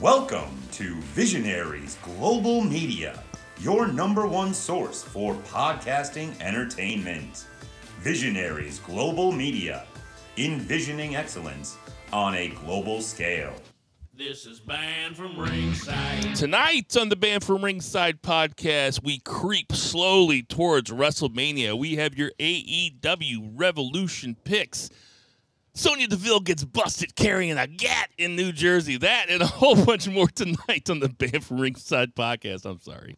Welcome to Visionaries Global Media, your number one source for podcasting entertainment. Visionaries Global Media, envisioning excellence on a global scale. This is Banned from Ringside. Tonight on the Banned from Ringside podcast, we creep slowly towards WrestleMania. We have your AEW Revolution picks. Sonya Deville gets busted carrying a gat in New Jersey. That and a whole bunch more tonight on the Banned from Ringside podcast. I'm sorry.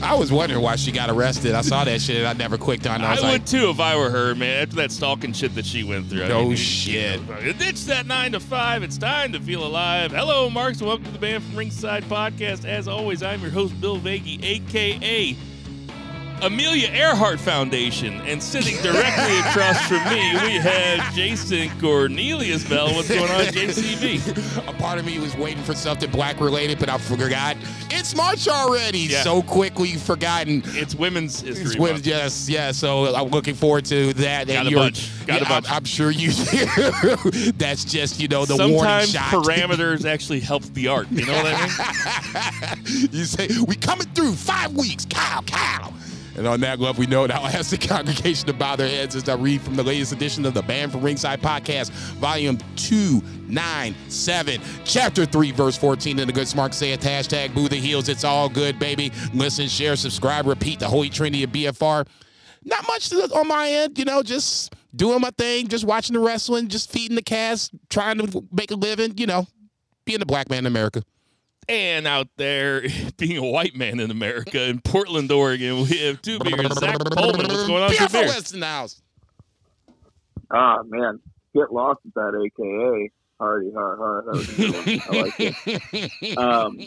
I was wondering why she got arrested. I saw that shit and I never clicked on it. I I, was would like, too if I were her, man. After that stalking shit that she went through. I No mean, shit. you know, Ditch that nine to five. It's time to feel alive. Hello, Marks. Welcome to the Banned from Ringside podcast. As always, I'm your host, Bill Vagey, aka Amelia Earhart Foundation. And sitting directly across from me, we have Jason Cornelius Bell. What's going on, JCB? a part of me was waiting for something black related, but I forgot. It's March already. Yeah. So quickly forgotten. It's Women's History It's women- yes, yeah. So I'm looking forward to that. Got And a bunch. Got a yeah, I'm- bunch. I'm, sure you do. That's just you know the warning Sometimes shot. parameters actually help the art. You know what I mean? you say we coming through five weeks, cow, cow. And on that glove, we know now ask the congregation to bow their heads as I read from the latest edition of the Banned from Ringside podcast, volume 297, chapter 3, verse 14. And the good smart say it, hashtag boo the heels. It's all good, baby. Listen, share, subscribe, repeat the holy trinity of BFR. Not much on my end, you know, just doing my thing, just watching the wrestling, just feeding the cast, trying to make a living, you know, being a black man in America. And out there, being a white man in America, in Portland, Oregon, we have two beers. Zach Pullman, what's going on? with your BFO beer? West in the house. Ah man, get lost with that AKA. Hardy, hard, hard. That was a good one. I like it. Um,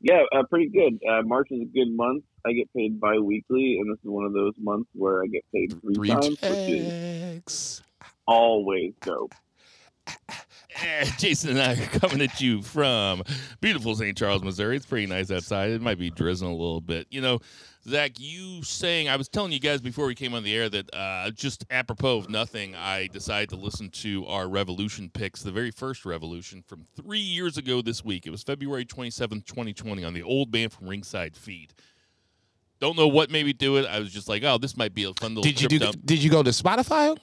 yeah, uh, pretty good. Uh, March is a good month. I get paid bi-weekly, and this is one of those months where I get paid three, Three times, which is always dope. Jason and I are coming at you from beautiful St. Charles, Missouri. It's pretty nice outside. It might be drizzling a little bit. You know, Zach, you saying, I was telling you guys before we came on the air that uh, just apropos of nothing, I decided to listen to our Revolution picks, the very first Revolution from three years ago this week. It was February 27th, 2020, on the old Banned from Ringside feed. Don't know what made me do it. I was just like, oh, this might be a fun little Did you do? Did you go to Spotify?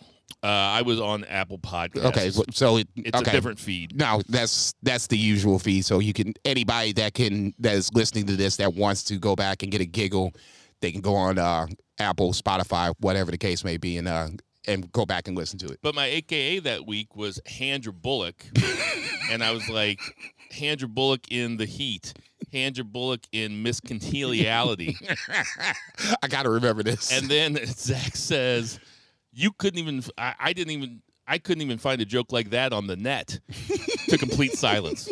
Uh, I was on Apple Podcasts. Okay, so it, It's okay. a different feed. No, that's that's the usual feed. So you can anybody that can that is listening to this that wants to go back and get a giggle, they can go on uh, Apple, Spotify, whatever the case may be, and uh, and go back and listen to it. But my AKA that week was Handra Bullock. and I was like, Handra Bullock in the heat. Handra Bullock in Miss Congeniality. I got to remember this. and then Zach says, You couldn't even, I, I didn't even, I couldn't even find a joke like that on the net. to complete silence.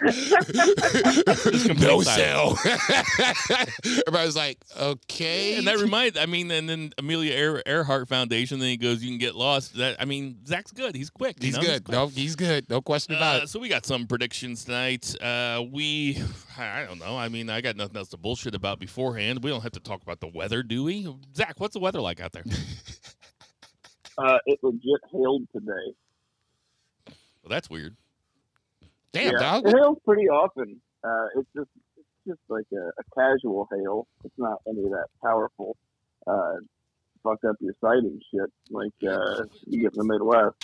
Complete no silence. sell. Everybody's like, okay. And that reminds, I mean, and then Amelia Ear- Earhart Foundation. Then he goes, "You can get lost." That I mean, Zach's good. He's quick. you he's know? good. quick. No, he's good. No question about Uh, it. so we got some predictions tonight. Uh, we, I don't know. I mean, I got nothing else to bullshit about beforehand. We don't have to talk about the weather, do we? Zach, what's the weather like out there? Uh, it legit hailed today. Well, that's weird. Damn, yeah, dog. it hails pretty often. Uh, it's just it's just like a, a casual hail. It's not any of that powerful. Uh, fuck up your sight and shit like uh, you get in the Midwest.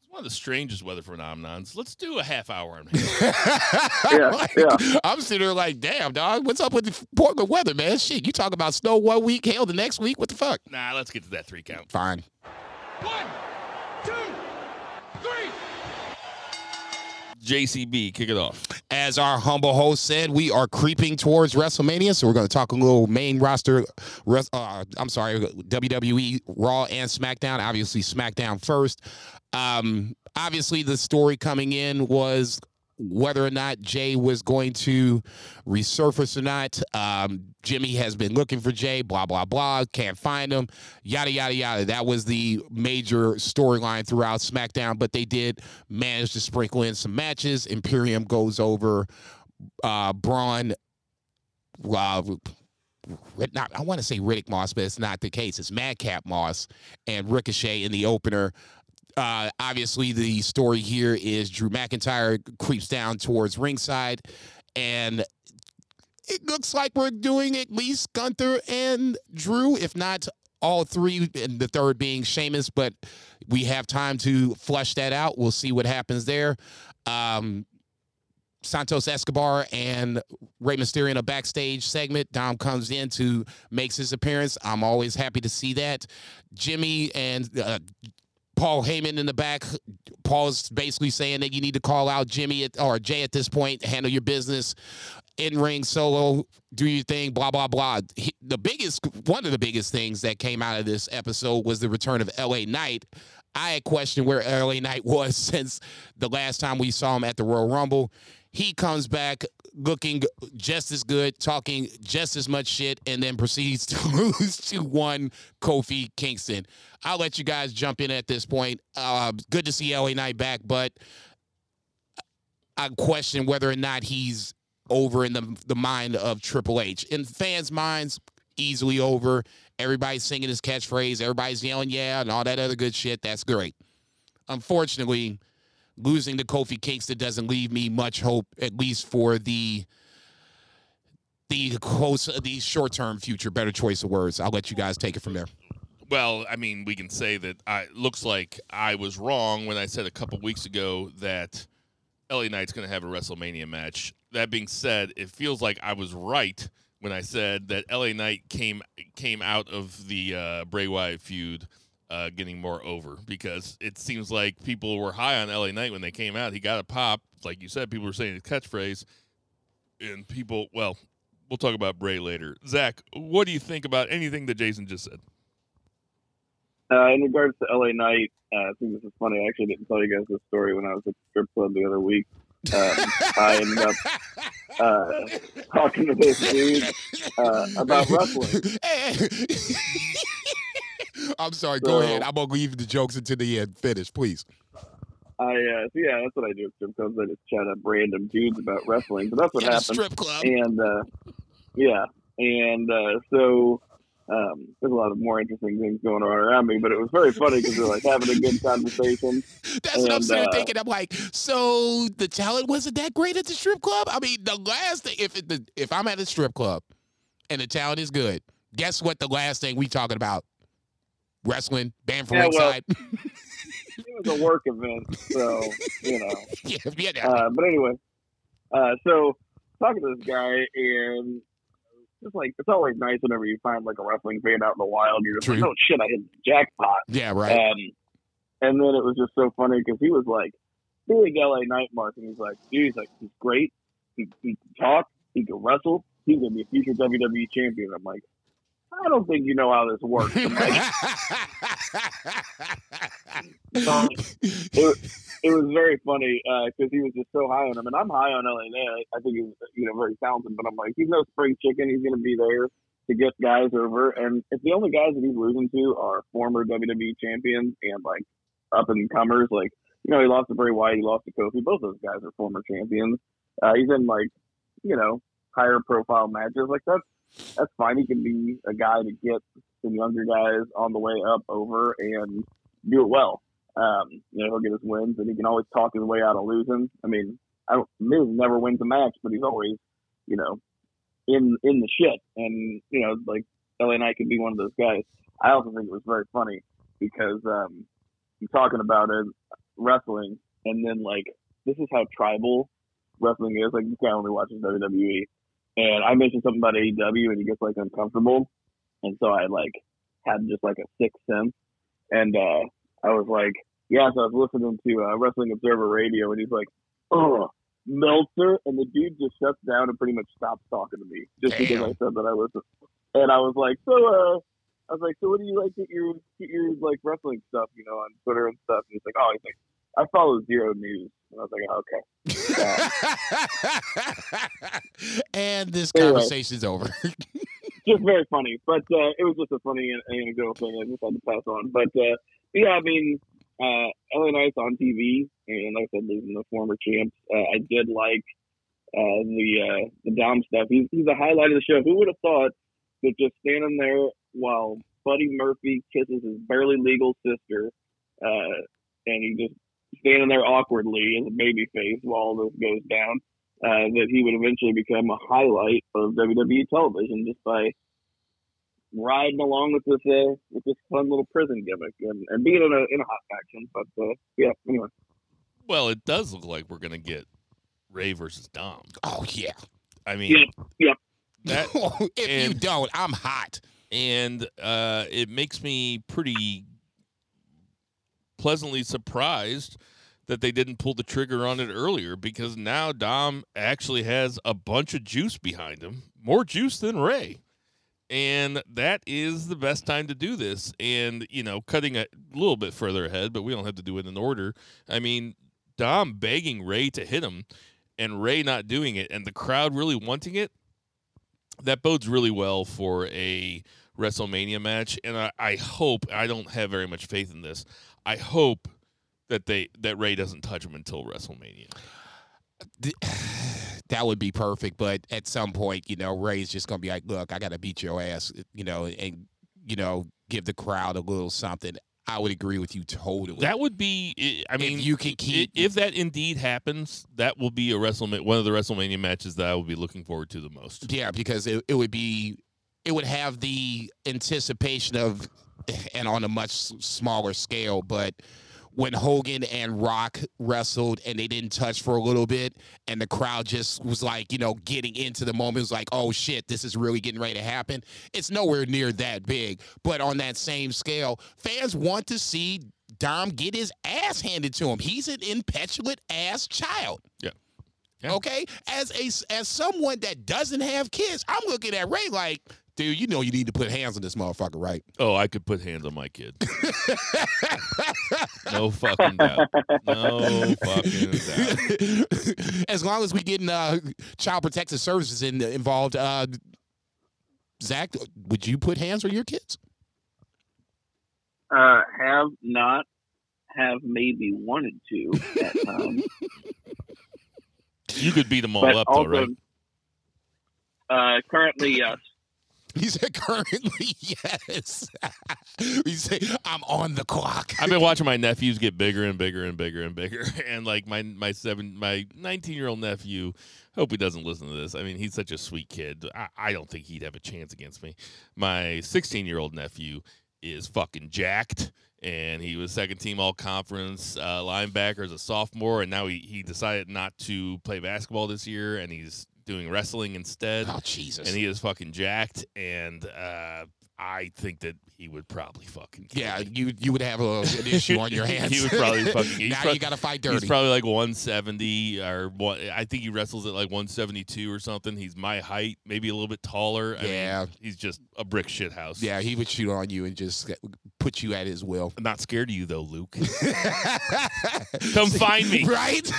It's one of the strangest weather phenomenons. Let's do a half hour on Yeah, Like, yeah. I'm sitting there like, damn, dog. What's up with the Portland weather, man? Shit, you talk about snow one week, hail the next week. What the fuck? Nah, let's get to that three count. Fine. One, two, three. JCB, kick it off. As our humble host said, we are creeping towards WrestleMania, so we're going to talk a little main roster. Uh, I'm sorry, WWE Raw and SmackDown. Obviously, SmackDown first. Um, obviously, the story coming in was whether or not Jey was going to resurface or not. Um, Jimmy has been looking for Jey, blah, blah, blah, can't find him, yada, yada, yada. That was the major storyline throughout SmackDown, but they did manage to sprinkle in some matches. Imperium goes over uh, Braun. Uh, not, I want to say Riddick Moss, but it's not the case. It's Madcap Moss and Ricochet in the opener Uh, obviously, the story here is Drew McIntyre creeps down towards ringside, and it looks like we're doing at least Gunther and Drew, if not all three, and the third being Sheamus. But we have time to flesh that out. We'll see what happens there. Um, Santos Escobar and Rey Mysterio in a backstage segment. Dom comes in to makes his appearance. I'm always happy to see that. Jimmy and uh, Paul Heyman in the back. Paul's basically saying that you need to call out Jimmy at, or Jey at this point, handle your business. In ring solo, do your thing, blah, blah, blah. He, the biggest, one of the biggest things that came out of this episode was the return of LA Knight. I had questioned where LA Knight was since the last time we saw him at the Royal Rumble. He comes back looking just as good, talking just as much shit, and then proceeds to lose to one Kofi Kingston. I'll let you guys jump in at this point. Uh, good to see LA Knight back, but I question whether or not he's over in the the mind of Triple H. In fans' minds, easily over. Everybody's singing his catchphrase. Everybody's yelling yeah and all that other good shit. That's great. Unfortunately, losing to Kofi Kingston doesn't leave me much hope, at least for the the close the short term future. Better choice of words. I'll let you guys take it from there. Well, I mean, we can say that I looks like I was wrong when I said a couple weeks ago that LA Knight's going to have a WrestleMania match. That being said, it feels like I was right when I said that LA Knight came came out of the uh, Bray Wyatt feud uh, getting more over because it seems like people were high on LA Knight when they came out. He got a pop, like you said. People were saying his catchphrase, and people. Well, we'll talk about Bray later. Zach, what do you think about anything that Jason just said? Uh, in regards to LA Knight, uh, I think this is funny. I actually didn't tell you guys this story when I was at the strip club the other week. Um, I ended up uh, talking to this dude uh, about wrestling. I'm sorry. Go So- ahead. I'm gonna leave the jokes until the end. Finish, please. I uh, so yeah, that's what I do at strip clubs. I just chat up random dudes about wrestling. But that's what happened. strip club. And uh, yeah, and uh, so um, there's a lot of more interesting things going on around me. But it was very funny because we're like having a good conversation. That's what I'm and, sitting there uh, thinking. I'm like, so the talent wasn't that great at the strip club. I mean, the last thing, if it, the, if I'm at a strip club and the talent is good, guess what? The last thing we talking about, wrestling, band from Yeah, well- It was a work event, so you know. yeah, yeah. Uh, but anyway, uh, so talking to this guy, and just like it's always nice whenever you find like a wrestling fan out in the wild. You're just True. like, oh shit, I hit the jackpot. yeah, right. Um, and then it was just so funny because he was like, big LA Knight Mark, and he's like, dude, he's like, he's great. He, he can talk. He can wrestle. He's gonna be a future WWE champion. I'm like, I don't think you know how this works. Like, um, it, it was very funny because he was just so high on him, and I'm high on LA. I think he's you know very talented, but I'm like he's no spring chicken. He's going to be there to get guys over, and if the only guys that he's losing to are former WWE champions and like up and comers, like you know he lost to Bray Wyatt, he lost to Kofi. Both those guys are former champions. Uh, he's in like you know higher profile matches like that's that's fine. He can be a guy to get some younger guys on the way up over and do it well. Um, you know, he'll get his wins, and he can always talk his way out of losing. I mean, I don't, Miz never wins a match, but he's always, you know, in in the shit. And you know, like LA Knight could be one of those guys. I also think it was very funny because um, you're talking about it, wrestling, and then like this is how tribal wrestling is. Like this guy only watches WWE, and I mentioned something about AEW, and he gets like uncomfortable, and so I like had just like a sixth sense, and uh, I was like, yeah, so I was listening to uh, Wrestling Observer Radio, and he's like, oh, Meltzer, and the dude just shuts down and pretty much stops talking to me just because I said that I was, and I was like, so, uh, I was like, so what do you like get your get your like wrestling stuff, you know, on Twitter and stuff? And he's like, oh, he's like, I follow zero news, and I was like, oh, okay, and this Anyway. conversation's over. just very funny. But uh, it was just a funny an- anecdotal thing I just had to pass on. But uh, yeah, I mean, uh, LA Knight's on TV, and like I said, losing the former champs. Uh, I did like uh, the uh, the Dom stuff. He's he's the highlight of the show. Who would have thought that just standing there while Buddy Murphy kisses his barely legal sister, uh, and he just standing there awkwardly as a baby face while all this goes down. Uh, that he would eventually become a highlight of WWE television just by riding along with this uh, with this fun little prison gimmick and, and being in a in a hot faction. But uh, yeah, anyway. Well, it does look like we're gonna get Rey versus Dom. Oh yeah. I mean, Yep. that if you don't, I'm hot. and uh, it makes me pretty pleasantly surprised that they didn't pull the trigger on it earlier because now Dom actually has a bunch of juice behind him, more juice than Rey. And that is the best time to do this. And, you know, cutting a little bit further ahead, but we don't have to do it in order. I mean, Dom begging Rey to hit him and Rey not doing it and the crowd really wanting it, that bodes really well for a WrestleMania match. And I, I hope I don't have very much faith in this. I hope that they that Rey doesn't touch him until WrestleMania. That would be perfect, but at some point, you know, Rey's just gonna be like, "Look, I gotta beat your ass," you know, and you know, give the crowd a little something. I would agree with you totally. That would be. I- mean, if you can keep, if that indeed happens, that will be a WrestleMania one of the WrestleMania matches that I will be looking forward to the most. Yeah, because it, it would be, it would have the anticipation of, and on a much smaller scale, but when Hogan and Rock wrestled and they didn't touch for a little bit, and the crowd just was like, you know, getting into the moment, it was like, oh shit, this is really getting ready to happen. It's nowhere near that big, but on that same scale, fans want to see Dom get his ass handed to him. He's an impetuous ass child. Yeah. Yeah. Okay, as a as someone that doesn't have kids, I'm looking at Rey like, dude, you know you need to put hands on this motherfucker, right? Oh, I could put hands on my kid. no fucking doubt. No fucking doubt. as long as we getting uh, child protective services in, involved, uh, Zach, would you put hands on your kids? Uh, have not, have maybe wanted to at times. You could beat them all but up also, though, right? uh, currently, yes. He said currently yes. he said I'm on the clock. I've been watching my nephews get bigger and bigger and bigger and bigger, and like my my seven my nineteen year old nephew. Hope he doesn't listen to this. I mean, he's such a sweet kid. I, I don't think he'd have a chance against me. My sixteen year old nephew is fucking jacked, and he was second team all conference uh, linebacker as a sophomore, and now he he decided not to play basketball this year, and he's doing wrestling instead oh Jesus. and he is fucking jacked and uh I think that he would probably fucking kill yeah, me. you you would have a, an issue on your hands. He would probably fucking- now prob- you got to fight dirty. He's probably like 170 or what I think he wrestles at like 172 or something. He's my height, maybe a little bit taller. I mean, Yeah. he's just a brick shit house. yeah, he would shoot on you and just put you at his will. I'm not scared of you though, Luke. Come find me right?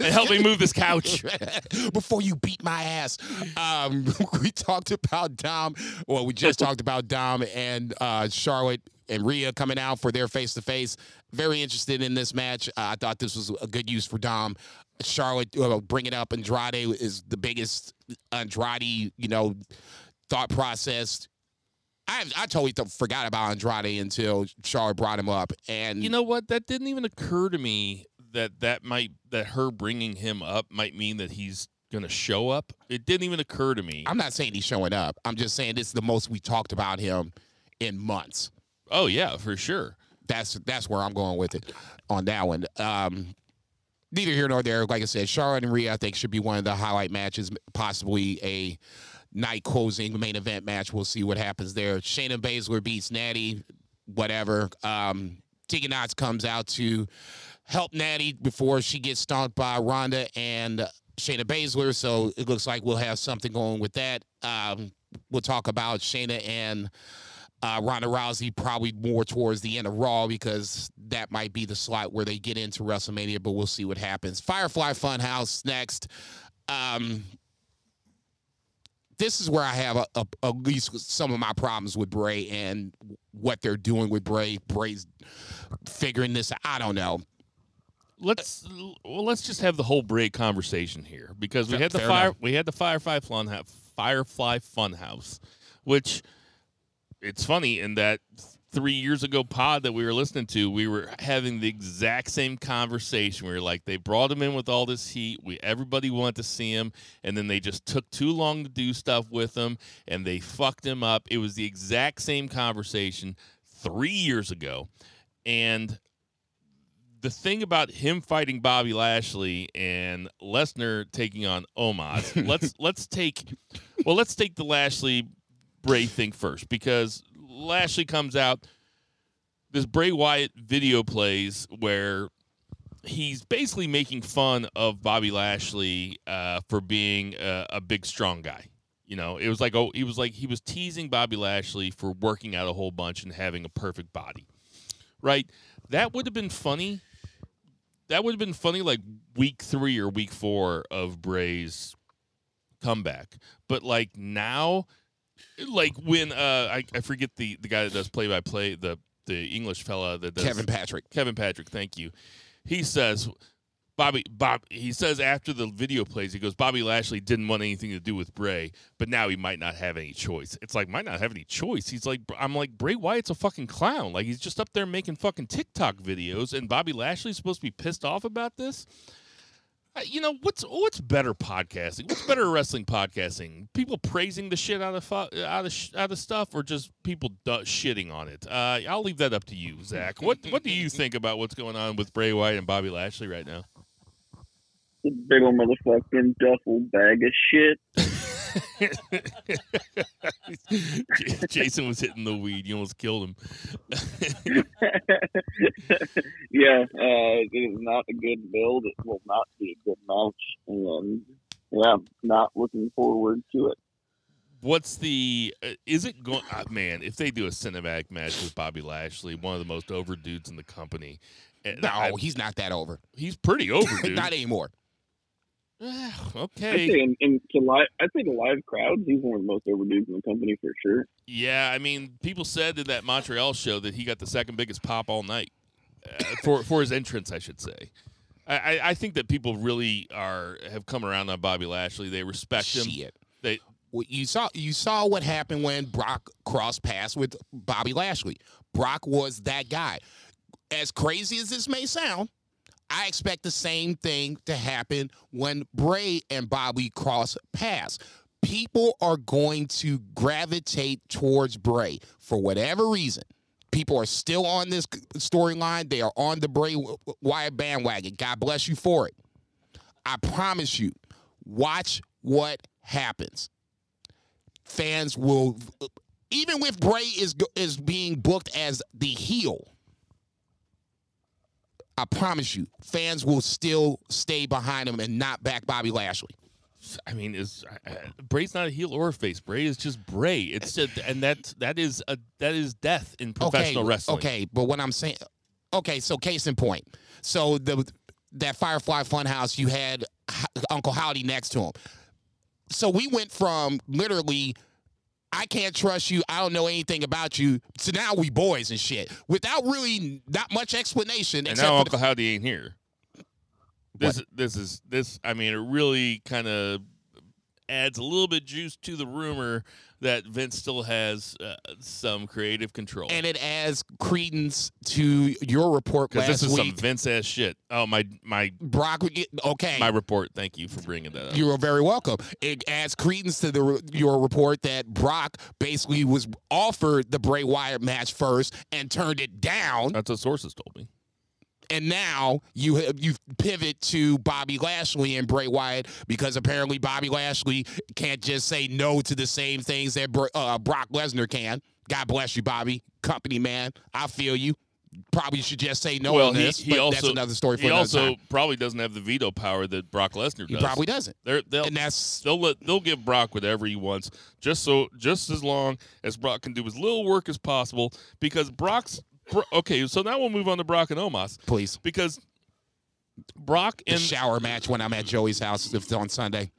and help me move this couch. before you beat my ass. Um, we talked about Dom. Well, we just talked about Dom and uh, Charlotte and Rhea coming out for their face to face. Very interested in this match. Uh, I thought this was a good use for Dom. Charlotte uh, bringing up Andrade is the biggest Andrade, you know, thought process. I, I totally forgot about Andrade until Charlotte brought him up, and You know what? That didn't even occur to me that that might that her bringing him up might mean that he's gonna show up. It didn't even occur to me. I'm not saying he's showing up. I'm just saying this is the most we talked about him in months. oh yeah, for sure. That's that's where I'm going with it on that one. Um, neither here nor there. Like I said, Charlotte and Rhea, I think, should be one of the highlight matches, possibly a night closing main event match. We'll see what happens there. Shayna Baszler beats Natty, whatever. Um, Tegan Nox comes out to help Natty before she gets stomped by Ronda and Shayna Baszler. So it looks like we'll have something going with that. Um, we'll talk about Shayna and uh, Ronda Rousey probably more towards the end of Raw because that might be the slot where they get into WrestleMania, but we'll see what happens. Firefly Funhouse next. Um, this is where I have a, a, at least some of my problems with Bray and what they're doing with Bray. Bray's figuring this. out. I don't know. Let's well, let's just have the whole Bray conversation here because we had the fair fire enough. we had the Firefly Fun Firefly Funhouse, which it's funny in that three years ago pod that we were listening to, we were having the exact same conversation. We were like, they brought him in with all this heat. We everybody wanted to see him, and then they just took too long to do stuff with him, and they fucked him up. It was the exact same conversation three years ago, and the thing about him fighting Bobby Lashley and Lesnar taking on Omos, let's let's take well, let's take the Lashley Bray thing first because Lashley comes out. This Bray Wyatt video plays where he's basically making fun of Bobby Lashley uh, for being a, a big strong guy. You know, it was like oh, he was like he was teasing Bobby Lashley for working out a whole bunch and having a perfect body, right? That would have been funny. That would have been funny, like week three or week four of Bray's comeback. But like now, like when uh, I, I forget the the guy that does play by play the the English fella that does Kevin Patrick. Kevin Patrick, thank you. He says Bobby Bob he says after the video plays, he goes, Bobby Lashley didn't want anything to do with Bray, but now he might not have any choice. It's like might not have any choice. He's like I'm like Bray Wyatt's a fucking clown. Like he's just up there making fucking TikTok videos and Bobby Lashley's supposed to be pissed off about this. Uh, You know what's what's better podcasting? What's better wrestling podcasting? People praising the shit out of fu- out of sh- out of stuff, or just people du- shitting on it? Uh, I'll leave that up to you, Zach. What what do you think about what's going on with Bray Wyatt and Bobby Lashley right now? The big old motherfucking duffel bag of shit. J- Jason was hitting the weed. You almost killed him. yeah, uh, it is not a good build. It will not be a good match, and yeah, not looking forward to it. What's the? Uh, is it going? Uh, man, if they do a cinematic match with Bobby Lashley, one of the most over dudes in the company, and No, I- he's not that over. he's pretty over, dude. not anymore. Ah, I'd okay. say in, in to live, I'd say to live crowds, he's one of the most overdudes in the company for sure. Yeah, I mean, people said at that Montreal show that he got the second biggest pop all night uh, for for his entrance, I should say. I, I, I think that people really are have come around on Bobby Lashley. They respect him. They Well, you saw you saw what happened when Brock crossed paths with Bobby Lashley. Brock was that guy. As crazy as this may sound, I expect the same thing to happen when Bray and Bobby cross paths. People are going to gravitate towards Bray for whatever reason. People are still on this storyline. They are on the Bray Wyatt bandwagon. God bless you for it. I promise you, watch what happens fans will even if Bray is is being booked as the heel I promise you fans will still stay behind him and not back Bobby Lashley I mean, is uh, Bray's not a heel or a face. Bray is just Bray. It's just, and that that is a that is death in professional okay, wrestling. Okay, but what I'm saying okay, so case in point. So the that Firefly Funhouse you had H- Uncle Howdy next to him. So we went from literally I can't trust you. I don't know anything about you. So now we boys and shit without really not much explanation. And now Uncle Howdy ain't here. This this is this. I mean, it really kind of adds a little bit juice to the rumor that Vince still has uh, some creative control. and it adds credence to your report because last this is week. some Vince ass shit. Oh my my Brock, okay. my report. Thank you for bringing that up. You are very welcome. It adds credence to the your report that Brock basically was offered the Bray Wyatt match first and turned it down, That's what sources told me. And now you you pivot to Bobby Lashley and Bray Wyatt because apparently Bobby Lashley can't just say no to the same things that uh, Brock Lesnar can. God bless you, Bobby, company man. I feel you. Probably should just say no well, on this, he but also that's another story for he also time. probably doesn't have the veto power that Brock Lesnar does. He probably doesn't, They're, they'll and that's they'll let they'll give Brock whatever he wants, just so just as long as Brock can do as little work as possible. Because Brock's Bro- okay, so now we'll move on to Brock and Omos please. because Brock The and shower match when I'm at Joey's house if it's on Sunday.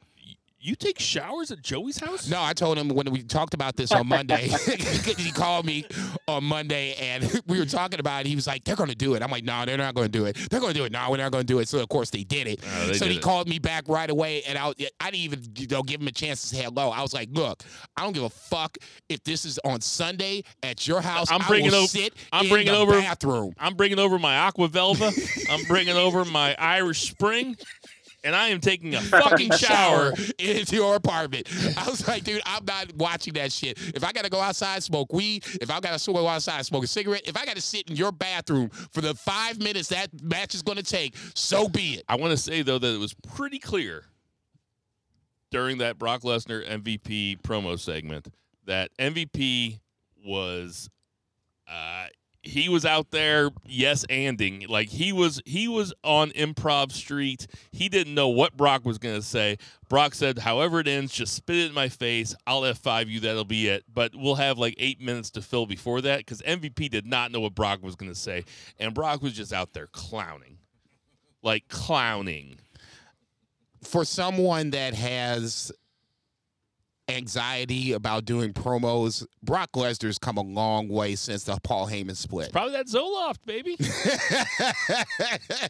You take showers at Joey's house? No, I told him when we talked about this on Monday. he called me on Monday and we were talking about it. He was like, "They're going to do it." I'm like, "No, they're not going to do it. They're going to do it. No, we're not going to do it." So of course they did it. Oh, they so did he it. called me back right away, and I, I didn't even you know give him a chance to say hello. I was like, "Look, I don't give a fuck if this is on Sunday at your house. I'm I bringing will over- sit I'm in bringing the over- bathroom." I'm bringing over my Aqua Velva. I'm bringing over my Irish Spring. And I am taking a fucking shower. into your apartment. I was like, dude, I'm not watching that shit. If I gotta go outside smoke weed, if I gotta go outside smoke a cigarette, if I gotta sit in your bathroom for the five minutes that match is gonna take, so be it. I want to say though that it was pretty clear during that Brock Lesnar MVP promo segment that MVP was uh he was out there yes anding. Like he was he was on improv street. He didn't know what brock was going to say. Brock said however it ends just spit it in my face. I'll f5 you. That'll be it. But we'll have like eight minutes to fill before that because mvp did not know what brock was going to say. And brock was just out there clowning. Like clowning. For someone that has anxiety about doing promos, Brock Lesnar's come a long way since the Paul Heyman split. probably that zoloft baby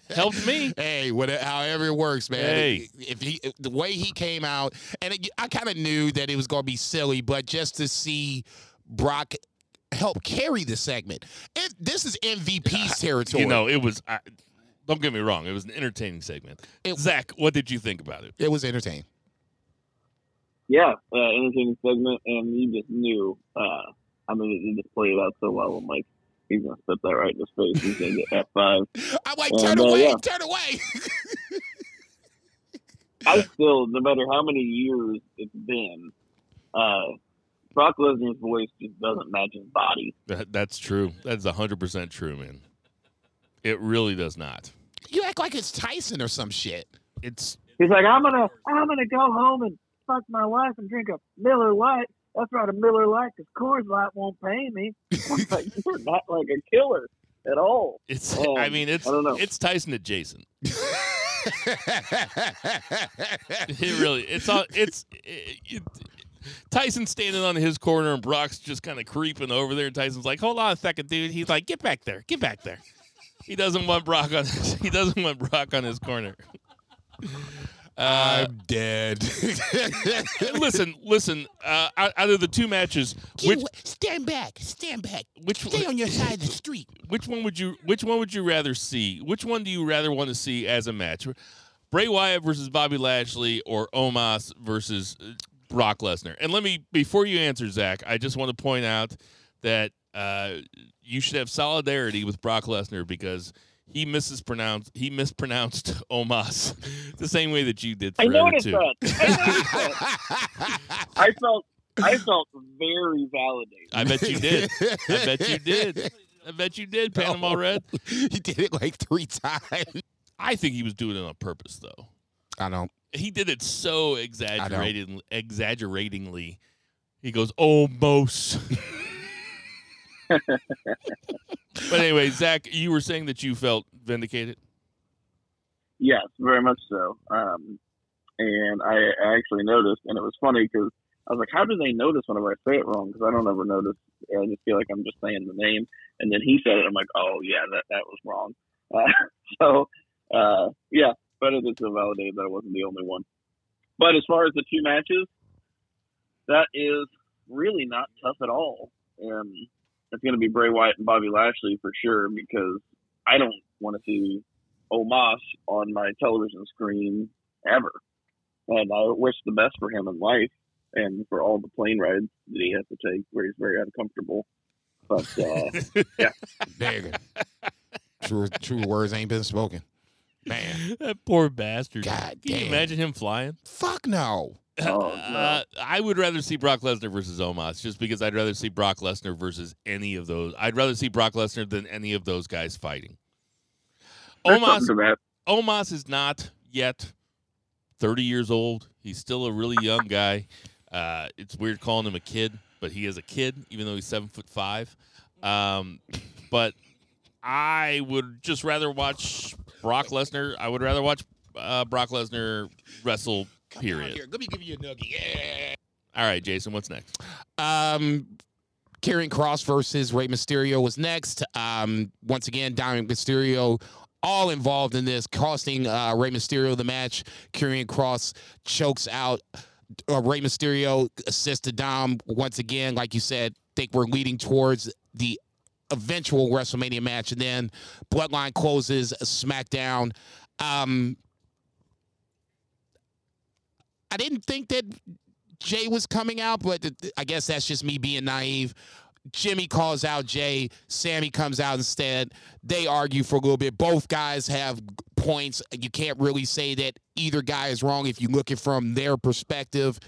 helped me Hey, whatever, however it works, man. Hey. If he, the way he came out, and it, I kind of knew that it was going to be silly, but just to see Brock help carry the segment, it, this is MVP's territory. you know it was I, don't get me wrong it was an entertaining segment It- zach what did you think about it it was entertaining. Yeah, uh, entertaining segment, and you just knew. Uh, I mean, you just played it out so well. I'm like, he's gonna spit that right in his face. He's gonna get F five. I'm like, turn no, away, yeah. turn away. I still, no matter how many years it's been, uh, Brock Lesnar's voice just doesn't match his body. That, that's true. That's hundred percent true, man. It really does not. you act like it's Tyson or some shit. It's He's like, I'm gonna, I'm gonna go home and fuck my wife and drink a Miller Lite. That's right, a Miller Lite, because Coors Light won't pay me. Like, you're not like a killer at all. it's. Um, I mean, it's. I don't know. It's Tyson adjacent. It really. It's on. It's. It, it, Tyson standing on his corner and Brock's just kind of creeping over there. And Tyson's like, "Hold on a second, dude." He's like, "Get back there. Get back there." He doesn't want Brock on. He doesn't want Brock on his corner. Uh, I'm dead. listen, listen. Uh, out, out of the two matches, which stand back, stand back. which Stay on your side of the street. which one would you which one would you rather see? Which one do you rather want to see as a match? Bray Wyatt versus Bobby Lashley or Omos versus uh, Brock Lesnar? And let me before you answer, Zach, I just want to point out that uh, you should have solidarity with Brock Lesnar because he mispronounced he mispronounced Omos the same way that you did I forever noticed too. that. I noticed that. I felt, I felt very validated. I bet you did. I bet you did. I bet you did, Panama Red. he did it like three times. I think he was doing it on purpose, though. I don't. he did it so exaggerated, exaggeratingly. He goes almost. But anyway, Zach, you were saying that you felt vindicated. Yes, very much so. Um, and I I actually noticed, and it was funny because I was like, "How do they notice whenever I say it wrong?" Because I don't ever notice. I just feel like I'm just saying the name, and then he said it. I'm like, "Oh yeah, that that was wrong." Uh, so uh, yeah, but it is validated that I wasn't the only one. But as far as the two matches, that is really not tough at all. Um, it's going to be Bray Wyatt and Bobby Lashley for sure because I don't want to see Omos on my television screen ever. And I wish the best for him in life and for all the plane rides that he has to take where he's very uncomfortable. But uh, There you go. True, true words ain't been spoken. Man, that poor bastard. God Can you imagine him flying? fuck no. Oh, Uh, I would rather see Brock Lesnar versus Omos just because I'd rather see Brock Lesnar versus any of those. I'd rather see Brock Lesnar than any of those guys fighting. there's Omos something to that. Omos is not yet 30 years old. He's still a really young guy. Uh, it's weird calling him a kid, but he is a kid, even though he's seven foot five. Um, but I would just rather watch Brock Lesnar. I would rather watch uh, Brock Lesnar wrestle Period. Here, let me give you a noogie. Yeah. All right, Jason, what's next? Um, Karrion Kross versus Rey Mysterio was next. Um, once again, Dominic Mysterio all involved in this, costing uh, Rey Mysterio the match. Karrion Kross chokes out uh, Rey Mysterio, assists to Dom. Once again, like you said, think we're leading towards the eventual WrestleMania match, and then Bloodline closes SmackDown. Um, I didn't think that Jey was coming out, but I guess that's just me being naive. Jimmy calls out Jey. Sami comes out instead. They argue for a little bit. Both guys have points. You can't really say that either guy is wrong if you look at it from their perspective.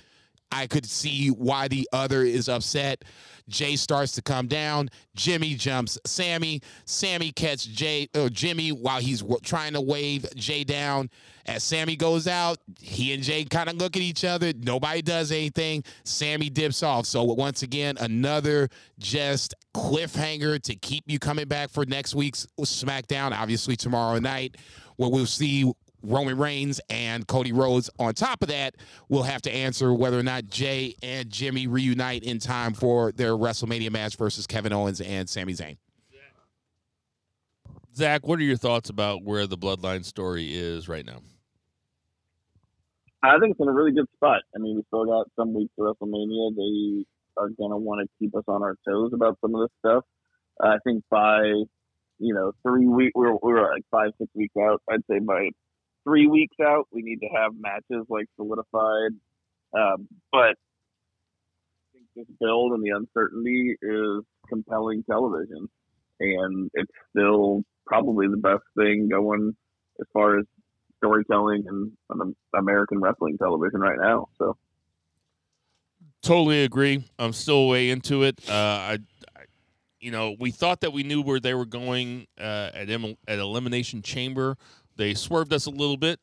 I could see why the other is upset. Jey starts to come down. Jimmy jumps Sami. Sami catches Jey or Jimmy while he's w- trying to wave Jey down. As Sami goes out, he and Jey kind of look at each other. Nobody does anything. Sami dips off. So once again, another just cliffhanger to keep you coming back for next week's SmackDown. Obviously tomorrow night, where we'll see Roman Reigns and Cody Rhodes. On top of that, we'll have to answer whether or not Jey and Jimmy reunite in time for their WrestleMania match versus Kevin Owens and Sami Zayn. Zach, what are your thoughts about where the Bloodline story is right now? I think it's in a really good spot. I mean, we still got some weeks to WrestleMania. They are going to want to keep us on our toes about some of this stuff. I think by, you know, three weeks, we're, we're like five, six weeks out. I'd say by three weeks out, we need to have matches like solidified. Um, but I think this build and the uncertainty is compelling television. And it's still probably the best thing going as far as storytelling and American wrestling television right now. So Totally agree. I'm still way into it. Uh, I, you know, we thought that we knew where they were going uh, at em- at Elimination Chamber. They swerved us a little bit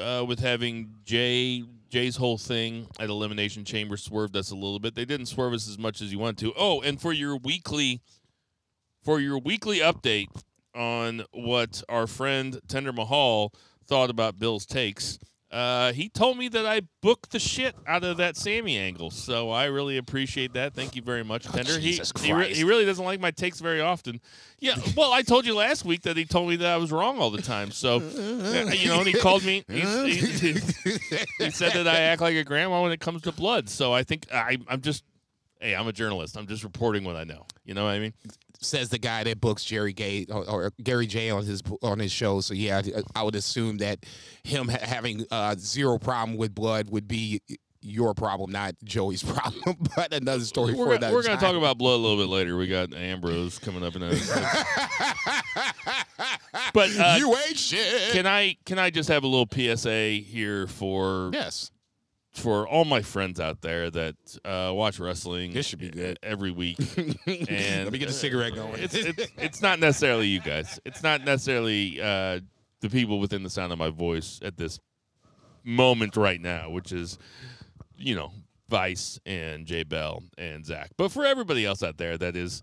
uh, with having Jey Jey's whole thing at Elimination Chamber swerved us a little bit. They didn't swerve us as much as you want to. Oh, and for your weekly for your weekly update on what our friend Tender Mahal thought about Bill's takes. Uh, he told me that I booked the shit out of that Sami angle, so I really appreciate that. Thank you very much, Tender. he, Jesus he, re- he really doesn't like my takes very often. Yeah, well, I told you last week that he told me that I was wrong all the time. So, uh, you know, and he called me. He, he, he said that I act like a grandma when it comes to blood. So I think I, I'm just, hey, I'm a journalist. I'm just reporting what I know. You know what I mean? Says the guy that books Jerry Gay or, or Gary J on his on his show. So yeah, I would assume that him ha- having uh, zero problem with blood would be your problem, not Joey's problem. but another story for We're, gonna, another we're gonna talk about blood a little bit later. We got Ambrose coming up in a. but uh, you ain't shit. can I can I just have a little PSA here for yes. For all my friends out there that uh, watch wrestling? This should be good. every week. And Let me get a cigarette going. It's, it's it's not necessarily you guys. It's not necessarily uh, the people within the sound of my voice at this moment right now, which is you know Vice and Jay Bell and Zach. But for everybody else out there that is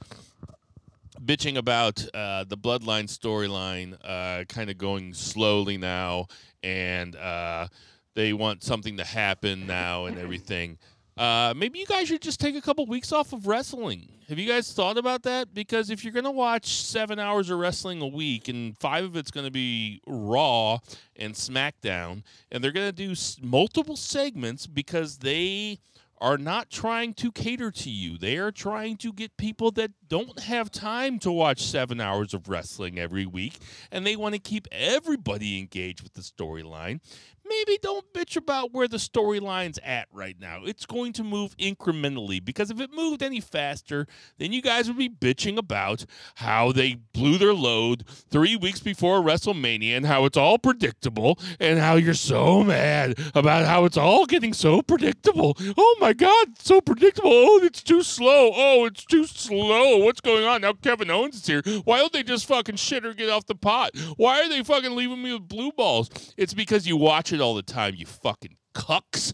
bitching about uh, the Bloodline storyline, uh, kind of going slowly now, and uh, they want something to happen now and everything. Uh, maybe you guys should just take a couple weeks off of wrestling. Have you guys thought about that? Because if you're going to watch seven hours of wrestling a week and five of it's going to be Raw and SmackDown, and they're going to do s- multiple segments because they are not trying to cater to you. They are trying to get people that don't have time to watch seven hours of wrestling every week, and they want to keep everybody engaged with the storyline. Maybe don't bitch about where the storyline's at right now. It's going to move incrementally because if it moved any faster, then you guys would be bitching about how they blew their load three weeks before WrestleMania and how it's all predictable and how you're so mad about how it's all getting so predictable. Oh my God, so predictable. Oh, it's too slow. Oh, it's too slow. What's going on? Now Kevin Owens is here. Why don't they just fucking shit or get off the pot? Why are they fucking leaving me with blue balls? It's because you watch it all the time, you fucking cucks.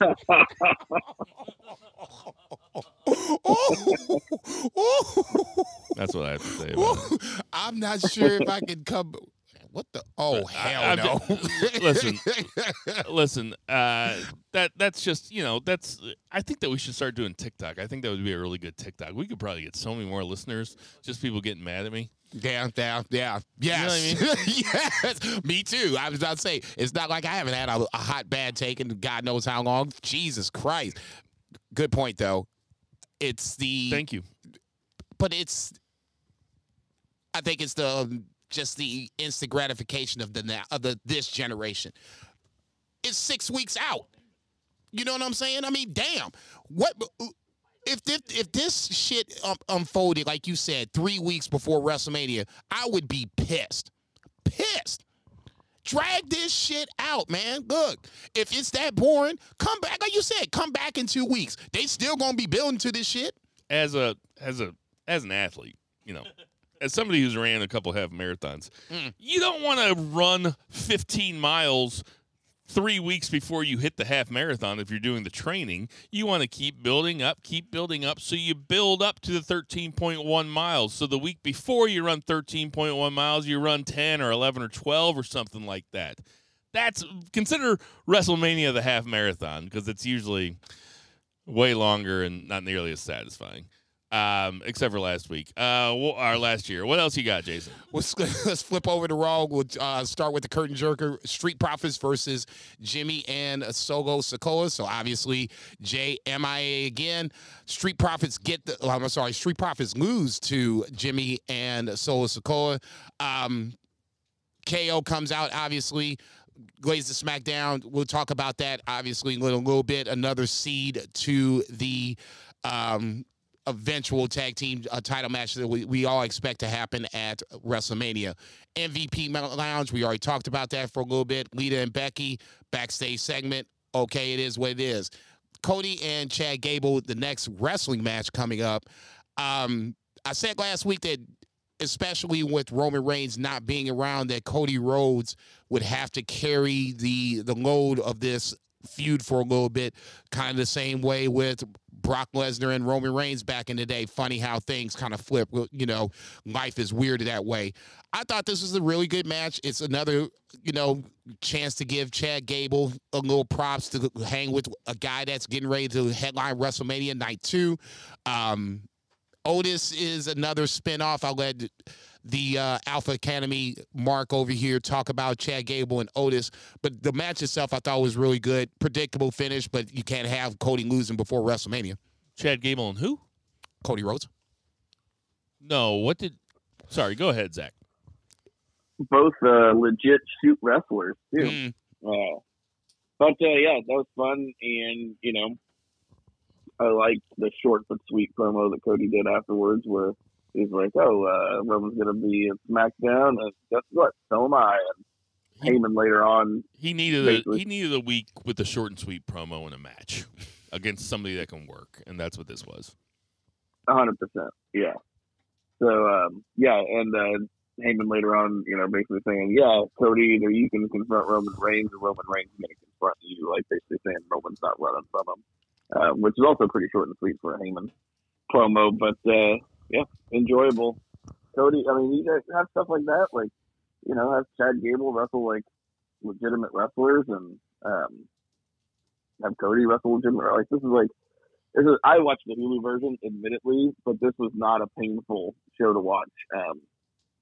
That's what I have to say about it. I'm not sure if I can come. What the? Oh I- hell I'm no! listen. Listen, uh, that that's just you know that's. I think that we should start doing TikTok. I think that would be a really good TikTok. We could probably get so many more listeners. Just people getting mad at me. Yeah, yeah, yeah. know what I Yes. yes. Me too. I was about to say, it's not like I haven't had a, a hot bad take in God knows how long. Jesus Christ. Good point, though. It's the, Thank you. but it's, I think it's the, just the instant gratification of the of the this generation. It's six weeks out. You know what I'm saying? I mean, damn. What if this, if this shit um, unfolded like you said three weeks before WrestleMania? I would be pissed, pissed. Drag this shit out, man. Look, if it's that boring, come back. Like you said, come back in two weeks. They still gonna be building to this shit. As a as a as an athlete, you know, as somebody who's ran a couple half marathons, Mm. you don't want to run 15 miles three weeks before you hit the half marathon if you're doing the training. You want to keep building up, keep building up. So you build up to the 13.1 miles. So the week before you run 13.1 miles, you run 10 or 11 or 12 or something like that. That's consider WrestleMania the half marathon because it's usually way longer and not nearly as satisfying. Um, except for last week, uh, or last year. What else you got, Jason? Let's, let's flip over to Raw. We'll uh, start with the curtain jerker Street Profits versus Jimmy and Solo Sikoa. So obviously, Jey MIA again. Street Profits get the, oh, I'm sorry, Street Profits lose to Jimmy and Solo Sikoa. Um, KO comes out, obviously. Glaze the SmackDown. We'll talk about that, obviously, in a little, little bit. Another seed to the um, eventual tag team uh, title match that we, we all expect to happen at WrestleMania. MVP Lounge, we already talked about that for a little bit. Lita and Becky, backstage segment. Okay, it is what it is. Cody and Chad Gable, the next wrestling match coming up. Um, I said last week that, especially with Roman Reigns not being around, that Cody Rhodes would have to carry the the load of this feud for a little bit, kind of the same way with Brock Lesnar and Roman Reigns back in the day. Funny how things kind of flip. You know, life is weird that way. I thought this was a really good match. It's another, you know, chance to give Chad Gable a little props to hang with a guy that's getting ready to headline WrestleMania night two. Um, Otis is another spinoff. I'll let the uh, Alpha Academy Mark over here talk about Chad Gable and Otis. But the match itself, I thought was really good. Predictable finish, but you can't have Cody losing before WrestleMania. Chad Gable and who? Cody Rhodes. No, what did? Sorry, go ahead, Zach. Both uh, legit shoot wrestlers too. Mm, Uh, but uh, yeah, that was fun, and you know, I liked the short but sweet promo that Cody did afterwards, where he's like, "Oh, uh, Roman's gonna be at SmackDown, and guess what? So am I." And Heyman later on, He needed a he needed a week with a short and sweet promo and a match against somebody that can work, and that's what this was. hundred percent, yeah. So um, yeah, and uh, Heyman later on, you know, basically saying, "Yeah, Cody, either you can confront Roman Reigns, or Roman Reigns is going to confront you." Like basically saying Roman's not running from him, uh, which is also pretty short and sweet for a Heyman promo. But uh, yeah, enjoyable. Cody, I mean, you guys have stuff like that, like you know, have Chad Gable wrestle like legitimate wrestlers, and um, have Cody wrestle legitimate. Like this is like this is I watched the Hulu version, admittedly, but this was not a painful show to watch. Um,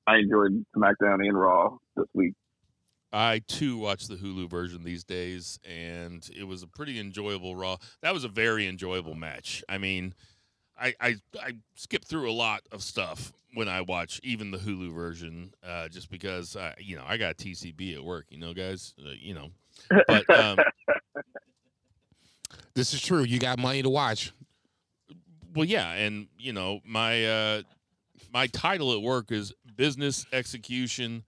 I enjoyed SmackDown and Raw this week. I too watch the Hulu version these days, and it was a pretty enjoyable Raw. That was a very enjoyable match. I mean, I I, I skip through a lot of stuff when I watch even the Hulu version, uh, just because uh, you know I got TCB at work. You know, guys. Uh, you know, but um, this is true. You got money to watch. well, yeah, and you know my uh, my title at work is business execution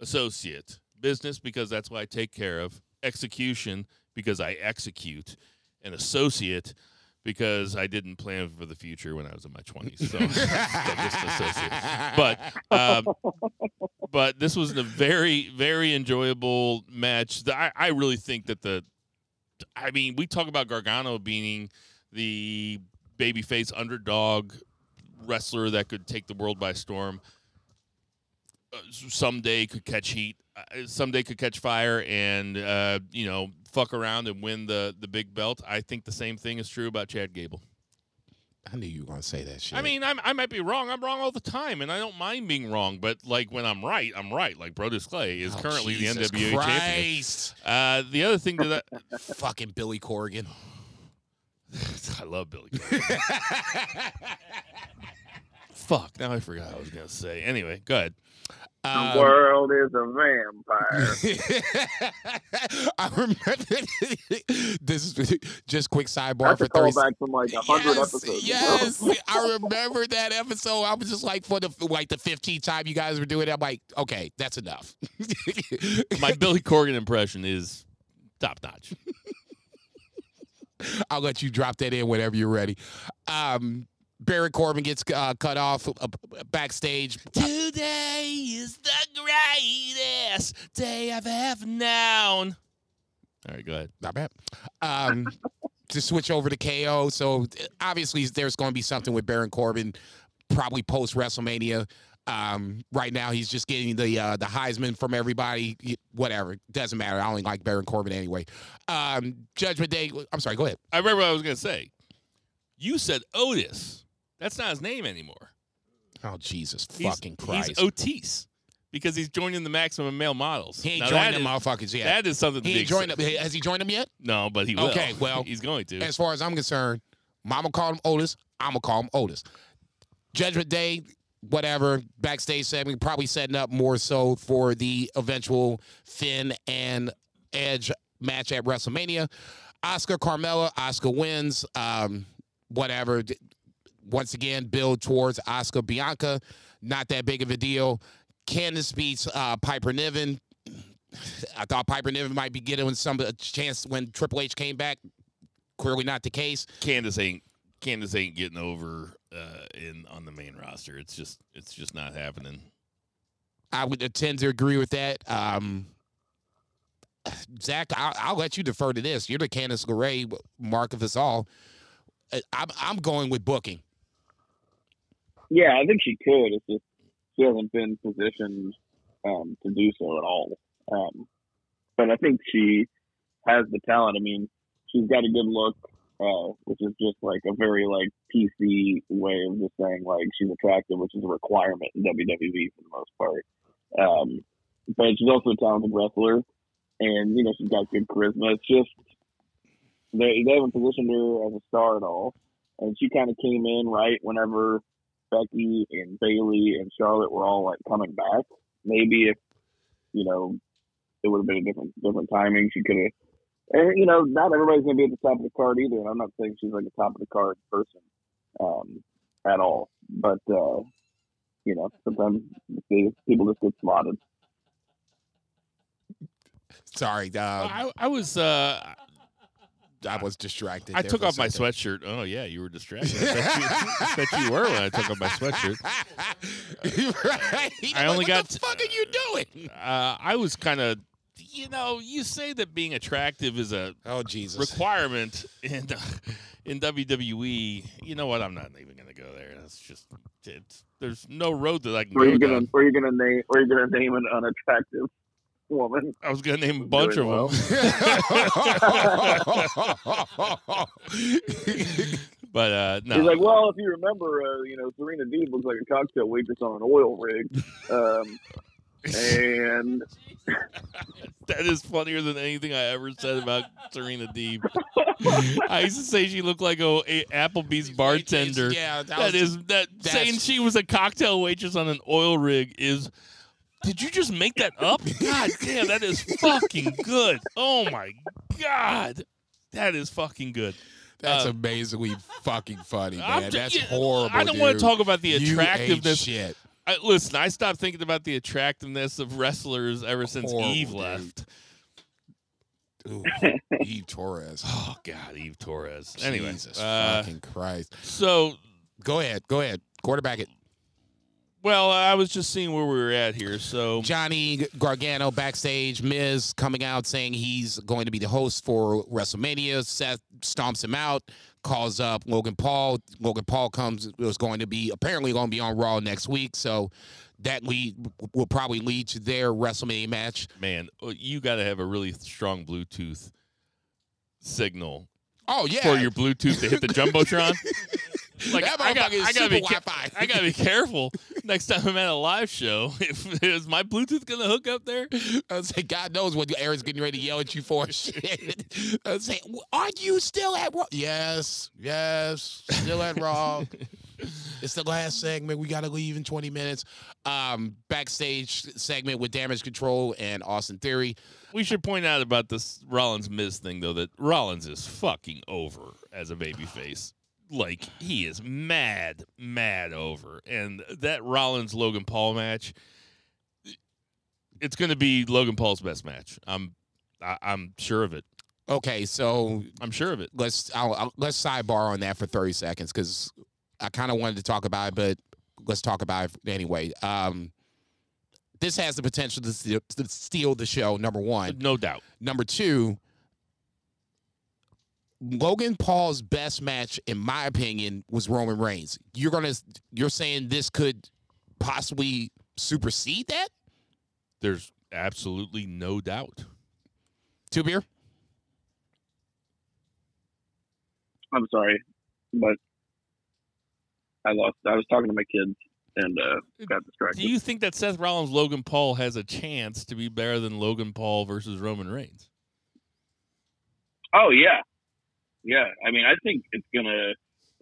associate. Business because that's what I take care of. Execution because I execute, and associate because I didn't plan for the future when I was in my twenties. So I'm just an associate. But um, but this was a very very enjoyable match. I I really think that the I mean we talk about Gargano being the babyface underdog wrestler that could take the world by storm. uh, someday could catch heat, someday could catch fire, and uh, you know fuck around and win the the big belt. I think the same thing is true about Chad Gable. I knew you were gonna say that shit. I mean, I'm, I might be wrong. I'm wrong all the time, and I don't mind being wrong. But like when I'm right, I'm right. Like Brodus Clay is Oh, currently Jesus the NWA champion. Christ. Uh, the other thing that I, Fucking Billy Corgan. I love Billy. Corgan. Fuck. Now I forgot what I was gonna say. Anyway, go ahead. The Um, world is a vampire. I remember this is just quick sidebar That's for a call 30 back from like hundred Yes, episodes. yes, ago. I remember that episode. I was just like, for the like the 15th time you guys were doing it, I'm like, okay, that's enough. My Billy Corgan impression is top notch. I'll let you drop that in whenever you're ready. Um, Baron Corbin gets uh, cut off uh, backstage. Today is the greatest day I've ever known. All right, go ahead. Not bad. Um, to switch over to KO. So obviously, there's going to be something with Baron Corbin, probably post WrestleMania. Um, right now, he's just getting the uh, the Heisman from everybody. Whatever, doesn't matter. I only like Baron Corbin anyway. Um, Judgment Day. I'm sorry. Go ahead. I remember what I was gonna say. You said Otis. That's not his name anymore. Oh Jesus He's, fucking Christ! He's Otis because he's joining the Maximum Male Models. he ain't Now, joined that them is- motherfuckers yet. That is something. he to ain't be joined them. Has he joined them yet? No, but he will. Okay, well, he's going to. As far as I'm concerned, Mama called him Otis. I'm gonna call him Otis. Judgment Day, whatever. Backstage segment, probably setting up more so for the eventual Finn and Edge match at WrestleMania. Asuka Carmella, Asuka wins. Um, whatever. Once again, build towards Asuka Bianca. Not that big of a deal. Candice beats uh, Piper Niven. I thought Piper Niven might be getting some a chance when Triple H came back. Clearly not the case. Candice ain't Candice ain't getting over uh, in on the main roster. It's just it's just not happening. I would tend to agree with that. Um, Zach, I'll, I'll let you defer to this. You're the Candice LeRae mark of us all. Uh, I'm, I'm going with booking. Yeah, I think she could. It's just she hasn't been positioned um, to do so at all. Um, but I think she has the talent. I mean, she's got a good look, uh, which is just like a very like PC way of just saying like she's attractive, which is a requirement in WWE for the most part. Um, but she's also a talented wrestler, and you know she's got good charisma. It's just they they haven't positioned her as a star at all, and she kind of came in right whenever Becky and Bayley and Charlotte were all like coming back. Maybe if you know it would have been a different different timing, she could have. And you know, not everybody's gonna be at the top of the card either. And I'm not saying she's like a top of the card person um, at all, but uh, you know, sometimes people just get slotted. Sorry, uh, I, I was uh, I was distracted. I took off my sweatshirt. Oh yeah, you were distracted. I bet you, I bet you were when I took off my sweatshirt. right? I only like, got- What the fuck are you doing? Uh, I was kind of, you know, you say that being attractive is a Oh Jesus! requirement in in WWE. You know what? I'm not even gonna go there. That's just it's, there's no road that I can Where go you gonna down. where you gonna name where you gonna name an unattractive woman? I was gonna name a bunch Doing well. of them, but uh, no. He's like, well, if you remember, uh, you know, Serena Deeb looks like a cocktail waitress on an oil rig, um, and that is funnier than anything I ever said about Serena Deeb. I used to say she looked like a, a Applebee's bartender. Yeah, that, That was, is that saying she was a cocktail waitress on an oil rig is. Did you just make that up? God damn, that is fucking good. Oh my god, that is fucking good. That's uh, amazingly fucking funny, man. ju- That's yeah, horrible. I don't want to talk about the You ain't attractiveness. shit. I, listen, I stopped thinking about the attractiveness of wrestlers ever since Horrible, Eve dude. left. Ooh, Eve Torres. Oh God, Eve Torres. Anyway, Jesus uh, fucking Christ. so Go ahead. Go ahead. Quarterback it. Well, I was just seeing where we were at here. So Johnny Gargano backstage. Miz coming out saying he's going to be the host for WrestleMania. Seth stomps him out. Calls up Logan Paul. Logan Paul comes was going to be apparently going to be on Raw next week. So that lead will probably lead to their WrestleMania match. Man, uh, you got to have a really strong Bluetooth signal Oh yeah, for your Bluetooth to hit the jumbotron. like I got, I, gotta be, Wi-Fi. I gotta be careful next time I'm at a live show. If is my Bluetooth gonna hook up there? I was say, God knows what Aaron's getting ready to yell at you for. Shit. I was say, aren't you still at Raw? Yes, yes, still at Raw. It's the last segment. We got to leave in 20 minutes. Um, backstage segment with Damage Control and Austin Theory. We should point out about this Rollins Miz thing though that Rollins is fucking over as a babyface. Like he is mad, mad over, and that Rollins Logan Paul match. It's going to be Logan Paul's best match. I'm, I, I'm sure of it. Okay, so I'm sure of it. let's I'll, I'll- let's sidebar on that for 30 seconds because I kind of wanted to talk about it, but let's talk about it anyway. Um, this has the potential to steal, to steal the show. Number one. No doubt. Number two, Logan Paul's best match, in my opinion, was Roman Reigns. You're gonna, you're saying this could possibly supersede that? There's absolutely no doubt. Two beer. I'm sorry, but I lost. I was talking to my kids and uh, got distracted. Do you think that Seth Rollins Logan Paul has a chance to be better than Logan Paul versus Roman Reigns? Oh yeah, yeah. I mean, I think it's gonna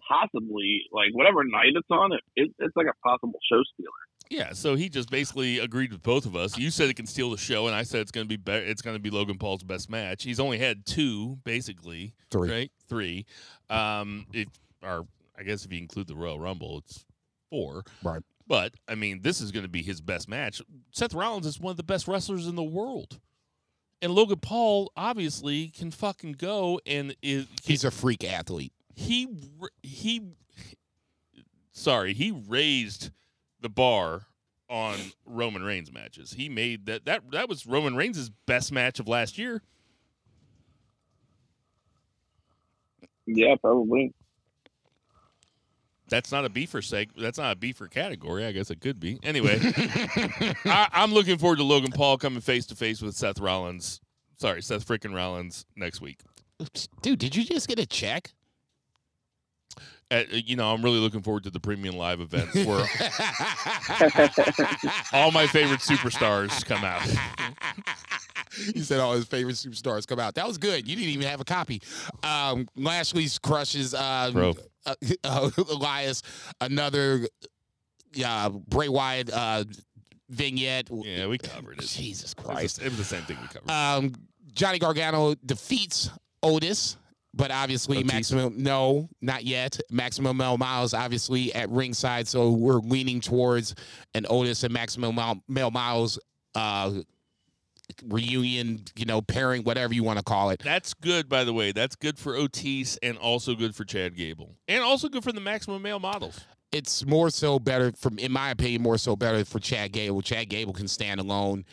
possibly like whatever night it's on. It, it it's like a possible show stealer. Yeah, so he just basically agreed with both of us. You said it can steal the show, and I said it's going to be be- it's going to be Logan Paul's best match. He's only had two, basically, Three. right? Three. Um, if or I guess if you include the Royal Rumble, it's four. Right. But I mean, this is going to be his best match. Seth Rollins is one of the best wrestlers in the world, and Logan Paul obviously can fucking go and is He's a freak athlete. He he sorry he raised the bar on Roman Reigns matches. He made that that that was Roman Reigns' best match of last year. Yeah, probably. That's not a beefer seg. That's not a beefer category. I guess it could be. Anyway, I, I'm looking forward to Logan Paul coming face to face with Seth Rollins. Sorry, Seth freaking Rollins next week. Dude, did you just get a check? Uh, you know, I'm really looking forward to the premium live events where all my favorite superstars come out. he said all his favorite superstars come out. That was good. You didn't even have a copy. Um, Lashley's crushes um, Bro. uh, uh, Elias. Another uh, Bray Wyatt uh, vignette. Yeah, we covered it. Jesus It was, Christ. the, it was the same thing we covered. Um, Johnny Gargano defeats Otis, but obviously Otis. Maximum. No, not yet. Maximum Mel Miles obviously at ringside, so we're leaning towards an Otis and Maximum Mel, Mel Miles uh, reunion. You know, pairing, whatever you want to call it. That's good, by the way. That's good for Otis and also good for Chad Gable. And also good for the maximum male models. It's more so better, from in my opinion, more so better for Chad Gable. Chad Gable can stand alone.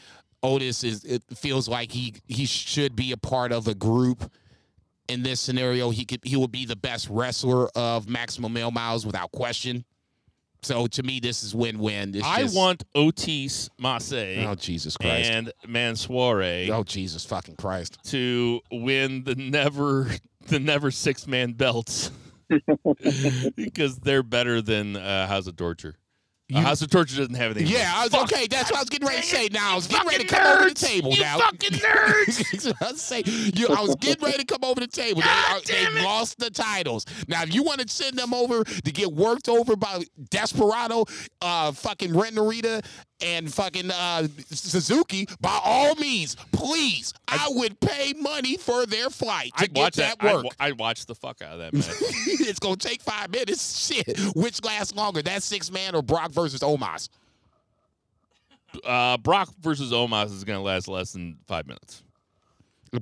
Otis is. It feels like he he should be a part of a group. In this scenario, he could he will be the best wrestler of maximum male miles without question. So to me, this is win win. I want Otis, Mace, Oh Jesus Christ! and Mansoor oh Jesus fucking Christ! to win the never the never six man belts because they're better than uh, House of Torture. Uh, You- House of Torture doesn't have anything. Yeah, I was, Fuck. okay. That's what I was getting ready to say. Now I was getting ready to come over the table. You now, fucking nerds! I was saying. You, I was getting ready to come over the table. They, God they it! lost the titles. Now, if you want to send them over to get worked over by Desperado, uh, fucking Ren Narita, and fucking uh, Suzuki, by all means, please, I, would pay money for their flight to I'd get watch that, that. I'd, work. wa- I'd watch the fuck out of that match. it's gonna take five minutes. Shit, which lasts longer, that six man or Brock versus Omos? uh, Brock versus Omos is going to last less than five minutes.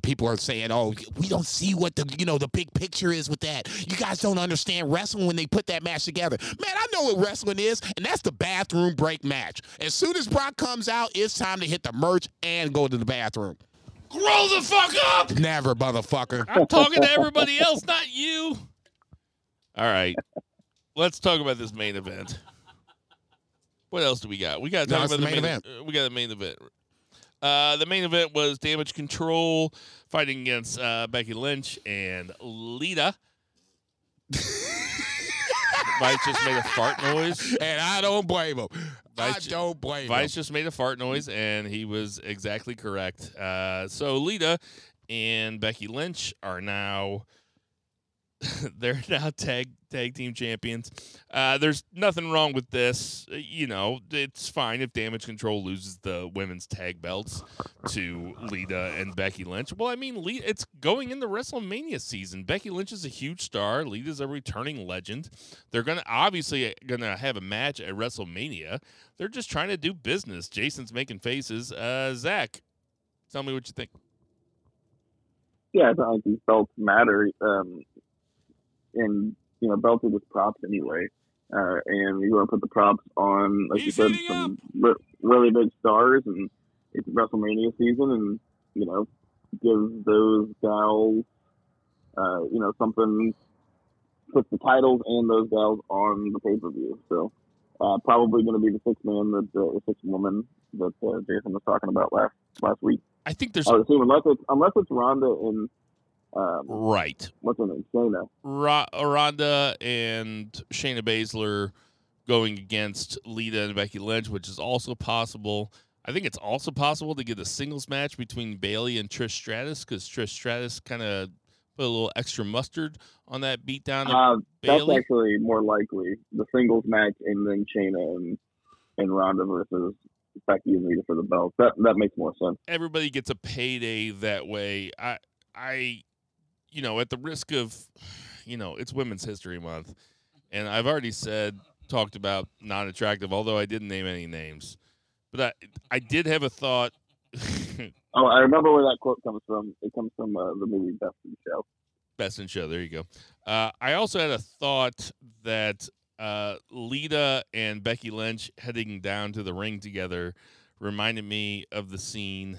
People are saying, "Oh, we don't see what the you know the big picture is with that. You guys don't understand wrestling when they put that match together." Man, I know what wrestling is, and that's the bathroom break match. As soon as Brock comes out, it's time to hit the merch and go to the bathroom. Grow the fuck up! Never, motherfucker. I'm talking to everybody else, not you. All right. Let's talk about this main event. What else do we got? We got to talk it's about the main main event. uh, we got the main event. Uh, the main event was Damage Control fighting against uh, Becky Lynch and Lita. Vice just made a fart noise. And I don't blame him. I Vice- don't blame Vice him. just made a fart noise, and he was exactly correct. Uh, so Lita and Becky Lynch are now they're now tag tag team champions. Uh, there's nothing wrong with this. Uh, You know, it's fine if Damage Control loses the women's tag belts to Lita and Becky Lynch. Well, I mean, Lita, it's going into WrestleMania season. Becky Lynch is a huge star. Lita's a returning legend. They're gonna obviously gonna have a match at WrestleMania. They're just trying to do business. Jason's making faces. Uh, Zach, tell me what you think. yeah, I don't think these belts matter. Um, and you know, belted with props anyway. Uh, and you want to put the props on, like you said, some re- really big stars, and it's WrestleMania season, and you know, give those gals, uh, you know, something. Put the titles and those gals on the pay per view. So, uh, probably going to be the six man that uh, the six woman that uh, Jason was talking about last last week. I think there's I would assume unless it's unless it's Ronda and um, right. what's her name, Shayna. Ra- Ronda and Shayna Baszler going against Lita and Becky Lynch, which is also possible. I think it's also possible to get a singles match between Bayley and Trish Stratus because Trish Stratus kind of put a little extra mustard on that beatdown of Uh, that's actually more likely the singles match, and then Shayna and and Ronda versus Becky and Lita for the belts. That that makes more sense. everybody gets a payday that way. I, I, you know, at the risk of, you know, it's Women's History Month, and I've already said, talked about not attractive, although I didn't name any names, but I, I did have a thought. Oh, I remember where that quote comes from. It comes from uh, the movie Best in Show. Best in show. There you go. Uh, I also had a thought that uh, Lita and Becky Lynch heading down to the ring together reminded me of the scene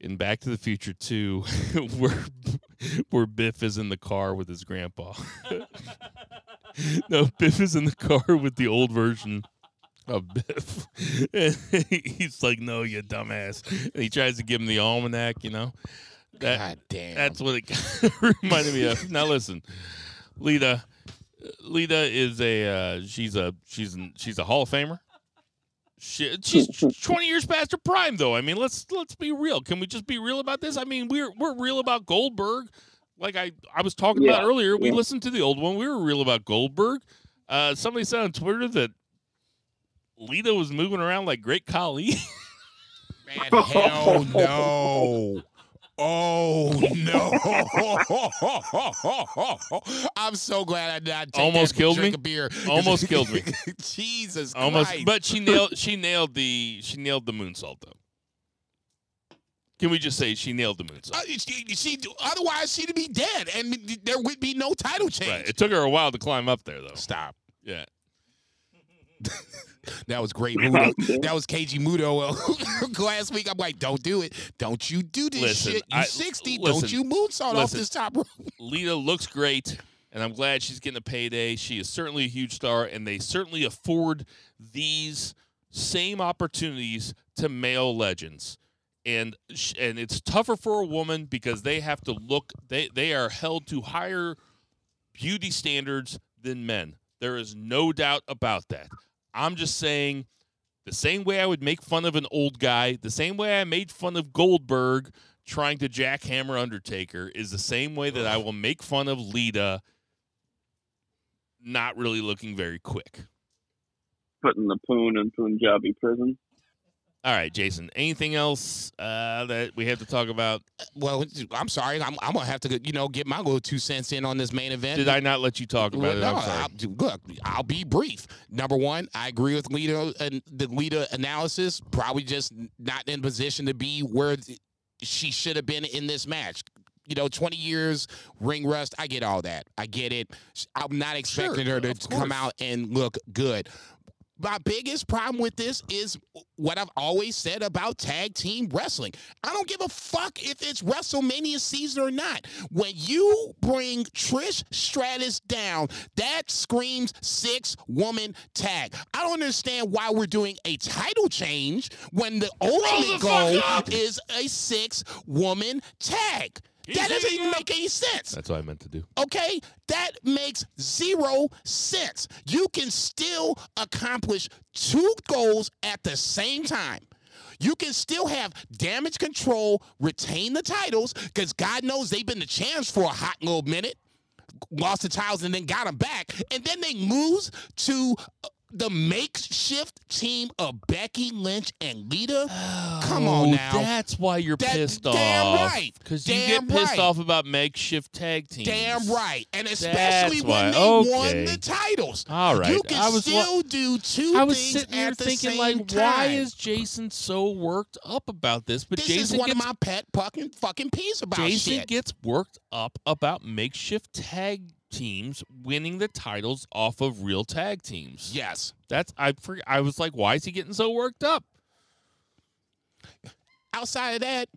in Back to the Future 2 where where Biff is in the car with his grandpa. no, Biff is in the car with the old version of Biff. And he's like, "No, you dumbass." And he tries to give him the almanac, you know. That God damn. that's what it reminded me of. Now listen, Lita. Lita is a uh, she's a she's an, she's a Hall of Famer. She, she's twenty years past her prime, though. I mean, let's let's be real. Can we just be real about this? I mean, we're we're real about Goldberg. Like I I was talking about earlier, we yeah. listened to the old one. We were real about Goldberg. Uh, somebody said on Twitter that Lita was moving around like Great Khali. Man, hell no. Oh no! I'm so glad I did not Almost killed me. beer. Almost killed me. Jesus Almost, Christ! but she nailed she nailed the she nailed the moonsault though. Can we just say she nailed the moonsault? Uh, she, she, otherwise she'd be dead, and there would be no title change. Right. It took her a while to climb up there though. Stop. Yeah. That was great. Muto. that was Keiji Muto uh, last week. I'm like, don't do it. Don't you do this Listen, shit. You I- 60. listen, don't you moonsault off this top rope. Lita looks great, and I'm glad she's getting a payday. She is certainly a huge star, and they certainly afford these same opportunities to male legends. And and it's tougher for a woman because they have to look. They they are held to higher beauty standards than men. There is no doubt about that. I'm just saying. The same way I would make fun of an old guy, the same way I made fun of Goldberg trying to jackhammer Undertaker is the same way that I will make fun of Lita not really looking very quick. Putting the poon in Punjabi prison. All right, Jason. Anything else uh, that we have to talk about? Well, I'm sorry. I'm, I'm gonna have to, you know, get my little two cents in on this main event. Did I not let you talk about Well, it? no. I'll, look, I'll be brief. Number one, I agree with Lita and the Lita analysis. Probably just not in position to be where she should have been in this match. You know, 20 years ring rust. I get all that. I get it. I'm not expecting her to come out and look good. My biggest problem with this is what I've always said about tag team wrestling. I don't give a fuck if it's WrestleMania season or not. When you bring Trish Stratus down, that screams six woman tag. I don't understand why we're doing a title change when the ultimate goal is a six woman tag. That doesn't even make any sense. That's what I meant to do. Okay, that makes zero sense. You can still accomplish two goals at the same time. You can still have damage control, retain the titles, because God knows they've been the champs for a hot little minute. Lost the titles and then got them back. And then they lose to uh, the makeshift team of Becky Lynch and Lita. Oh, Come on Oh, now. That's why you're That- pissed off. damn right. Because you Damn get pissed right. off about makeshift tag teams. Damn right, and especially That's when why. they won Okay. the titles. All right. you can I was wa- still do two I was things sitting here at the thinking, same like, time. why is Jason so worked up about this? But this Jason is one gets, of my pet fucking fucking peas about Jason shit. gets worked up about makeshift tag teams winning the titles off of real tag teams. yes, That's I for, I was like, why is he getting so worked up? outside of that,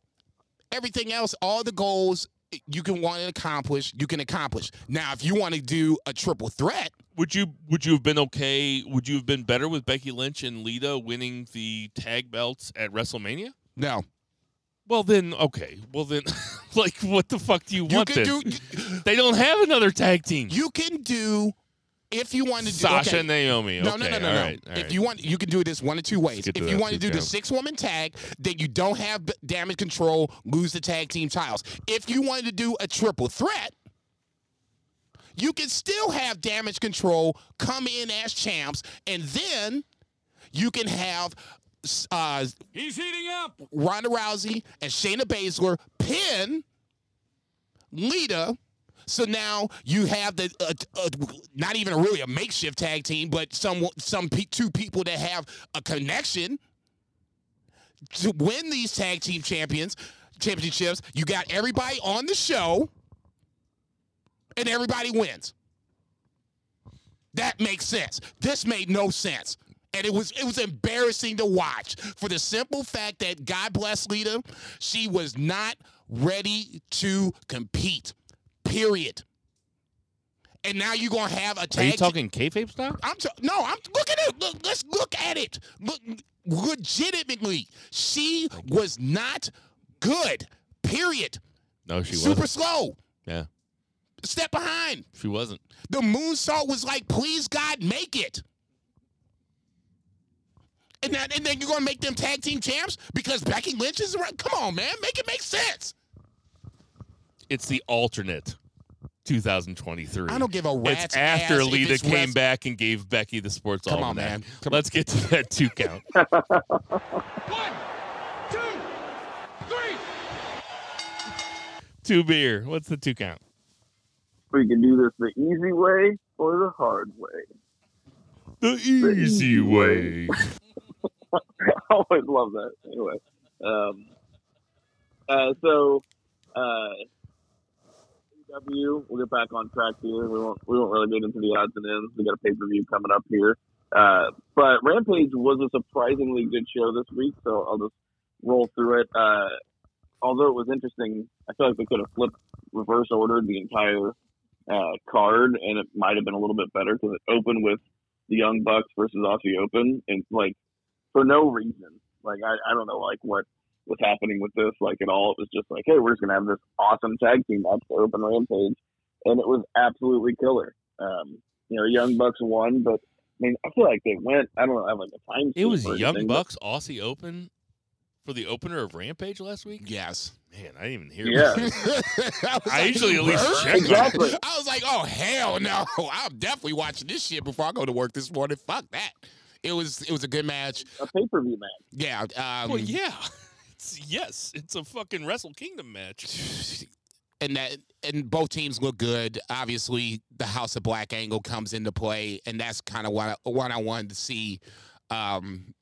everything else, all the goals you can want to accomplish, you can accomplish. Now, if you want to do a triple threat, Would you would you have been okay? Would you have been better with Becky Lynch and Lita winning the tag belts at WrestleMania? no, Well then, okay. Well then, like, what the fuck do you, you want? can then? do. They don't have another tag team. You can do. If you want to do Sasha okay. and Naomi. No, okay, no, no, no, no. right, all if right. you want, you can do this one of two ways. If you want to do the six woman tag, then you don't have damage control, lose the tag team titles. If you wanted to do a triple threat, you can still have damage control, come in as champs, and then you can have uh, He's heating up. Ronda Rousey and Shayna Baszler pin Lita. So now you have the uh, uh, not even really a makeshift tag team, but some some pe- two people that have a connection to win these tag team champions championships. You got everybody on the show, and everybody wins. That makes sense. This made no sense. And it was it was embarrassing to watch for the simple fact that God bless Lita, she was not ready to compete. Period. And now you're gonna have a Are tag. you te- talking kayfabe style? I'm t- no, I'm look at it. Look, let's look at it. Look, legitimately, she was not good. Period. No, she Super wasn't. Super slow. Yeah, Step behind. she wasn't. The moonsault was like, please God, make it. And, that, and then you're gonna make them tag team champs because Becky Lynch is around. Come on, man, make it make sense. It's the alternate 2023. I don't give a rat's It's after ass if Lita it's came res- back and gave Becky the sports Come on, almanac. man. Come Let's get to that two count. One, two, three. two beer. What's the two count? We can do this the easy way or the hard way. The easy easy way. I always love that. Anyway, um, uh, so uh, we'll get back on track here. We won't we won't really get into the odds and ends. We got a pay per view coming up here, uh, but Rampage was a surprisingly good show this week. So I'll just roll through it. Uh, although it was interesting, I feel like they could have flipped reverse ordered the entire uh, card, and it might have been a little bit better because it opened with the Young Bucks versus Aussie Open, and like for no reason. Like I, I don't know like what was happening with this like at all. It was just like, hey, we're just gonna have this awesome tag team match to open Rampage, and it was absolutely killer. Um, you know, Young Bucks won, but I mean, I feel like they went. I don't know, have like a time. It was Young anything, but- Bucks Aussie Open for the opener of Rampage last week. Yes. Man, I didn't even hear. Yeah. that. I, was I usually at least check. Exactly. I was like, oh hell no! I'm definitely watching this shit before I go to work this morning. Fuck that. It was it was a good match. a pay per view match. Yeah. Um, Well, yeah. It's, yes, it's a fucking Wrestle Kingdom match. and that and both teams look good. Obviously, the House of Black angle comes into play, and that's kind of what I, what I wanted to see. Um,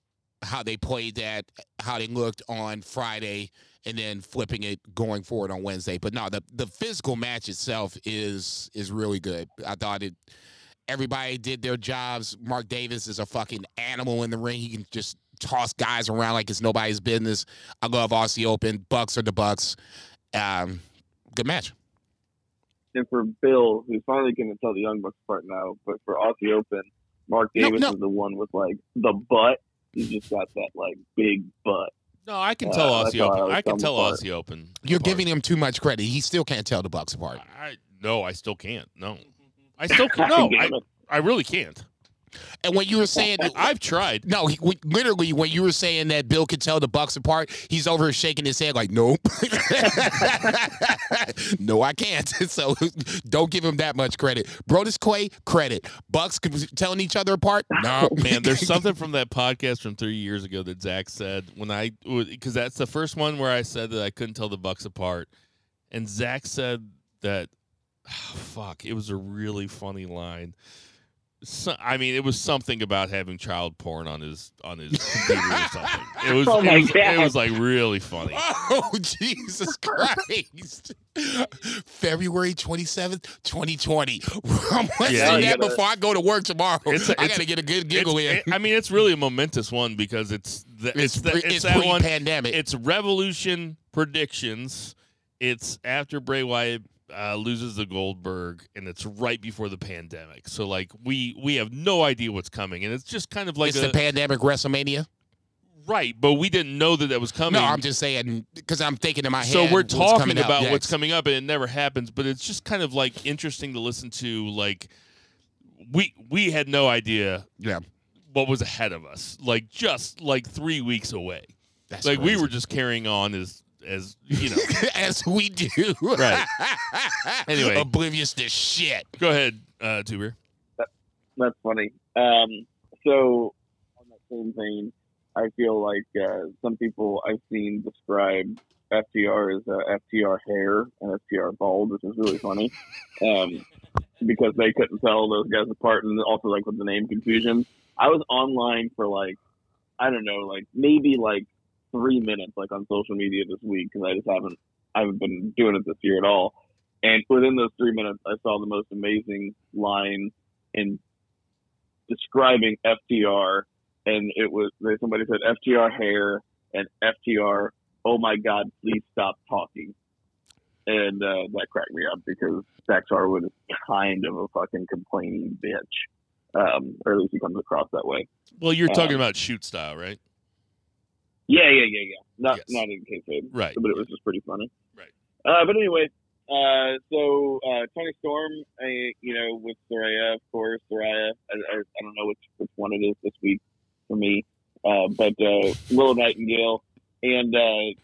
how they played that, how they looked on Friday, and then flipping it going forward on Wednesday. But no, the the physical match itself is is really good. I thought it Everybody did their jobs. Mark Davis is a fucking animal in the ring. He can just toss guys around like it's nobody's business. I love Aussie Open. Bucks are the Bucks. Um, good match. And for Bill, who's finally going to tell the Young Bucks part now, but for Aussie Open, Mark Davis no. is the one with like the butt. He's just got that like big butt. No, I can Uh, tell that's Aussie how I Open. I can tell tell apart. Aussie Open. You're apart. giving him too much credit. He still can't tell the Bucks apart. I no, I still can't. No, I still can't. No, I, I really can't. And when you were saying I've tried. No, he, when- literally, when you were saying that Bill could tell the Bucks apart, he's over here shaking his head like, "Nope, no, I can't." So don't give him that much credit. Brodus Clay, credit. Bucks could- telling each other apart. No, Man, there's something from that podcast from three years ago that Zach said when I because that's the first one where I said that I couldn't tell the Bucks apart, and Zach said that Oh, fuck, it was a really funny line. So, I mean, it was something about having child porn on his on his computer or something. It was, Oh it, my was it was like really funny. Oh, Jesus Christ. February 27th, 2020. I'm watching Yeah, you that gotta- before I go to work tomorrow. It's a- I it's- got to get a good giggle It's- in. I mean, it's really a momentous one because it's the, it's It's, the, pre- it's, it's that one. pre-pandemic. It's Revolution predictions. It's after Bray Wyatt uh, loses the Goldberg, and it's right before the pandemic. So like we we have no idea what's coming, and it's just kind of like it's a, the pandemic WrestleMania. right, but we didn't know that that was coming. No, I'm just saying because I'm thinking in my head. so we're what's talking up about what's coming up, and it never happens. But it's just kind of like interesting to listen to. Like we we had no idea Yeah, what was ahead of us. Like just like three weeks away. that's like we were just carrying on as as you know. as we do. Right. Anyway. oblivious to shit. Go ahead, uh, Tuber. That's funny. Um, so on that same vein, I feel like uh, some people I've seen describe FTR as uh, FTR hair and FTR bald, which is really funny, um, because they couldn't tell those guys apart, and also like with the name confusion. I was online for like I don't know, like maybe like three minutes, like on social media this week, because I just haven't I haven't been doing it this year at all. And within those three minutes, I saw the most amazing line in describing FTR, and it was. Somebody said FTR hair and FTR. Oh my God! Please stop talking. And uh, that cracked me up because Dax Harwood is kind of a fucking complaining bitch, um, or at least he comes across that way. Well, you're talking Um, about shoot style, right? Yeah, yeah, yeah, yeah. Not Yes. not in kayfabe, Right. but it was just pretty funny. Right. Uh, but anyway, uh, so uh, Toni Storm, I, you know, with Saraya, of course, Saraya. I, I, I don't know which which one it is this week for me, uh, but uh, Willow Nightingale and uh,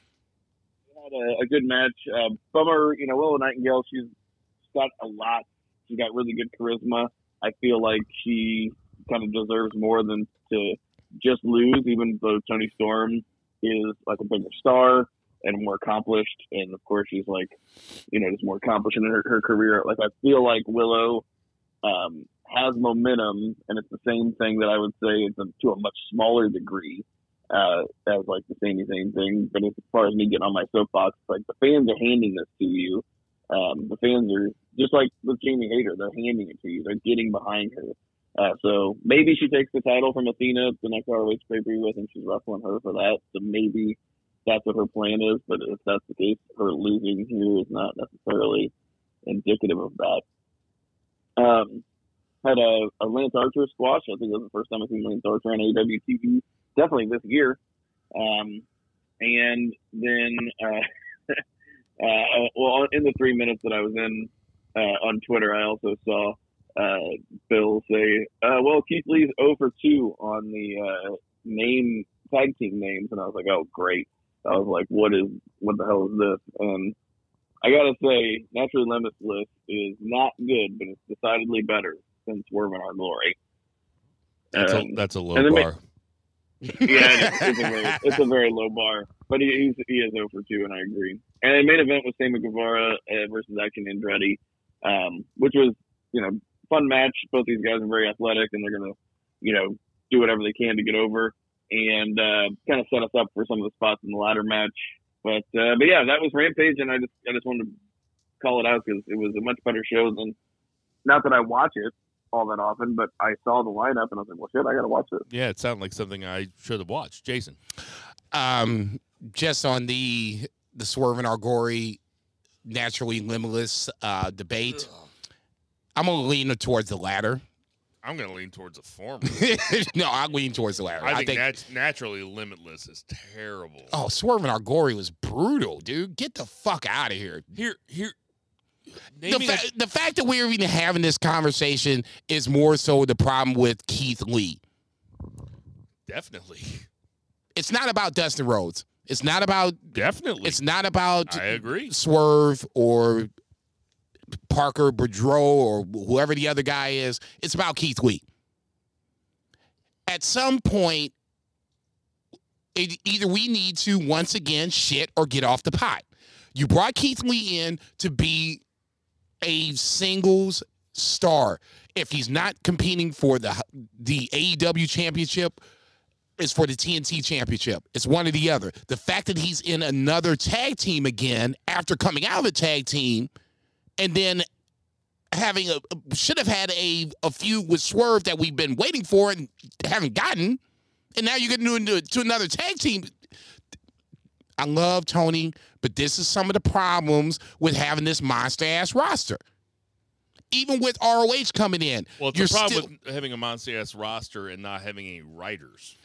had a, a good match. Uh, bummer, you know, Willow Nightingale. She's got a lot. She's got really good charisma. I feel like she kind of deserves more than to just lose, even though Toni Storm is like a bigger star and more accomplished. And of course, she's like, you know, just more accomplished in her, her career. Like, I feel like Willow um, has momentum, and it's the same thing that I would say it's a, to a much smaller degree uh, as like the same same thing. But as far as me getting on my soapbox, like the fans are handing this to you. Um, the fans are just like with Jamie Hayter, they're handing it to you. They're getting behind her. Uh, so maybe she takes the title from Athena at the next ROH pay per view. I think she's wrestling her for that. So maybe that's what her plan is. But if that's the case, her losing here is not necessarily indicative of that. Um, had a, a Lance Archer squash. I think it was the first time I've seen Lance Archer on AEW TV. Definitely this year. Um, and then, uh, uh, well, in the three minutes that I was in uh, on Twitter, I also saw uh, Bill say, uh, "Well, Keith Lee's 0 for 2 on the uh, name tag team names," and I was like, "Oh, great!" I was like, "What is? What the hell is this?" And I gotta say, Naturally Limitless is not good, but it's decidedly better than Swerve in Our Glory. That's, Um, a, that's a low bar. yeah, it's, a very, it's a very low bar, but he, he's, he is 0 for 2, and I agree. And the main event was Sammy Guevara uh, versus Action Andretti, um, which was, you know, fun match. Both these guys are very athletic, and they're going to, you know, do whatever they can to get over and uh, kind of set us up for some of the spots in the ladder match. But uh, but yeah, that was Rampage, and I just I just wanted to call it out because it was a much better show than. Not that I watch it, all that often, but I saw the lineup and I was like, well, shit, I got to watch it. Yeah, it sounded like something I should have watched. Jason. Um, just on the the Swerve in Our Glory naturally limitless uh, debate, I'm gonna lean towards the latter. I'm going to lean towards the former. no, I lean towards the latter. I think, nat- naturally limitless is terrible. oh, Swerve in Our Glory was brutal, dude. Get the fuck out of here. Here, here. The, fa- the fact that we're even having this conversation is more so the problem with Keith Lee. definitely, It's not about Dustin Rhodes. It's not about. definitely. It's not about I agree. Swerve or Parker Boudreaux or whoever the other guy is. It's about Keith Lee. At some point, it, either we need to once again shit or get off the pot. You brought Keith Lee in to be a singles star. If he's not competing for the the AEW championship, it's for the TNT championship. It's one or the other. The fact that he's in another tag team again after coming out of a tag team and then having a should have had a a feud with Swerve that we've been waiting for and haven't gotten, and now you're getting to, to another tag team. I love Tony, but this is some of the problems with having this monster ass roster. Even with ROH coming in, Well, it's you're a problem still, with having a monster ass roster and not having any writers.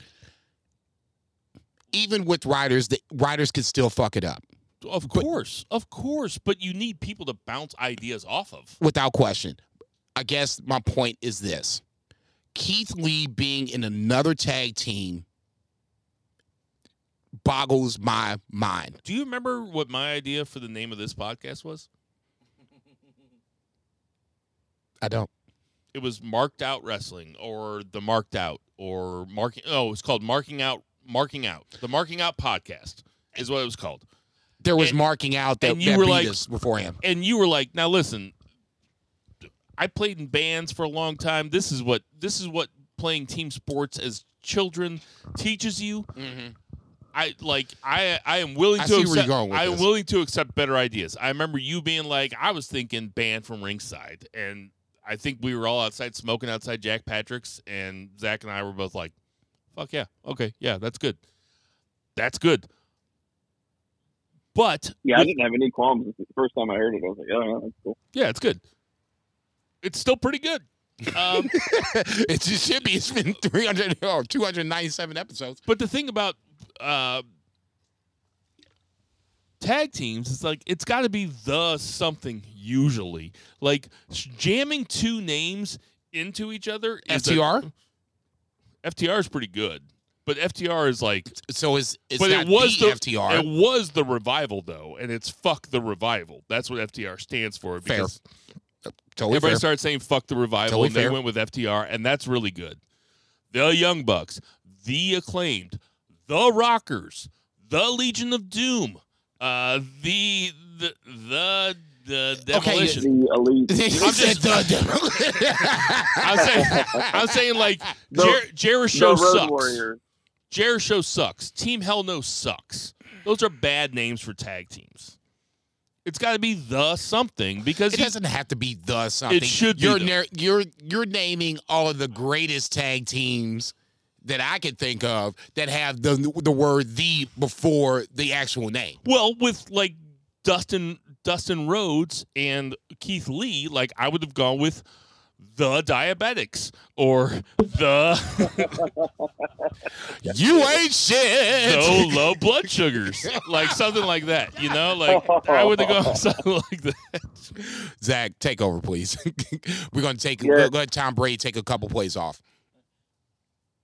even with writers, the writers could still fuck it up Of course, of course, but you need people to bounce ideas off of. without question. I guess my point is this: Keith Lee being in another tag team boggles my mind. Do you remember what my idea for the name of this podcast was? I don't. It was marked out wrestling or the marked out or marking. Oh, it's called marking out. Marking out. The marking out podcast is what it was called. There was And- marking out that, and you that were like- us beforehand. and you were like, "Now listen, I played in bands for a long time. This is what this is what playing team sports as children teaches you." Mm-hmm. I like I I am willing I to see where you're accept, going with I am this. willing to accept better ideas. I remember you being like, I was thinking Banned from Ringside, and I think we were all outside smoking outside Jack Patrick's, and Zach and I were both like, "Fuck yeah, okay, yeah, that's good, that's good." But Yeah, I didn't have any qualms. The first time I heard it, I was like, oh, yeah, that's cool. yeah, it's good. It's still pretty good. Um, it just should be. It's been 300 or 297 episodes. but the thing about uh, tag teams is like it's got to be the something usually. Like jamming two names into each other. Is a- FTR? FTR is pretty good, but FTR is like. So it's it's but not it was the, the, FTR. It was the revival though, and it's fuck the revival. That's what FTR stands for. Fair. Because totally Everybody fair. started saying "fuck the revival," Totally and they fair. went with FTR, and that's really good. The Young Bucks, the acclaimed, the Rockers, the Legion of Doom, uh, the the the the Okay, The elite. I'm just- I'm saying, I'm saying like The- Jer- Jericho Road sucks. Warriors. Jericho sucks. Team Hell No sucks. Those are bad names for tag teams. It's got to be the something because It you- doesn't have to be the something. It should You're nar- you're you're naming all of the greatest tag teams that I could think of that have the the word the before the actual name. Well, with like Dustin Dustin Rhodes and Keith Lee, like I would have gone with the diabetics or the You ain't shit. no low blood sugars, like something like that. You know, like I would have gone with something like that. Zach, take over, please. We're gonna take Yeah. we're gonna let Tom Brady take a couple plays off.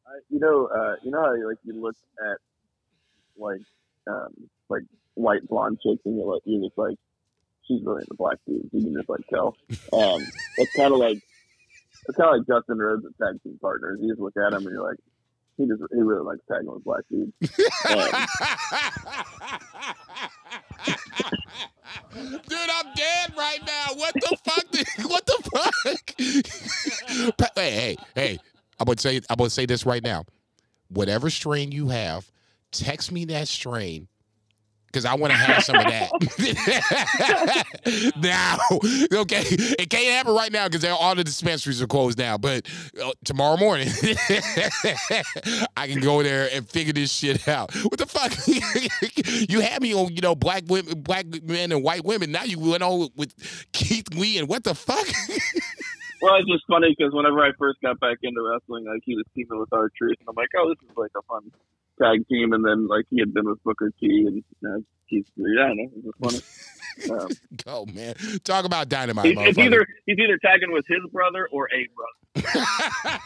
I- you know, uh, you know how like you look at like um, like white blonde chicks and you're like you're just like she's really into black dudes. You can just like tell. Um, it's kind of like it's kind of like Dustin Rhodes tag team partners. You just look at him and you're like, he just he really likes tagging with black dudes. Dude, I'm dead right now. What the fuck? what the fuck? Hey, hey, hey. I'm gonna say I'm gonna say this right now. Whatever strain you have, text me that strain. Because I want to have some of that. now, okay, it can't happen right now because all the dispensaries are closed now. But uh, tomorrow morning, I can go there and figure this shit out. What the fuck? you had me on, you know, black women, black men and white women. Now you went on with Keith Lee and what the fuck? Well, it's just funny because whenever I first got back into wrestling, like he was teaming with R-Truth, and I'm like, oh, this is like a fun tag team. And then like he had been with Booker T, and you know, he's yeah, I know, it's just funny. Um, Go man, talk about dynamite. he's, it's either he's either tagging with his brother or a brother.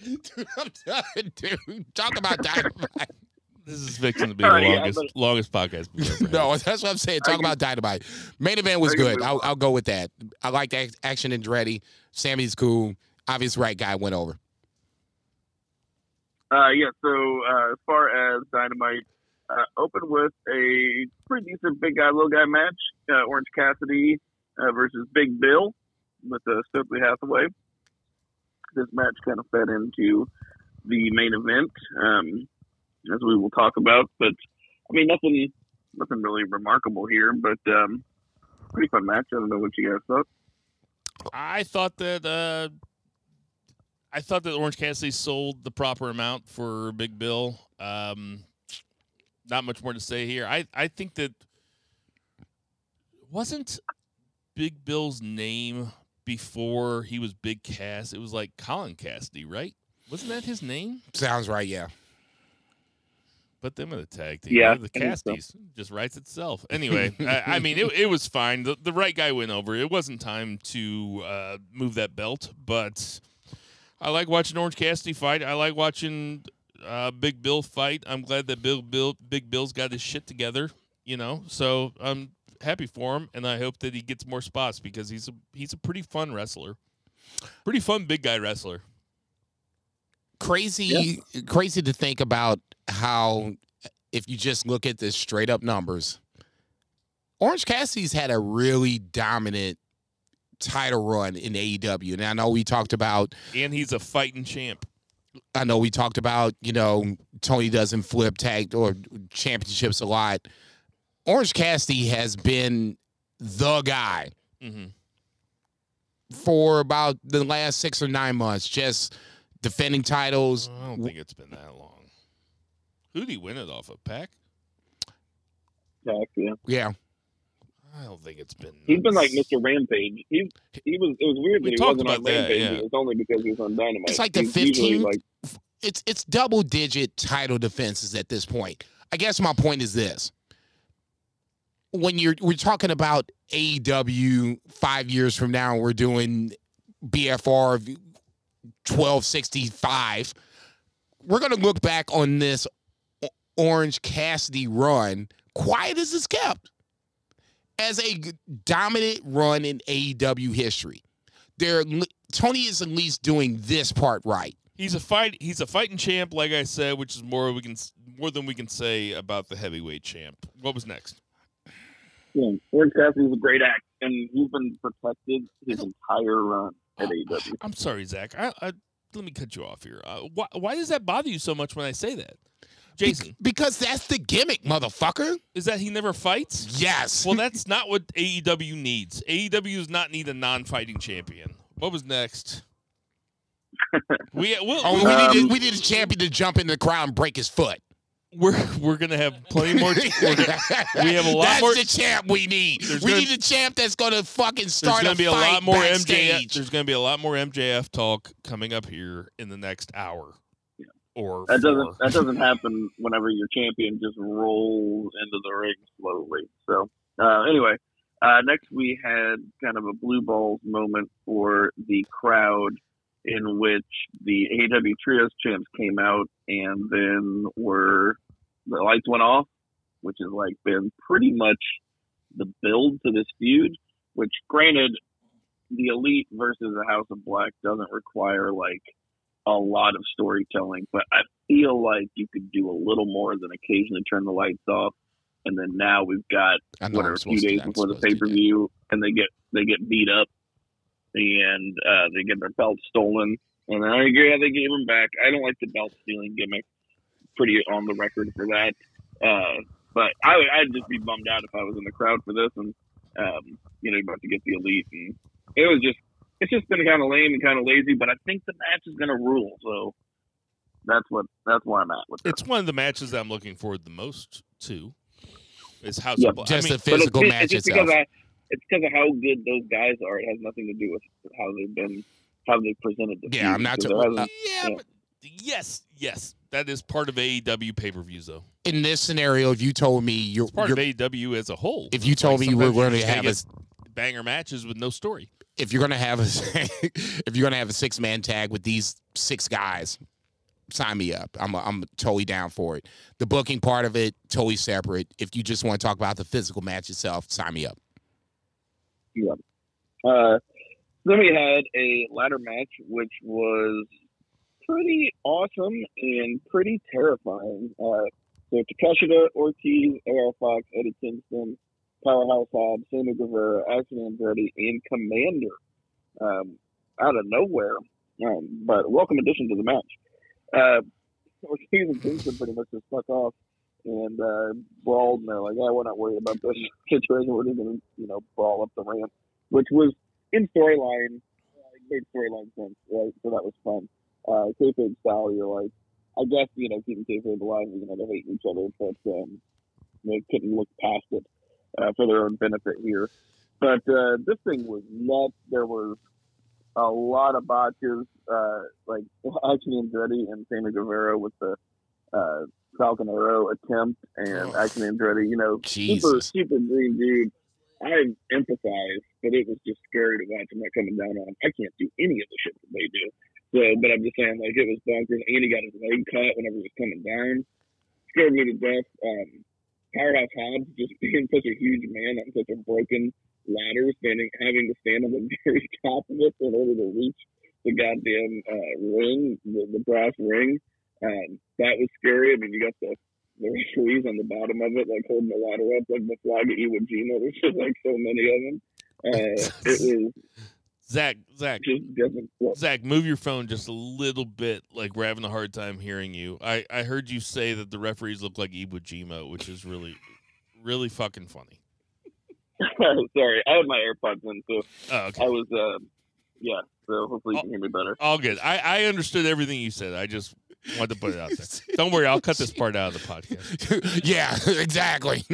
dude, I'm done, dude. Talk about dynamite. This is fixing to be the right, longest but- longest podcast we've ever had. No, that's what I'm saying. Talk I can- about dynamite. Main event was good. I'll. I'll go with that. I like the action and Andretti. Sammy's cool. Obvious right guy went over. Uh, yeah. So uh, as far as Dynamite, uh, open with a pretty decent big guy, little guy match. Uh, Orange Cassidy uh, versus Big Bill with uh, Stokely Hathaway. This match kind of fed into the main event, um, as we will talk about. But I mean, nothing, nothing really remarkable here. But um, pretty fun match. I don't know what you guys thought. I thought that uh, I thought that Orange Cassidy sold the proper amount for Big Bill. Um, not much more to say here. I, I think that wasn't Big Bill's name before he was Big Cass. It was like Colin Cassady, right? Wasn't that his name? Sounds right, yeah. Put them in the tag team. Yeah, the I think so. Casties just writes itself. Anyway, I, I mean, it, it was fine. The, the right guy went over. It wasn't time to uh, move that belt, but I like watching Orange Cassidy fight. I like watching uh, Big Bill fight. I'm glad that Bill, Bill Big Bill's got his shit together. You know, so I'm happy for him, and I hope that he gets more spots because he's a he's a pretty fun wrestler, pretty fun big guy wrestler. Crazy, crazy to think about how, if you just look at the straight up numbers, Orange Cassidy's had a really dominant title run in AEW. And I know we talked about And he's a fighting champ. I know we talked about, you know, Tony doesn't flip tag or championships a lot. Orange Cassidy has been the guy hmm for about the last six or nine months, just defending titles. I don't think it's been that long. Who'd he win it off of? PAC? Yeah. Yeah. I don't think it's been. He's been like. Mr. Rampage. He he was. It was weird We that he wasn't on that, Rampage. yeah. It was only because he was on Dynamite. It's like the He's 15th Like, It's it's double digit title defenses at this point. I guess my point is this. When you're we're talking about AEW five years from now, we're doing BFR twelve sixty five. We're gonna look back on this Orange Cassidy run, quiet as it's kept, as a dominant run in AEW history. There, Tony is at least doing this part right. He's a fight. He's a fighting champ, like I said, which is more we can more than we can say about the heavyweight champ. What was next? yeah, Orange Cassidy's a great act, and he's been protected his entire run at E AEW. I'm sorry, Zach. I, I let me cut you off here. Uh, why, why does that bother you so much when I say that, Jason? Because that's the gimmick, motherfucker. Is that he never fights? Yes. Well, that's not what AEW needs. AEW does not need a non-fighting champion. What was next? we we'll, oh, we, Um, need to, we need a champion to jump in the crowd and break his foot. we're we're gonna have plenty more. we're gonna- we have a lot that's more- the champ we need. There's We gonna- need a champ that's going to fucking start. there's start gonna a be a lot more MJF. There's gonna be a lot more MJF talk coming up here in the next hour. Or That four. doesn't that doesn't happen whenever your champion just rolls into the ring slowly. So uh, anyway, uh, next we had kind of a blue balls moment for the crowd, in which the AEW Trios champs came out and then were the lights went off, which has like been pretty much the build to this feud. Which, granted, the Elite versus the House of Black doesn't require like a lot of storytelling, but I feel like you could do a little more than occasionally turn the lights off. And then now we've got what are a few days before the pay per view, and they get they get beat up, and uh, they get their belts stolen. And I agree, they gave them back. I don't like the belt stealing gimmick. Pretty on the record for that. Uh, but I would I'd just be bummed out if I was in the crowd for this and um, you know about to get the elite and it was just it's just been kind of lame and kind of lazy. But I think the match is gonna rule. So that's what that's where I'm at with it. It's one of the matches that I'm looking forward the most to. Is House Yeah, of Black. Just I mean, the physical it's, match it's just itself. because I, it's because of how good those guys are. It has nothing to do with how they've been, how they presented the Yeah, feud, I'm not because ta- yeah, yeah. but yes, yes, that is part of AEW pay per views though. In this scenario, if you told me you're, It's part you're of AEW as a whole. if you told like me you were sometimes going to have a banger matches with no story. If you're gonna have a if you're gonna have a six man tag with these six guys, sign me up. I'm I'm totally down for it. The booking part of it totally separate. If you just want to talk about the physical match itself, sign me up. Uh, then we had a ladder match, which was pretty awesome and pretty terrifying. Uh, so Takeshita, Ortiz, AR Fox, Eddie Kingston, Powerhouse Hobbs, Sammy Guevara, Action Andretti, and Commander um, out of nowhere. Um, but welcome addition to the match. Uh, Ortiz and Kingston pretty much just fuck off and uh, brawled, and they're like, "Yeah, we're not worried about this situation. We're just gonna, you know, brawl up the ramp," which was in storyline, uh, made storyline sense, right? So that was fun. Uh, kayfabe style, you're like, I guess you know, keeping kayfabe alive, even though they hate each other, but um, they couldn't look past it uh, for their own benefit here. But uh, this thing was nuts. There were a lot of botches, uh, like Action Andretti and Sammy Guevara with the uh, Falcon Arrow attempt, and Action Andretti, you know, super Jesus. super green dude. I empathize, but it was just scary to watch him not coming down on. I can't do any of the shit that they do. So, but I'm just saying, like it was bonkers. And he got his leg cut whenever he was coming down. Scared me to death. Um, Powerhouse Hobbs just being such a huge man on such a broken ladder, standing, having to stand on the very top of it in order to reach the goddamn uh, ring, the, the brass ring. Um, that was scary. I mean, you got the the referees on the bottom of it, like holding the ladder up, like the flag at Iwo Jima. There's just like so many of them. Uh, it was Zach, Zach, just different. Well, Zach, move your phone just a little bit. Like we're having a hard time hearing you. I I heard you say that the referees look like Iwo Jima, which is really, really fucking funny. Sorry, I had my AirPods in, so Oh, okay. I was, uh, yeah. So hopefully you can hear me better. All good. I, I understood everything you said. I just wanted to put it out there. Don't worry, I'll cut this part out of the podcast. yeah, exactly.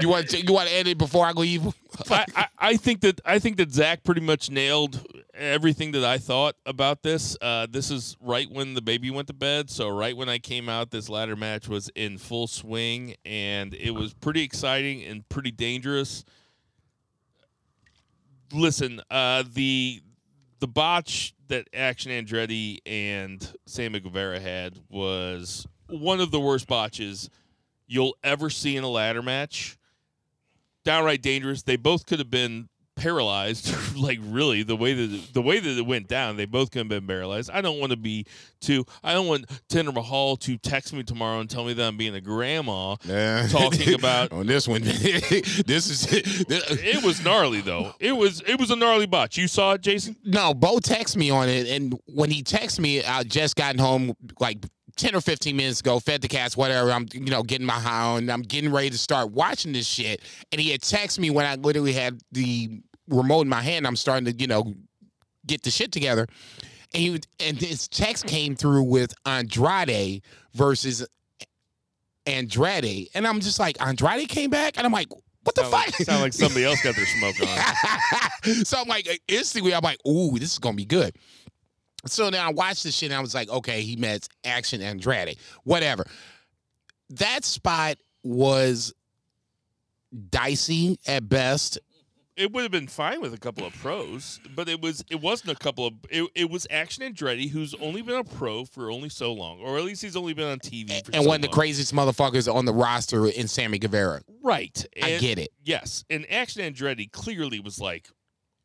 you want to, you want to end it before I go evil? I, I, I think that I think that Zach pretty much nailed everything that I thought about this. Uh, this is right when the baby went to bed, so right when I came out, this ladder match was in full swing, and it was pretty exciting and pretty dangerous. Listen, uh, the the botch that Action Andretti and Sammy Guevara had was one of the worst botches you'll ever see in a ladder match downright dangerous. They both could have been paralyzed, like really the way that the way that it went down. They both could have been paralyzed. I don't want to be too. I don't want Tinder Mahal to text me tomorrow and tell me that I'm being a grandma. Yeah. Talking about- on this one, this is It was gnarly though. It was it was a gnarly botch. You saw it, Jason? No, Bo texted me on it, and when he texted me, I just gotten home like ten or fifteen minutes ago, fed the cats, whatever. I'm you know getting my high on, I'm getting ready to start watching this shit, and he had texted me when I literally had the remote in my hand. I'm starting to you know get the shit together, and he would- and his text came through with Andrade versus Andrade, and I'm just like Andrade came back, and I'm like. What the Sound like, fuck? sound like somebody else got their smoke on. so I'm like instantly, I'm like, ooh, this is gonna be good. So now I watched this shit and I was like, okay, he met Action Andrade, whatever. That spot was dicey at best. It would have been fine with a couple of pros, but it was it wasn't a couple of it, it was Action Andretti who's only been a pro for only so long, or at least he's only been on TV for And so one of the long. craziest motherfuckers on the roster in Sammy Guevara. right. I get it. Yes, and Action Andretti clearly was like,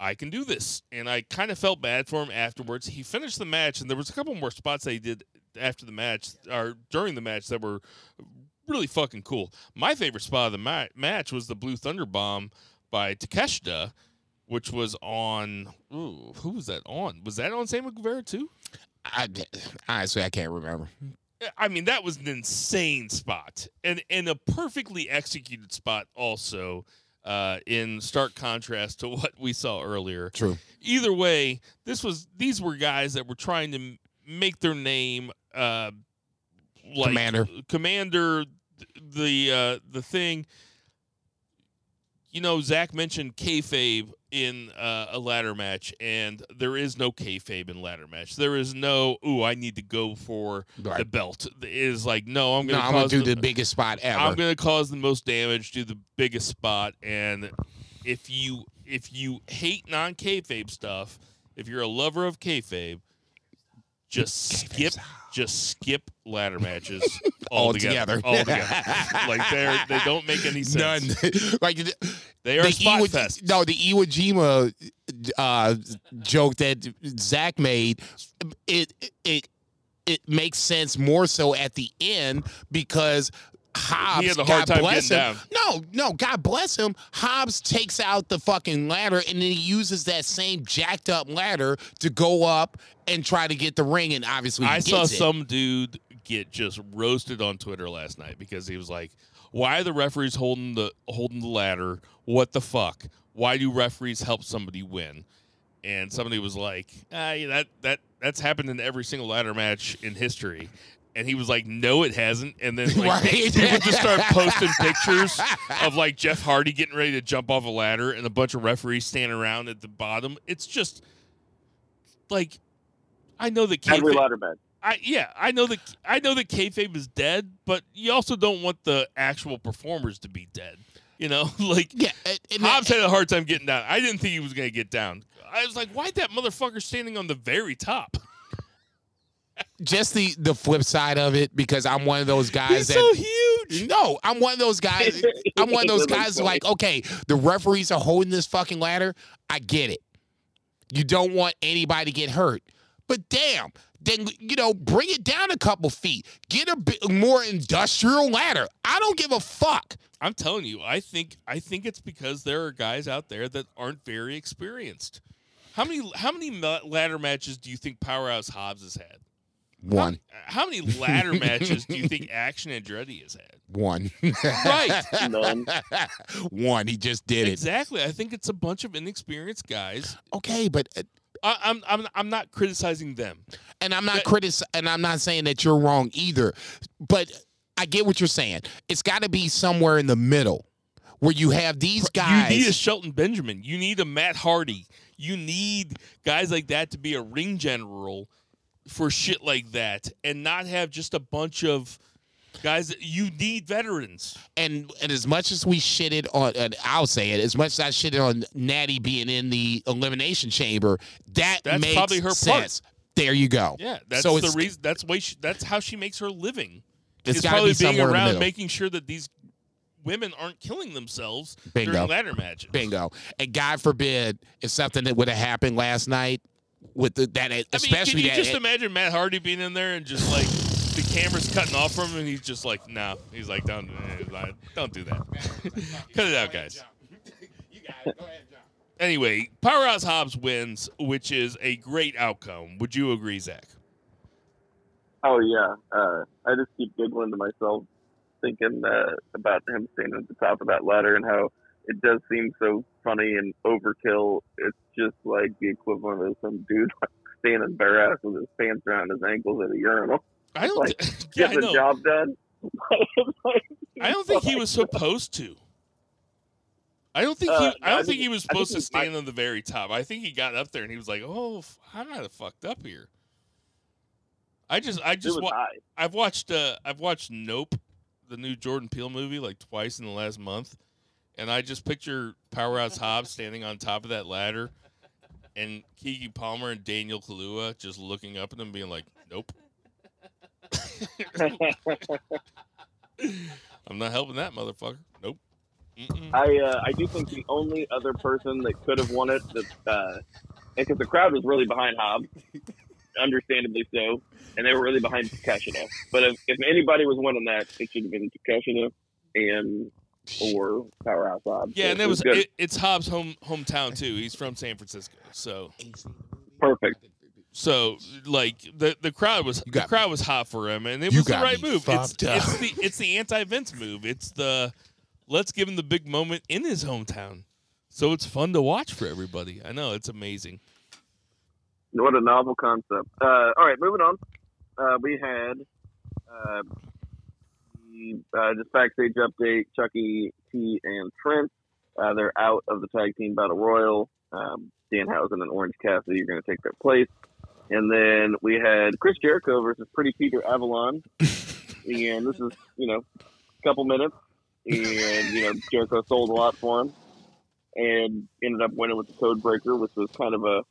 I can do this, and I kind of felt bad for him afterwards. He finished the match, and there was a couple more spots that he did after the match or during the match that were really fucking cool. My favorite spot of the ma- match was the Blue Thunder Bomb by Takeshita, which was on. Ooh, who was that on? Was that on Sam Guevara too? I, honestly, I can't remember. I mean, that was an insane spot, and and a perfectly executed spot also. Uh, in stark contrast to what we saw earlier. True. Either way, this was these were guys that were trying to make their name. Uh, like Commander. commander, th- the uh, the thing. You know, Zach mentioned kayfabe in uh, a ladder match, and there is no kayfabe in ladder match. There is no, ooh, I need to go for the belt. It is like, no, I'm gonna I'm gonna do the, the biggest spot ever. I'm gonna cause the most damage, do the biggest spot, and if you if you hate non kayfabe stuff, if you're a lover of kayfabe, just skip just skip ladder matches altogether. Altogether. Altogether. like they they don't make any sense. None. like They are the spot Iwo, fest. No, the Iwo Jima uh, joke that Zach made, it it it makes sense more so at the end because Hobbs, He had a hard God time bless getting him. down. No, no, God bless him. Hobbs takes out the fucking ladder and then he uses that same jacked up ladder to go up and try to get the ring, and obviously he I saw it. some dude get just roasted on Twitter last night because he was like, "Why are the referees holding the holding the ladder? What the fuck? Why do referees help somebody win?" And somebody was like, ah, yeah, "That that that's happened in every single ladder match in history." And he was like, "No, it hasn't." And then like, Right. people just start posting pictures of like Jeff Hardy getting ready to jump off a ladder and a bunch of referees standing around at the bottom. It's just like I know that Every kayfabe- ladder match. I yeah, I know that I know that kayfabe is dead, but you also don't want the actual performers to be dead. You know, like Yeah, and- and Hobbs that- had a hard time getting down. I didn't think he was gonna get down. I was like, why that motherfucker standing on the very top? Just the the flip side of it because I'm one of those guys He's that so huge. No, I'm one of those guys. I'm one of those guys funny. like, okay, the referees are holding this fucking ladder. I get it. You don't want anybody to get hurt. But damn, then you know, bring it down a couple feet. Get a bit more industrial ladder. I don't give a fuck. I'm telling you, I think I think it's because there are guys out there that aren't very experienced. How many how many ladder matches do you think Powerhouse Hobbs has had? One. How many ladder matches do you think Action Andretti has had? One. Right. None. One. He just did it. Exactly. I think it's a bunch of inexperienced guys. Okay, but uh, I, I'm I'm I'm not criticizing them. and I'm not But- critic and I'm not saying that you're wrong either. But I get what you're saying. It's got to be somewhere in the middle where you have these guys. You need a Shelton Benjamin. You need a Matt Hardy. You need guys like that to be a ring general for shit like that, and not have just a bunch of guys. You need veterans. and and as much as we shitted on, and I'll say it, as much as I shitted on Natty being in the elimination chamber, that That's makes probably her part. sense. There you go. Yeah, that's So the reason. That's why. She, that's how she makes her living. It's probably be being somewhere in the around, making sure that these women aren't killing themselves Bingo. during ladder matches. Bingo. And God forbid if something that would have happened last night with the, that, I mean, especially can you that. just imagine Matt Hardy being in there and just like the camera's cutting off from him, and he's just like, "No," he's like, "Don't, eh, like, don't do that. Cut it out, guys." Anyway, Powerhouse Hobbs wins, which is a great outcome. Would you agree, Zach? Oh yeah. Uh, I just keep giggling to myself, thinking uh, about him standing at the top of that ladder and how it does seem so funny and overkill. It's just like the equivalent of some dude standing bare ass with his pants around his ankles at a urinal, I don't. Like, thi- yeah, I get the know. job done. I don't think he was supposed to. I don't think he. Uh, I don't I think think- he was supposed to stand on the very top. I think he got up there and he was like, "Oh, I'm not fucked up here." I just, I just, wa- I've watched, uh, I've watched Nope, the new Jordan Peele movie, like twice in the last month, and I just picture Powerhouse Hobbs standing on top of that ladder, and Keke Palmer and Daniel Kaluuya just looking up at them being like, "Nope, I'm not helping that motherfucker. Nope." Mm-mm. I uh, I do think the only other person that could have won it, that uh, because the crowd was really behind Hobbs, understandably so, and they were really behind Takeshita. But if, if anybody was winning that, it should have been Takeshita and or Powerhouse Hobbs. Yeah, So and it was good. it, it's Hobbs' home hometown too. He's from San Francisco, so perfect. So like the the crowd was the got- crowd was hot for him, and it You was the right move. It's, it's the it's the anti Vince move. It's the let's give him the big moment in his hometown, so it's fun to watch for everybody. I know it's amazing. What a novel concept. Uh, all right, moving on. Uh, we had uh, the, uh, just backstage update. Chucky T and Trent. Uh, they're out of the tag team battle royal. Um, Danhausen and Orange Cassidy are going to take their place. And then we had Chris Jericho versus Pretty Peter Avalon. and this is, you know, a couple minutes. And, you know, Jericho sold a lot for him. And ended up winning with the code breaker, which was kind of a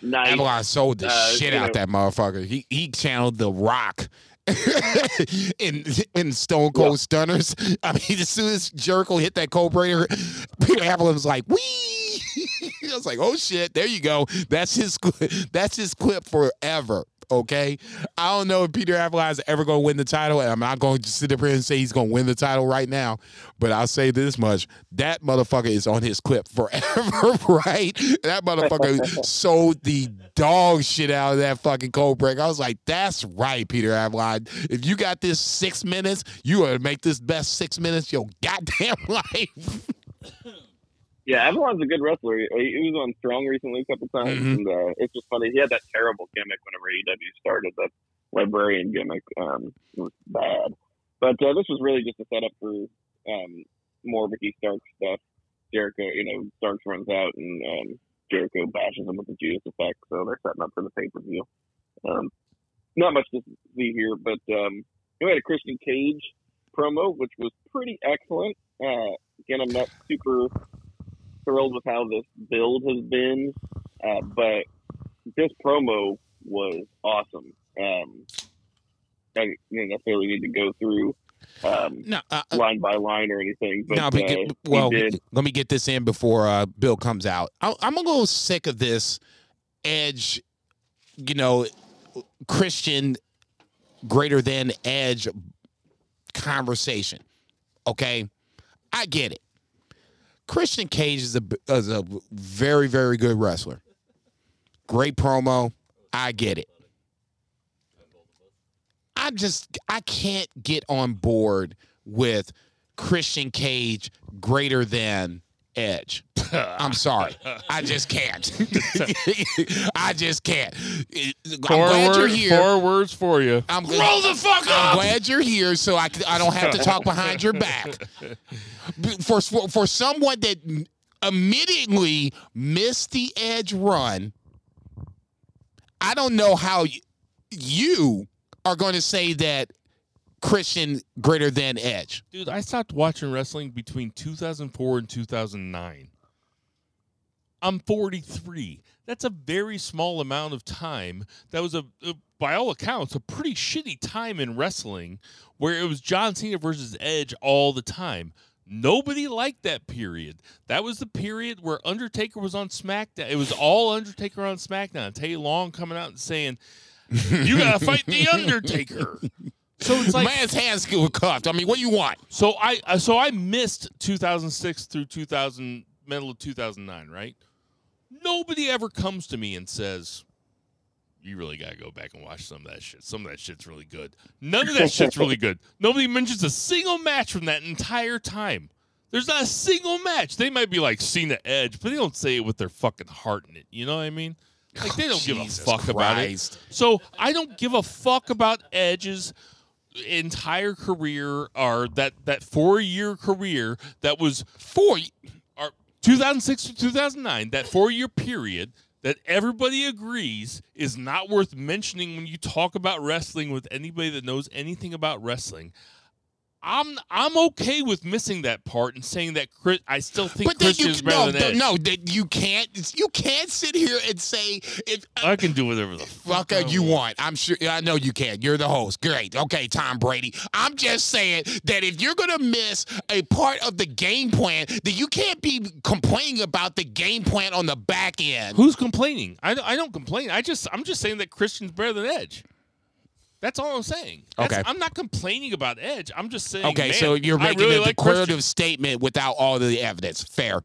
nice Avalon sold the Uh, shit out know- that motherfucker. He he channeled the Rock. in in Stone Cold Stunners. I mean, as soon as Jericho hit that code breaker, Peter Avalon was like, "Wee!" I was like, "Oh shit, there you go. That's his that's his clip forever." Okay, I don't know if Peter Avalon is ever going to win the title, and I'm not going to sit up here and say he's going to win the title right now. But I'll say this much: that motherfucker is on his clip forever, right? That motherfucker sold the dog shit out of that fucking cold break. I was like, that's right, Peter Avalon. If you got this six minutes, you are to make this best six minutes your goddamn life. Yeah, Avalon's a good wrestler. He, he was on Strong recently a couple times, Mhm. and uh, it's just funny. He had that terrible gimmick whenever AEW started, that librarian gimmick. Um, it was bad. But uh, this was really just a setup for um, more Ricky Stark stuff. Jericho, you know, Starks runs out, and um, Jericho bashes him with the Judas effect, so they're setting up for the pay per view. Um, not much to see here, but um, we had a Christian Cage promo, which was pretty excellent. Uh, again, I'm not super thrilled with how this build has been, uh, but this promo was awesome. Um, I didn't necessarily need to go through um, No, uh, uh, line by line or anything, but no, but uh, get- well, he let me get this in before uh, Bill comes out. I, I'm a little sick of this Edge, you know, Christian greater than Edge conversation. Okay, I get it. Christian Cage is a is a very very good wrestler. Great promo. I get it. I just I can't get on board with Christian Cage greater than Edge. I'm sorry. I just can't. I just can't. I'm Four, glad you're word- here. four words for you. I'm Grow the fuck up. I'm glad you're here, so I, I don't have to talk behind your back. For for, for someone that immediately missed the edge run, I don't know how y- you are going to say that Christian greater than Edge. Dude, I stopped watching wrestling between 2004 and 2009. I'm 43. That's a very small amount of time. That was a, a by all accounts, a pretty shitty time in wrestling where it was John Cena versus Edge all the time. Nobody liked that period. That was the period where Undertaker was on SmackDown. It was all Undertaker on SmackDown. Teddy Long coming out and saying, "You gotta fight the Undertaker." So it's like Man's hands were cuffed. I mean, what do you want? so I uh, so I missed 2006 through 2000 middle of 2009, right? Nobody ever comes to me and says, "You really got to go back and watch some of that shit. Some of that shit's really good." None of that shit's really good. Nobody mentions a single match from that entire time. There's not a single match. They might be like Cena Edge, but they don't say it with their fucking heart in it. You know what I mean? Like they don't give a fuck about it. So I don't give a fuck about Edge's entire career or that that four year career that was four uh, or 2006 to 2009 that four year period that everybody agrees is not worth mentioning when you talk about wrestling with anybody that knows anything about wrestling. I'm I'm okay with missing that part and saying that Chris, I still think But then you better no, than Edge. no, that you can't you can't sit here and say if uh, I can do whatever the fuck, fuck uh, I you want. want. I'm sure I know you can. You're the host. Great. Okay, Tom Brady. I'm just saying that if you're gonna miss a part of the game plan, that you can't be complaining about the game plan on the back end. Who's complaining? I, I don't complain. I just I'm just saying that Christian's better than Edge. That's all I'm saying. That's- Okay. I'm not complaining about Edge. I'm just saying. Okay, so you're making really a like declarative Christian. statement without all of the evidence. Fair.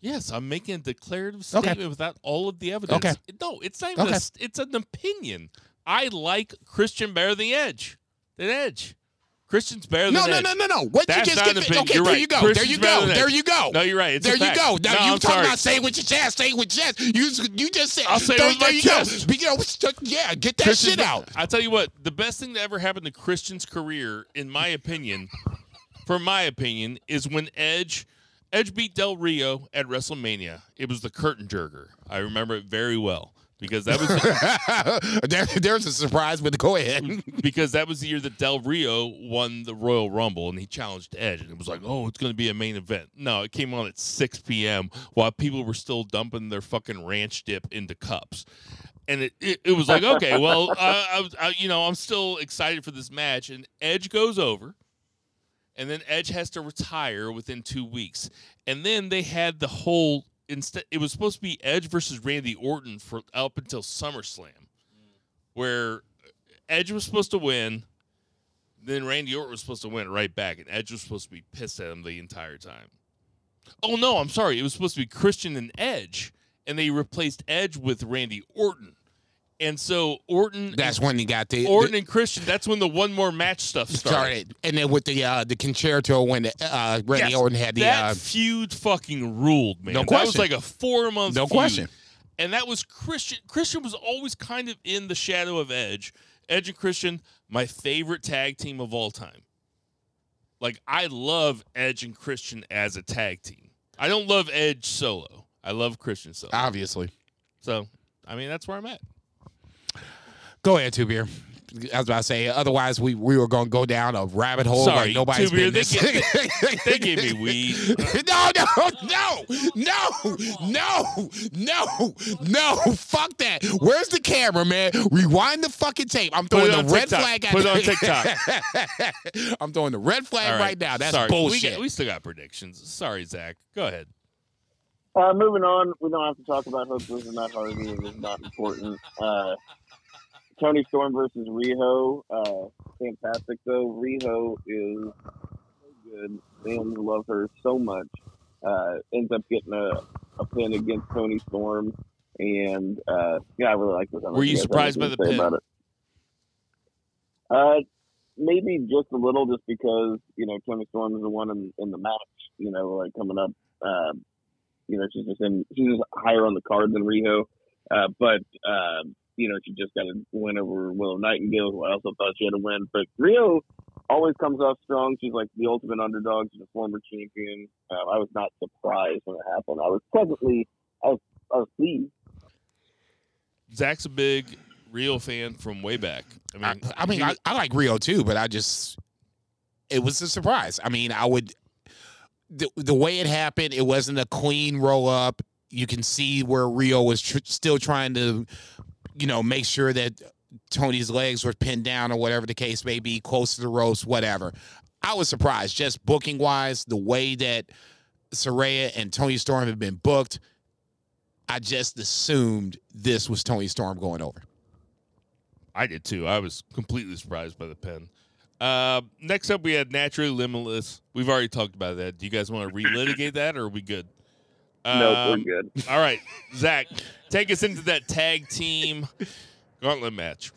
Yes, I'm making a declarative Okay. statement without all of the evidence. Okay. No, it's not even. Okay. A, it's an opinion. I like Christian better than Edge. Than Edge. Christian's better No, than no, Edge. no, no, no. What That's you just get? Okay, You're there right. you go. Christian's there you go. There you go. No, you're right. It's a there you go. Now No, you I'm talking sorry. about saying with your chest, saying with chest. You you just said. I'll say there, with there my you chest. go. You know, yeah, get that Christian's shit out. I tell you what, the best thing that ever happened to Christian's career, in my opinion, for my opinion, is when Edge Edge beat Del Rio at WrestleMania. It was the curtain jerker. I remember it very well because that was there, there's a surprise, but go ahead. because that was the year that Del Rio won the Royal Rumble and he challenged Edge and it was like, oh, it's going to be a main event. No, it came on at 6 p.m. while people were still dumping their fucking ranch dip into cups. And it, it, it was like, okay, well, I, I, I, you know, I'm still excited for this match. And Edge goes over, and then Edge has to retire within two weeks. And then they had the whole instead. It was supposed to be Edge versus Randy Orton for up until SummerSlam, where Edge was supposed to win. Then Randy Orton was supposed to win right back, and Edge was supposed to be pissed at him the entire time. Oh no, I'm sorry. It was supposed to be Christian and Edge, and they replaced Edge with Randy Orton. And so Orton, That's when he got the Orton and Christian. That's when the one more match stuff started. started, and then with the uh, the concerto when the, uh, Randy Yes, Orton had the that uh, feud fucking ruled, man. No question. That was like a four month. No feud. question. And that was Christian. Christian was always kind of in the shadow of Edge. Edge and Christian, my favorite tag team of all time. Like I love Edge and Christian as a tag team. I don't love Edge solo. I love Christian solo. obviously. so I mean that's where I'm at. Go ahead, two beer. I was about to say. Otherwise, we, we were going to go down a rabbit hole Sorry, like nobody's Two Beer, they business. They gave me weed. no, no, no, no, no, no, no. Fuck that. Where's the camera, man? Rewind the fucking tape. I'm throwing the red TikTok. flag at Put it on TikTok. I'm throwing the red flag right now. That's Sorry. bullshit. We, got, we still got predictions. Sorry, Zach. Go ahead. Uh, moving on, we don't have to talk about Hook versus Matt Hardy. It is not important. Uh, Toni Storm versus Riho. Uh, fantastic though. Riho is so good. Fans love her so much. Uh, ends up getting a, a pin against Toni Storm, and uh, yeah, I really like this. Were you surprised by the pin? About it. Uh, maybe just a little, just because you know Toni Storm is the one in, in the match. You know, like coming up. Um, you know, she's just in, she's just higher on the card than Riho. Uh, but, um, you know, she just got a win over Willow Nightingale, who I also thought she had a win. But Riho always comes off strong. She's like the ultimate underdog. She's a former champion. Uh, I was not surprised when it happened. I was pleasantly, I was, I was pleased. Zach's a big Riho fan from way back. I I, mean, I mean, he- I, I like Riho too, but I just it was a surprise. I mean, I would the the way it happened, it wasn't a clean roll up. You can see where Riho was tr- still trying to, you know, make sure that Toni's legs were pinned down or whatever the case may be, close to the ropes, whatever. I was surprised, just booking wise, the way that Saraya and Toni Storm have been booked. I just assumed this was Toni Storm going over. I did too. I was completely surprised by the pen. Uh, next up, we had Naturally Limitless. We've already talked about that. Do you guys want to relitigate that, or are we good? Um, we're good. All right, Zach, take us into that tag team gauntlet match.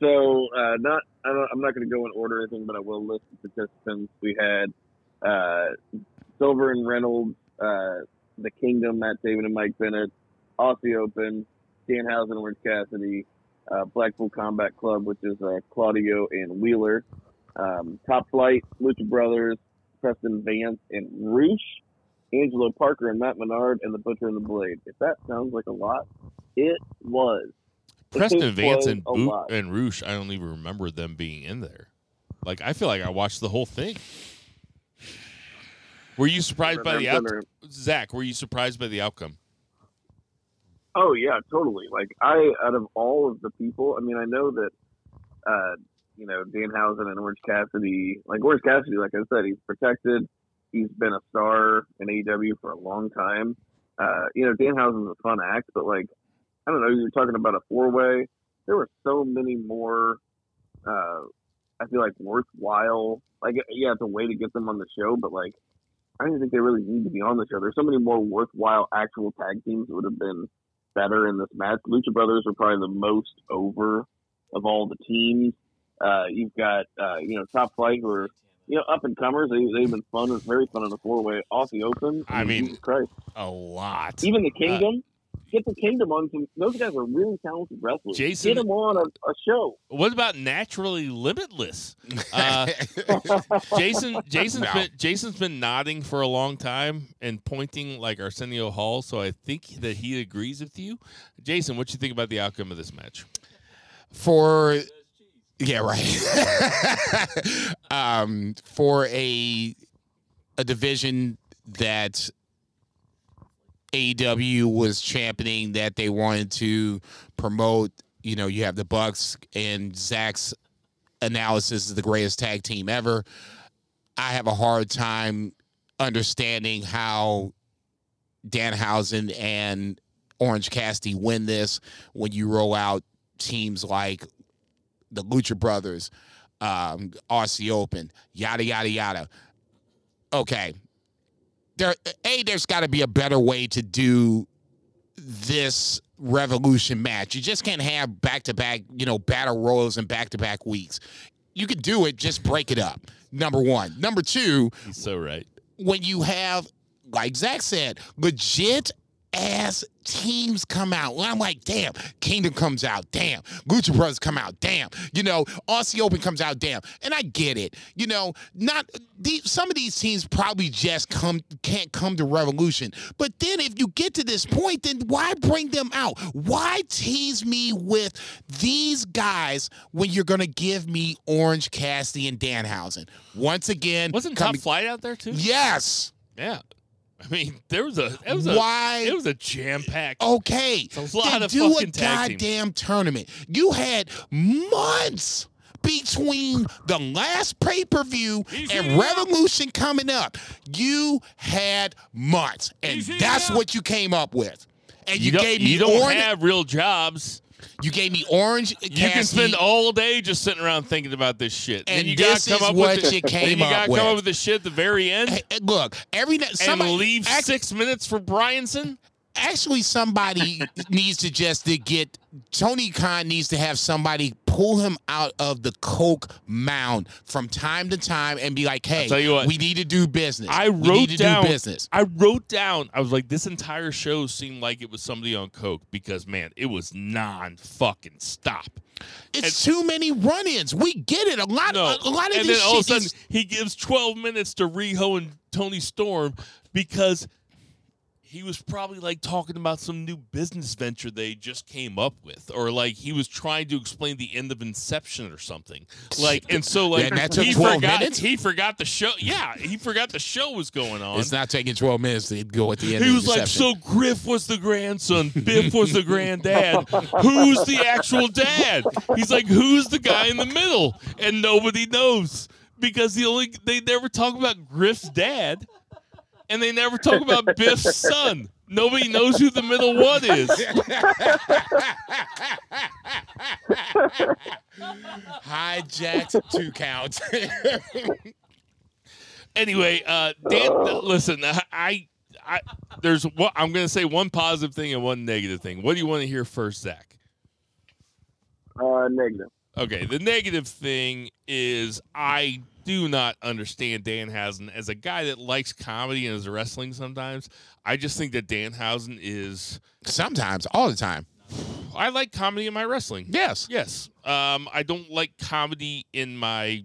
So, uh, not I don't, I'm not going to go in order or anything, but I will list the participants. We had uh, Silver and Reynolds, uh, the Kingdom, Matt Taven and Mike Bennett, Aussie Open, Danhausen, Orange Cassidy, uh, Blackpool Combat Club, which is uh, Claudio and Wheeler, um, Top Flight, Lucha Brothers, Preston Vance and Rush, Angelo Parker and Matt Menard, and the Butcher and the Blade. If that sounds like a lot, it was. Preston It Vance was and Boot and Rush. I don't even remember them being in there. Like I feel like I watched the whole thing. Were you surprised by the outcome, Zach? Were you surprised by the outcome? Oh yeah, totally. Like I, out of all of the people, I mean, I know that, uh, you know, Danhausen and Orange Cassidy, like Orange Cassidy, like I said, he's protected. He's been a star in AEW for a long time. Uh, you know, Danhausen's a fun act, but like, I don't know, you're talking about a four way. There were so many more, uh, I feel like worthwhile. Like, yeah, it's a way to get them on the show, but like, I don't think they really need to be on the show. There's so many more worthwhile actual tag teams that would have been better in this match. Lucha Brothers are probably the most over of all the teams. Uh, you've got uh, you know Top Flight who are you know up and comers. They, they've been fun. It's very fun in the four way. Aussie Open. I mean- Jesus Christ. A lot. Even the Kingdom. Get the Kingdom on some. Those guys are really talented wrestlers. Jason- get them on a, a show. What about naturally limitless? Uh, Jason, Jason's No. been Jason's been nodding for a long time and pointing like Arsenio Hall, so I think that he agrees with you. Jason, what do you think about the outcome of this match? for yeah right. Um for a a division that AEW was championing that they wanted to promote you know you have the Bucks and Zach's analysis is the greatest tag team ever. I have a hard time understanding how Danhausen and Orange Cassidy win this when you roll out teams like the Lucha Brothers, um, Aussie Open, yada yada yada. Okay, there. A, there's got to be a better way to do this Revolution match. You just can't have back to back, you know, battle royals and back to back weeks. You could do it, just break it up. Number one. Number two, He's so right. when you have, like Zach said, legit ass teams come out. Well, I'm like, damn, Kingdom comes out, damn, Gucci Brothers come out, damn, you know, Aussie Open comes out, damn, and I get it. You know, not the, some of these teams probably just come can't come to Revolution, but then if you get to this point, then why bring them out? Why tease me with these guys when you're gonna give me Orange Cassidy and Danhausen once again? Wasn't coming- Top Flight out there too? Yes. Yeah. I mean, there was a it was a Why? it was a jam packed. Okay. It's a lot then of do a fucking tag teams. goddamn tournament. You had months between the last pay per view Easy and now. Revolution coming up. You had months, and Easy that's now. what you came up with. And you, You, gave me you don't orange. have real jobs. You gave me orange. You can spend all day just sitting around thinking about this shit. And then you this gotta come is up what with the, you came then you up gotta with. come up with the shit at the very end hey, look, every somebody and leave act- six minutes for Bryanson. Actually somebody needs to just to get Tony Khan needs to have somebody pull him out of the coke mound from time to time and be like, "Hey, tell you what, we need to do business. I we wrote need to down. do business." I wrote down. I was like, this entire show seemed like it was somebody on coke because man, it was non fucking stop. It's too many run-ins. We get it. A lot, No, a, a lot of and this then all of a sudden is he gives 12 minutes to Riho and Toni Storm because he was probably like talking about some new business venture they just came up with, or like he was trying to explain the end of Inception or something. Like, and so like And that took he 12 forgot minutes? he forgot the show. Yeah, he forgot the show was going on. It's not taking 12 minutes to go at the end He was like, so Griff was the grandson, Biff was the granddad. Who's the actual dad? He's like, who's the guy in the middle? And nobody knows because the only they never talk about Griff's dad, and they never talk about Biff's son. Nobody knows who the middle one is. Hijacked two counts. Anyway, uh, Dan, listen, I, I, there's what I'm going to say one positive thing and one negative thing. What do you want to hear first, Zach? Uh, negative. Okay, the negative thing is I do not understand Dan Danhausen as a guy that likes comedy and is wrestling sometimes. I just think that Dan Danhausen is Sometimes, all the time. I like comedy in my wrestling. Yes. Yes. Um, I don't like comedy in my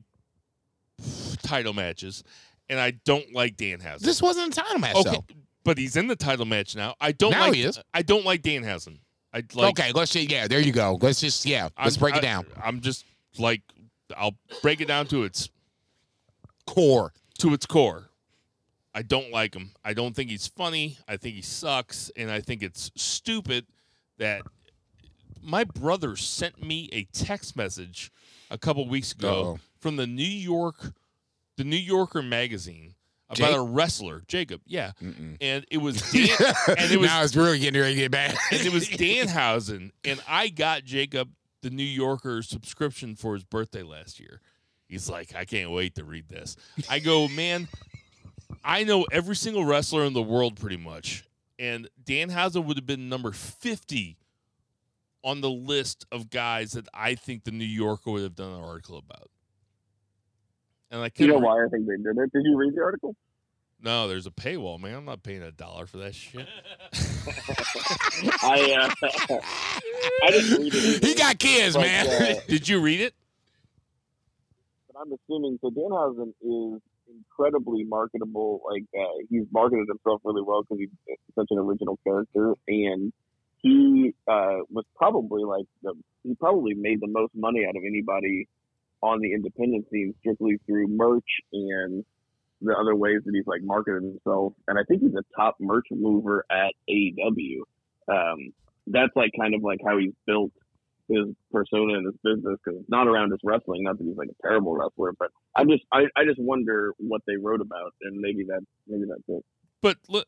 title matches, and I don't like Dan Danhausen. This wasn't a title match, okay, though. but he's in the title match now. I don't Now like. he is. I don't like Danhausen. I like. okay, let's just, yeah, there you go. Let's just, yeah, let's I'm- break I- it down. I'm just like, I'll break it down to its Core. to its core. I don't like him. I don't think he's funny. I think he sucks, and I think it's stupid that my brother sent me a text message a couple weeks ago Uh-oh. from the New York, the New Yorker magazine about Jake? a wrestler, Jacob. Yeah, Mm-mm. and it was Dan, and it was now it's really getting ready to get bad. and it was Danhausen, and I got Jacob the New Yorker subscription for his birthday last year. He's like, I can't wait to read this. I go, man, I know every single wrestler in the world pretty much, and Danhausen would have been number fifty on the list of guys that I think the New Yorker would have done an article about. And I You know why I think they did it? Did you read the article? No, there's a paywall, man. I'm not paying a dollar for that shit. I uh, I didn't read it. he got kids, But, man. uh, Did you read it? but I'm assuming so. Danhausen is incredibly marketable. Like uh, he's marketed himself really well because he's such an original character, and he uh, was probably like the he probably made the most money out of anybody on the independent scene strictly through merch and the other ways that he's like marketed himself. And I think he's a top merch mover at AEW. Um, that's like kind of like how he's built his persona in his business because it's not around his wrestling. Not that he's like a terrible wrestler, but I just I, I just wonder what they wrote about, and maybe that maybe that's it. But let,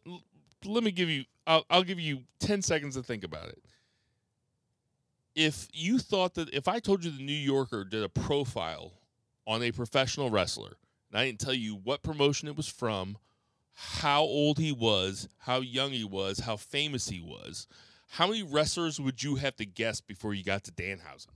let me give you I'll, I'll give you 10 seconds to think about it. If you thought that if I told you the New Yorker did a profile on a professional wrestler, and I didn't tell you what promotion it was from, how old he was, how young he was, how famous he was, how many wrestlers would you have to guess before you got to Danhausen?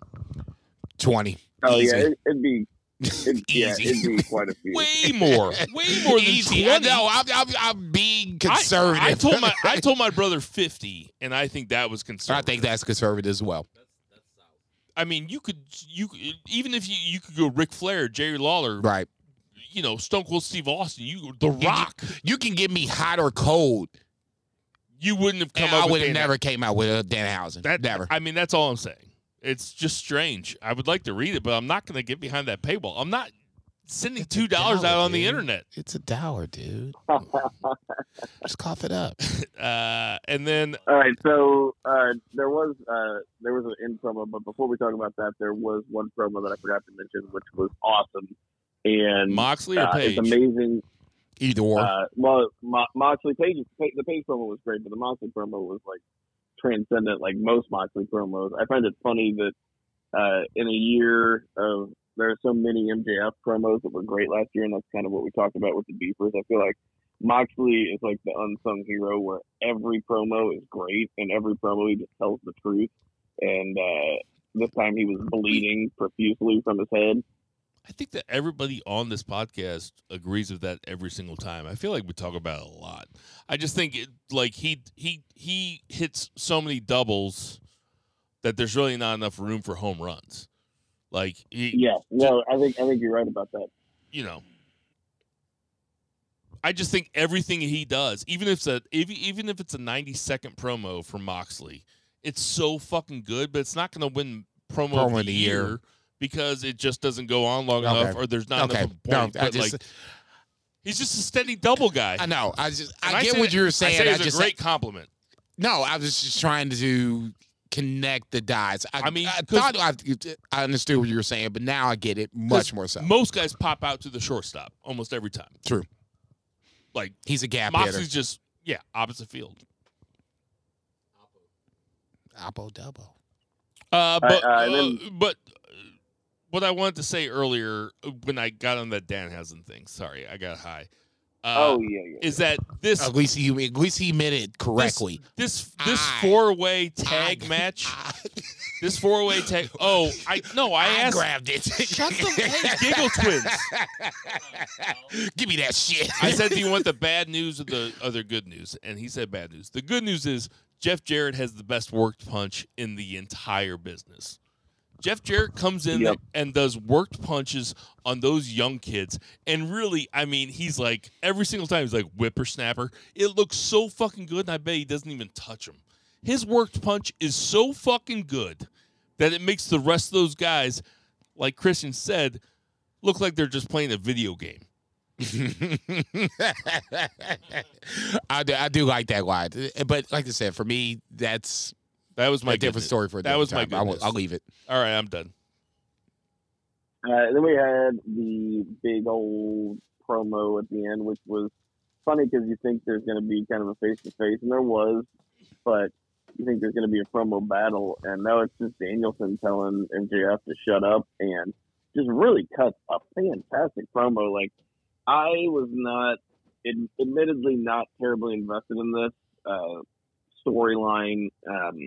Twenty. Oh Easy. yeah, it, it'd be it'd, yeah, it'd be quite a few. Way more, way more than Easy. 20. I know. I'm, I'm, I'm being conservative. I, told my I told my brother 50, and I think that was conservative. I think that's conservative as well. I mean, you could you even if you you could go Ric Flair, Jerry Lawler, Right. you know, Stone Cold Steve Austin, you The Rock, You can give me hot or cold. you wouldn't have come. I with would have never came out with a Danhausen. That never. I mean, that's all I'm saying. It's just strange. I would like to read it, but I'm not going to get behind that paywall. I'm not sending two dollars out on the internet. It's a dollar, dude. Just cough it up. Uh, and then All right, so uh, there was uh, there was an in promo, but before we talk about that, there was one promo that I forgot to mention, which was awesome, and Moxley or uh, Page. it's amazing. Either or. Uh, well, Mo- Moxley Page, the Page promo was great, but the Moxley promo was like transcendent, like most Moxley promos. I find it funny that uh, in a year of there are so many MJF promos that were great last year, and that's kind of what we talked about with the Beefers. I feel like Moxley is like the unsung hero where every promo is great, and every promo he just tells the truth. And uh, this time he was bleeding profusely from his head. I think that everybody on this podcast agrees with that every single time. I feel like we talk about it a lot. I just think it, like he he he hits so many doubles that there's really not enough room for home runs. Like he, Yeah, no, I think I think you're right about that. you know, I just think everything he does, even if it's a if, even if it's a 90 second promo for Moxley, it's so fucking good, but it's not going to win promo, Promo of the year, because it just doesn't go on long Okay. enough, or there's not okay. enough of a No. I but just, like, he's just a steady double guy. I know. I just, And I get what you're saying. I saying. say I, just, a great compliment. no, I was just trying to connect the dots. I, I mean, I 'cause- thought I, I understood what you were saying, but now I get it much more so. Most guys pop out to the shortstop almost every time. True. Like He's a gap Moxley's hitter. just yeah opposite field. Oppo double. Uh, but uh, uh, and then- but uh, what I wanted to say earlier uh, when I got on that Dan Danhausen thing, sorry, I got high. Uh, oh yeah, yeah. is that this At least he, at least he meant it correctly. this this I- four way tag I- match? I, This four way tag? Oh, I no, I I asked. grabbed it. Shut the hey, giggle twins. Give me that shit. I said, "Do you want the bad news or the other good news?" And he said, "Bad news." The good news is Jeff Jarrett has the best worked punch in the entire business. Jeff Jarrett comes in Yep. and does worked punches on those young kids, and really, I mean, he's like every single time he's like whippersnapper. It looks so fucking good, and I bet he doesn't even touch him. His worked punch is so fucking good that it makes the rest of those guys, like Christian said, look like they're just playing a video game. I do, I do like that line, but like I said, for me, that's That was my a different story for a That different was my time. I will, goodness. I'll leave it. All right, I'm done. Uh, then we had the big old promo at the end, which was funny because you think there's going to be kind of a face to face, and there was, but you think there's going to be a promo battle, and now it's just Danielson telling MJF to shut up and just really cuts a fantastic promo. Like I was not ad- admittedly not terribly invested in this uh, storyline. Um,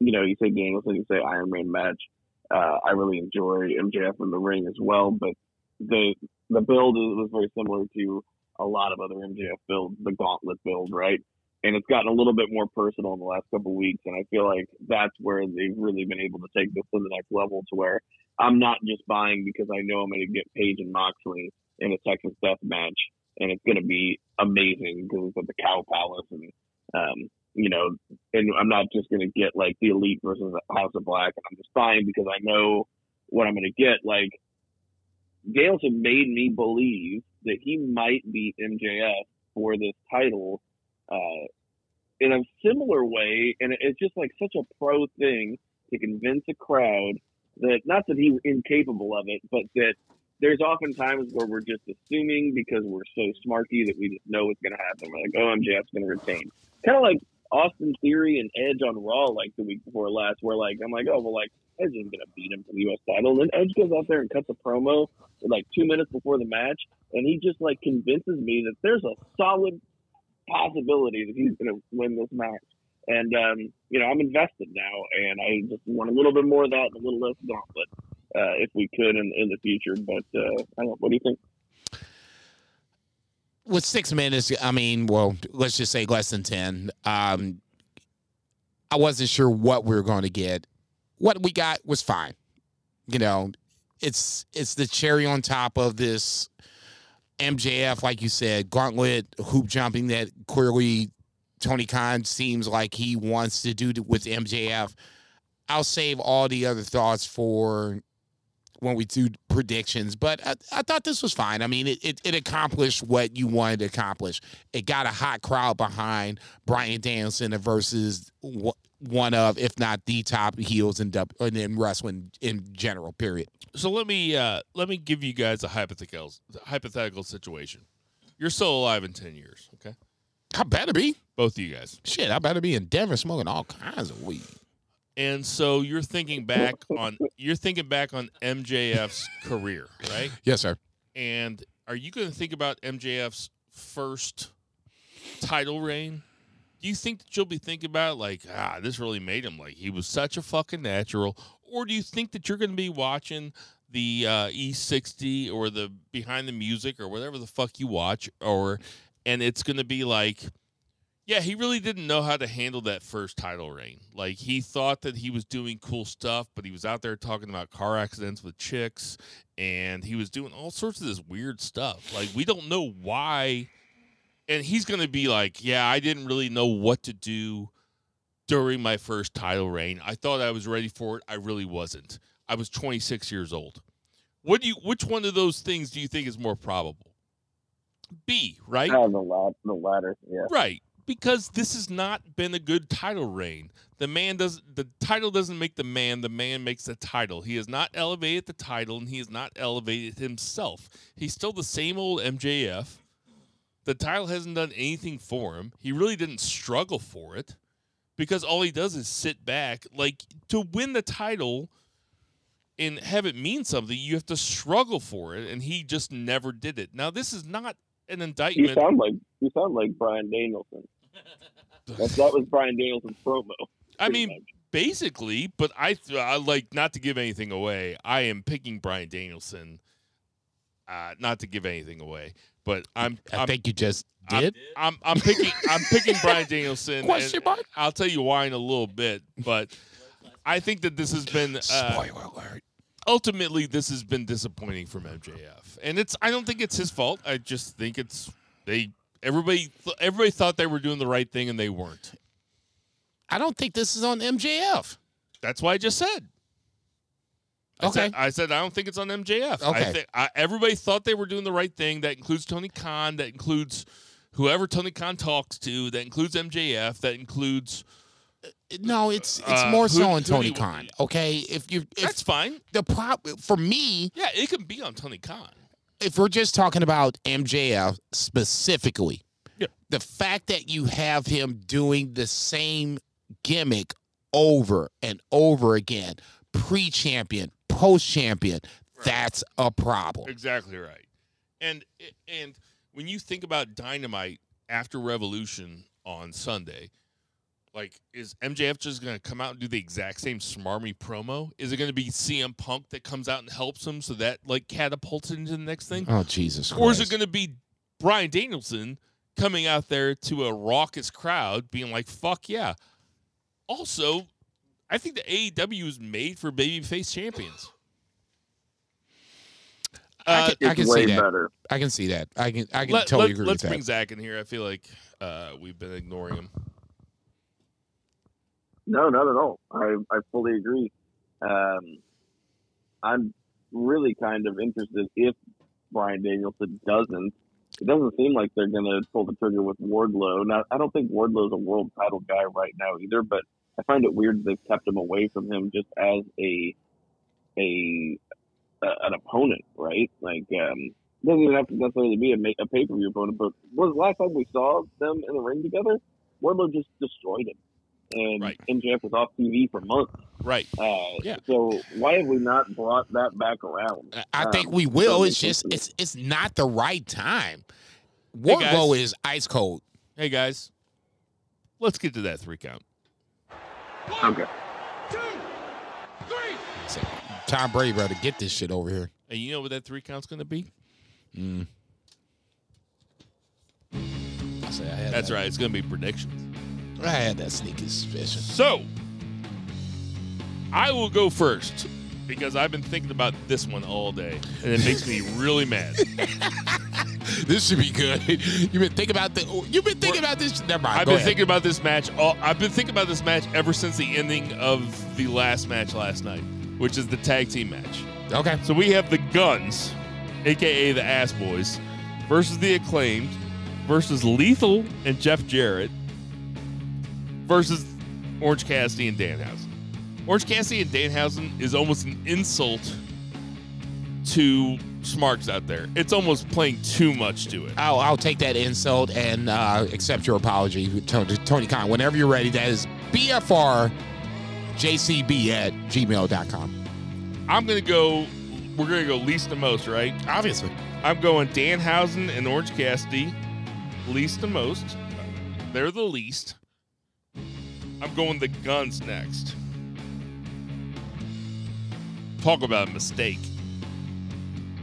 you know, you say Danielson, you say Iron Man match. Uh, I really enjoy MJF in the ring as well, but the the build was very similar to a lot of other MJF builds, the Gauntlet build, right? And it's gotten a little bit more personal in the last couple of weeks, and I feel like that's where they've really been able to take this to the next level, to where I'm not just buying because I know I'm going to get Page and Moxley in a Texas Death match, and it's going to be amazing because it's at the Cow Palace, and um, you know, and I'm not just going to get like the Elite versus House of Black, and I'm just buying because I know what I'm going to get. Like Danielson made me believe that he might beat MJF for this title uh, in a similar way, and it's just like such a pro thing to convince a crowd that not that he's incapable of it, but that there's often times where we're just assuming because we're so smarty that we just know what's going to happen. We're like, oh, MJF's going to retain. Kind of like Austin Theory and Edge on Raw like the week before last, where like I'm like, oh well, like Edge isn't gonna beat him for the U.S. title. And then Edge goes out there and cuts a promo like two minutes before the match, and he just like convinces me that there's a solid possibility that he's gonna win this match. And um, you know, I'm invested now, and I just want a little bit more of that and a little less gauntlet, uh, if we could in, in the future. But uh, I don't. What do you think? With six minutes, I mean, well, let's just say less than 10. Um, I wasn't sure what we were going to get. What we got was fine. You know, it's it's the cherry on top of this MJF, like you said, gauntlet hoop jumping that clearly Tony Khan seems like he wants to do with MJF. I'll save all the other thoughts for when we do predictions, but I, I thought this was fine. I mean, it, it, it, accomplished what you wanted to accomplish. It got a hot crowd behind Bryan Danielson versus one of, if not the top heels in, in wrestling in general. Period. So let me uh, let me give you guys a hypothetical hypothetical situation. You're still alive in ten years, okay? I better be. Both of you guys. Shit, I better be in Denver smoking all kinds of weed. And so you're thinking back on you're thinking back on MJF's career, right? Yes, sir. And are you going to think about MJF's first title reign? Do you think that you'll be thinking about like, ah, this really made him like he was such a fucking natural, or do you think that you're going to be watching the uh, E60 or the behind the music or whatever the fuck you watch, or and it's going to be like yeah, he really didn't know how to handle that first title reign. Like he thought that he was doing cool stuff, but he was out there talking about car accidents with chicks and he was doing all sorts of this weird stuff. Like we don't know why and he's going to be like, "Yeah, I didn't really know what to do during my first title reign. I thought I was ready for it. I really wasn't. I was 26 years old." What do you which one of those things do you think is more probable? B, right? Oh, the, la- the latter, yeah. Right because this has not been a good title reign. The man does the title doesn't make the man, the man makes the title. He has not elevated the title and he has not elevated himself. He's still the same old MJF. The title hasn't done anything for him. He really didn't struggle for it because all he does is sit back. Like to win the title and have it mean something, you have to struggle for it, and he just never did it. Now, this is not an indictment. You sound like you sound like Bryan Danielson. That, that was Bryan Danielson's promo. I mean, much. basically, but I, I like not to give anything away. I am picking Bryan Danielson. Uh, not to give anything away, but I'm. I I'm, think you just did. I'm, I'm, I'm picking. I'm picking Bryan Danielson. Question mark. I'll tell you why in a little bit, but I think that this has been. Uh, Spoiler alert ultimately this has been disappointing from MJF. And it's I don't think it's his fault. I just think it's they everybody everybody thought they were doing the right thing and they weren't. I don't think this is on MJF. That's why I just said. I okay. Said, I said I don't think it's on MJF. Okay. I think I, everybody thought they were doing the right thing. That includes Tony Khan. That includes whoever Tony Khan talks to. That includes MJF. That includes no, it's it's uh, more so on Tony Khan. Okay, if you if that's fine. The prop for me, yeah, it can be on Tony Khan. If we're just talking about MJF specifically, yeah. the fact that you have him doing the same gimmick over and over again, pre-champion, post-champion, right. that's a problem. Exactly right. And and when you think about Dynamite after Revolution on Sunday, like is MJF just going to come out and do the exact same smarmy promo? Is it going to be CM Punk that comes out and helps him so that like catapults into the next thing? Oh Jesus Christ! Or is it going to be Bryan Danielson coming out there to a raucous crowd being like, fuck yeah? Also, I think the AEW is made for babyface champions. I Uh, can, I can see that. better. I can see that. I can. I can let, totally let, agree let's bring that. Zach in here. I feel like uh, we've been ignoring him. No, not at all. I I fully agree. Um, I'm really kind of interested if Bryan Danielson doesn't. It doesn't seem like they're going to pull the trigger with Wardlow. Now, I don't think Wardlow's a world title guy right now either, but I find it weird they've kept him away from him just as a a, a an opponent, right? Like, um, doesn't even have to necessarily be a, a pay per view opponent. But was the last time we saw them in the ring together? Wardlow just destroyed him, and Right. MJF was off TV for months. Right. Uh, Yeah. So why have we not brought that back around? I Um, think we will. It's just it's it's not the right time. Hey, guys. Is ice cold. Hey guys, let's get to that three count. Okay. Two, three. So, Tom Brady better get this shit over here. And you know what that three count's going to be? Mm. I say I had That's that. right. It's going to be predictions. I had that sneaky suspicion. So, I will go first because I've been thinking about this one all day, and it makes me really mad. This should be good. You've been thinking about the. You've been thinking about this. Never mind. I've been ahead. thinking about this match. All, I've been thinking about this match ever since the ending of the last match last night, which is the tag team match. Okay. So we have the Gunns, aka the Ass Boys, versus the Acclaimed, versus Lethal and Jeff Jarrett, versus Orange Cassidy and Danhausen. Orange Cassidy and Danhausen is almost an insult to smarks out there. It's almost playing too much to it. I'll, I'll take that insult and uh, accept your apology, Tony, Tony Khan. Whenever you're ready, that is BFRJCB at gmail.com. I'm gonna go. We're gonna go least to most, right? Obviously. I'm going Danhausen and Orange Cassidy, least to most. They're the least. I'm going the guns next. Talk about a mistake.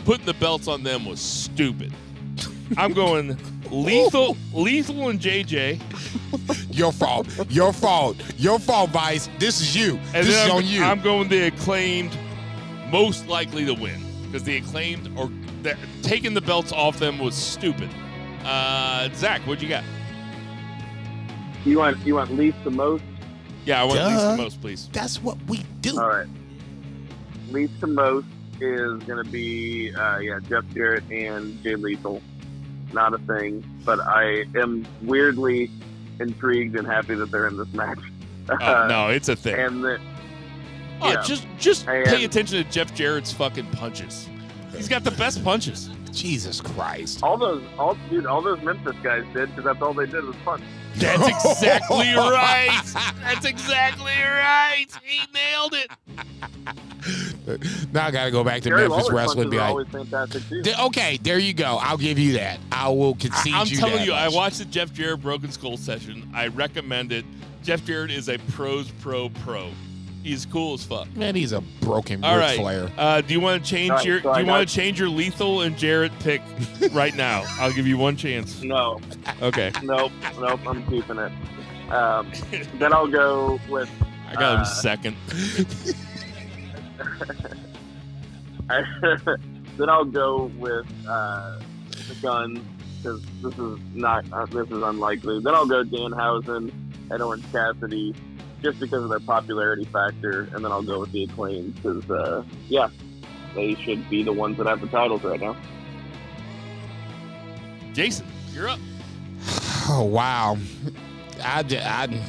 Putting the belts on them was stupid. I'm going lethal, lethal and JJ, Your fault. Your fault. Your fault, Vice. This is you. and this is I'm, on you. I'm going the acclaimed, most likely to win because the acclaimed or taking the belts off them was stupid. Uh, Zach, what you got? You want you want least to most? Yeah, I want least Duh. the most, please. That's what we do. All right. Least to most is going to be uh, yeah Jeff Jarrett and Jay Lethal. Not a thing, but I am weirdly intrigued and happy that they're in this match. Oh, no, it's a thing. And the, Oh, yeah. just just And- pay attention to Jeff Jarrett's fucking punches. He's got the best punches. Jesus Christ. all those all dude all those Memphis guys did because that's all they did was punch. That's exactly right. That's exactly right. He nailed it. Now I got to go back to Jerry Memphis Lawler's wrestling and be like, fantastic too. Th- okay, there you go. I'll give you that. I will concede you." I, am you telling that you, I watched the Jeff Jarrett Broken Skull session. I recommend it. Jeff Jarrett is a pros pro pro. He's cool as fuck. Man, he's a broken All Ric right. Flair. Uh, do you want to change All right, your? so do I you want to change your Lethal and Jarrett pick right now? I'll give you one chance. No, Okay. nope, nope. I'm keeping it. Um, then I'll go with I got him Uh, second. then I'll go with uh, the gun because this is not uh, this is unlikely. Then I'll go Danhausen and Orange Cassidy just because of their popularity factor, and then I'll go with the acclaim because uh, yeah, they should be the ones that have the titles right now. Jason, you're up. Oh wow. I, j- I-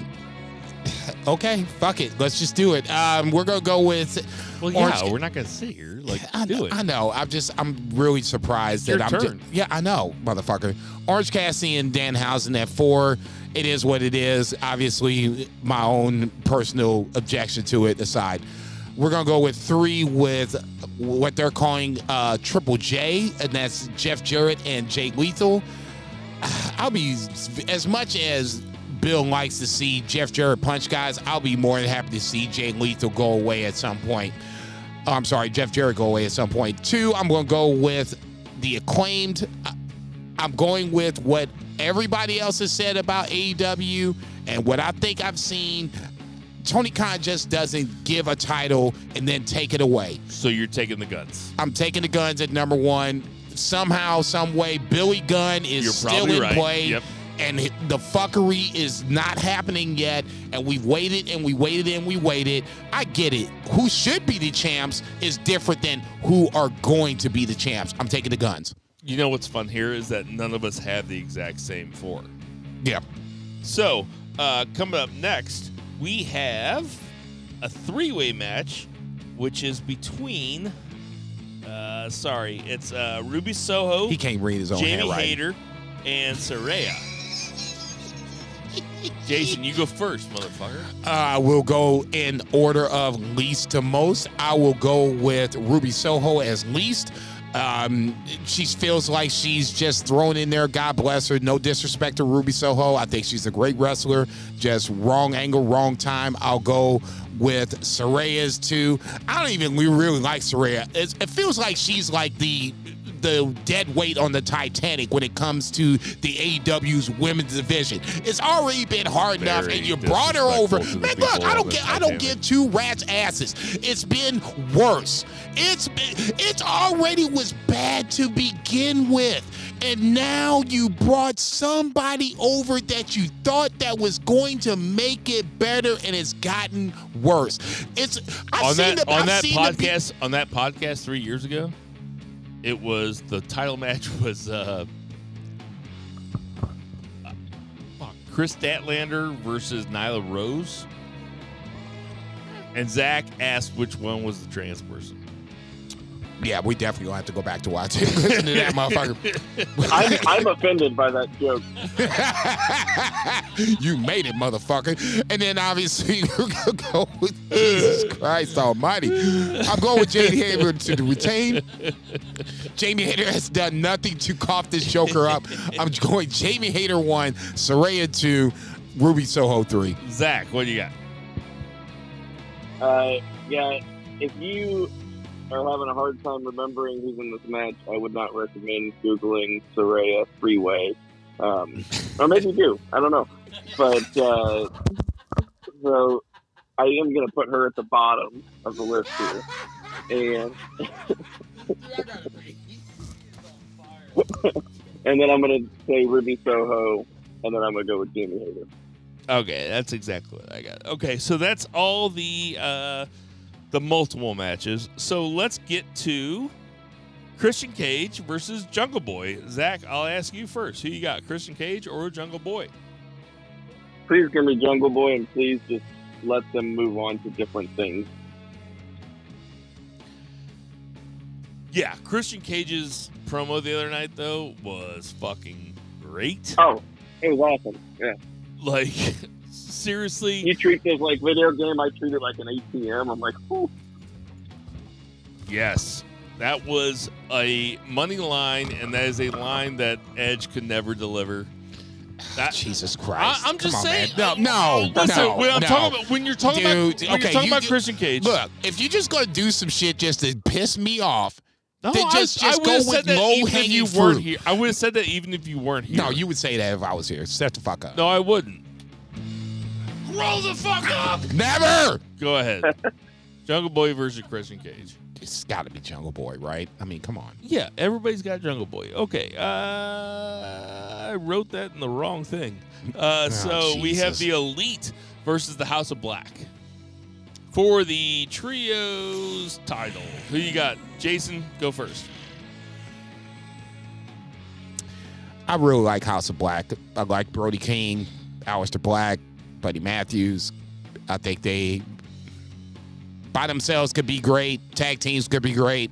okay, fuck it. Let's just do it. Um, we're gonna go with. Well, Orange- we're not gonna sit here. Like, I do know, it. I know. I'm just. I'm really surprised It's that your I'm. turn. Just, yeah, I know, motherfucker. Orange Cassidy and Dan Danhausen at four. It is what it is. Obviously, my own personal objection to it aside. We're gonna go with three with what they're calling uh, Triple J, and that's Jeff Jarrett and Jay Lethal. I'll be as much as Bill likes to see Jeff Jarrett punch guys. I'll be more than happy to see Jay Lethal go away at some point. Oh, I'm sorry, Jeff Jarrett go away at some point. Two, I'm going to go with the acclaimed. I'm going with what everybody else has said about AEW and what I think I've seen. Tony Khan just doesn't give a title and then take it away. So you're taking the guns. I'm taking the guns at number one. Somehow, some way, Billy Gunn is You're still in right. play. Yep. And the fuckery is not happening yet. And we've waited and we waited and we waited. I get it. Who should be the champs is different than who are going to be the champs. I'm taking the guns. You know what's fun here is that none of us have the exact same four. Yeah. So, uh, coming up next, we have a three way match, which is between, uh, sorry, it's uh, Ruby Soho, He can't read his own Jamie handwriting. Hayter, and Saraya. Jason, you go first, motherfucker. Uh, we'll go in order of least to most. I will go with Ruby Soho as least. Um, she feels like she's just thrown in there. God bless her. No disrespect to Ruby Soho. I think she's a great wrestler. Just wrong angle, wrong time. I'll go with Saraya's too. I don't even we really like Saraya. It feels like she's like the the dead weight on the Titanic when it comes to the AEW's women's division. It's already been hard enough, and you brought her over. disrespectful to the Man, look, I don't get, I don't give two rats' asses. It's been worse. It's been, it's already was bad to begin with, and now you brought somebody over that you thought that was going to make it better, and it's gotten worse. It's I've on seen that the, on I've that seen the podcast on that podcast three years ago, it was the title match was uh, Kris Statlander versus Nyla Rose, and Zach asked which one was the trans person. Yeah, we definitely gonna have to go back to watch it. Listen to that motherfucker. I'm, I'm offended by that joke. you made it, motherfucker. And then obviously we're gonna go with Jesus Christ Almighty. I'm going with Jamie Hayter to retain. Jamie Hayter has done nothing to cough this Joker up. I'm going Jamie Hayter one, Saraya two, Ruby Soho three. Zach, what do you got? Uh, yeah, if you are having a hard time remembering who's in this match, I would not recommend Googling Saraya Freeway. Um, or maybe do. I don't know. But, uh, so I am going to put her at the bottom of the list here. And, and then I'm going to say Ruby Soho, and then I'm going to go with Jamie Hayter. Okay, that's exactly what I got. Okay, so that's all the uh, the multiple matches. So let's get to Christian Cage versus Jungle Boy. Zach, I'll ask you first. Who you got, Christian Cage or Jungle Boy? please give me Jungle Boy and please just let them move on to different things. Yeah, Christian Cage's promo the other night though was fucking great. Oh, it was awesome. Yeah. Like seriously, You treat this like video game, I treat it like an ATM. I'm like, Ooh. yes. That was a money line, and that is a line that Edge could never deliver. That, Jesus Christ. I, am just on, saying. man. No, no, Listen, no, when I'm no. talking about when you're talking about when okay, you're talking you- about you- Christian Cage. Look, if you're just gonna do some shit just to piss me off, no, then I- just- I, just would go have with said that even if low-hanging you fruit. weren't here. I would have said that even if you weren't here. no, you would say that if I was here. Shut the fuck up. No, I wouldn't. Grow the fuck up. Never. Go ahead. Jungle Boy versus Christian Cage. It's got to be Jungle Boy, right? I mean, come on. Yeah, everybody's got Jungle Boy. Okay, uh, I wrote that in the wrong thing. Uh, so we have Oh, the Elite versus the House of Black for the trios title. Who you got? Jason, go first. I really like House of Black. I like Brody King, Aleister Black, Buddy Matthews. I think they by themselves could be great. Tag teams could be great.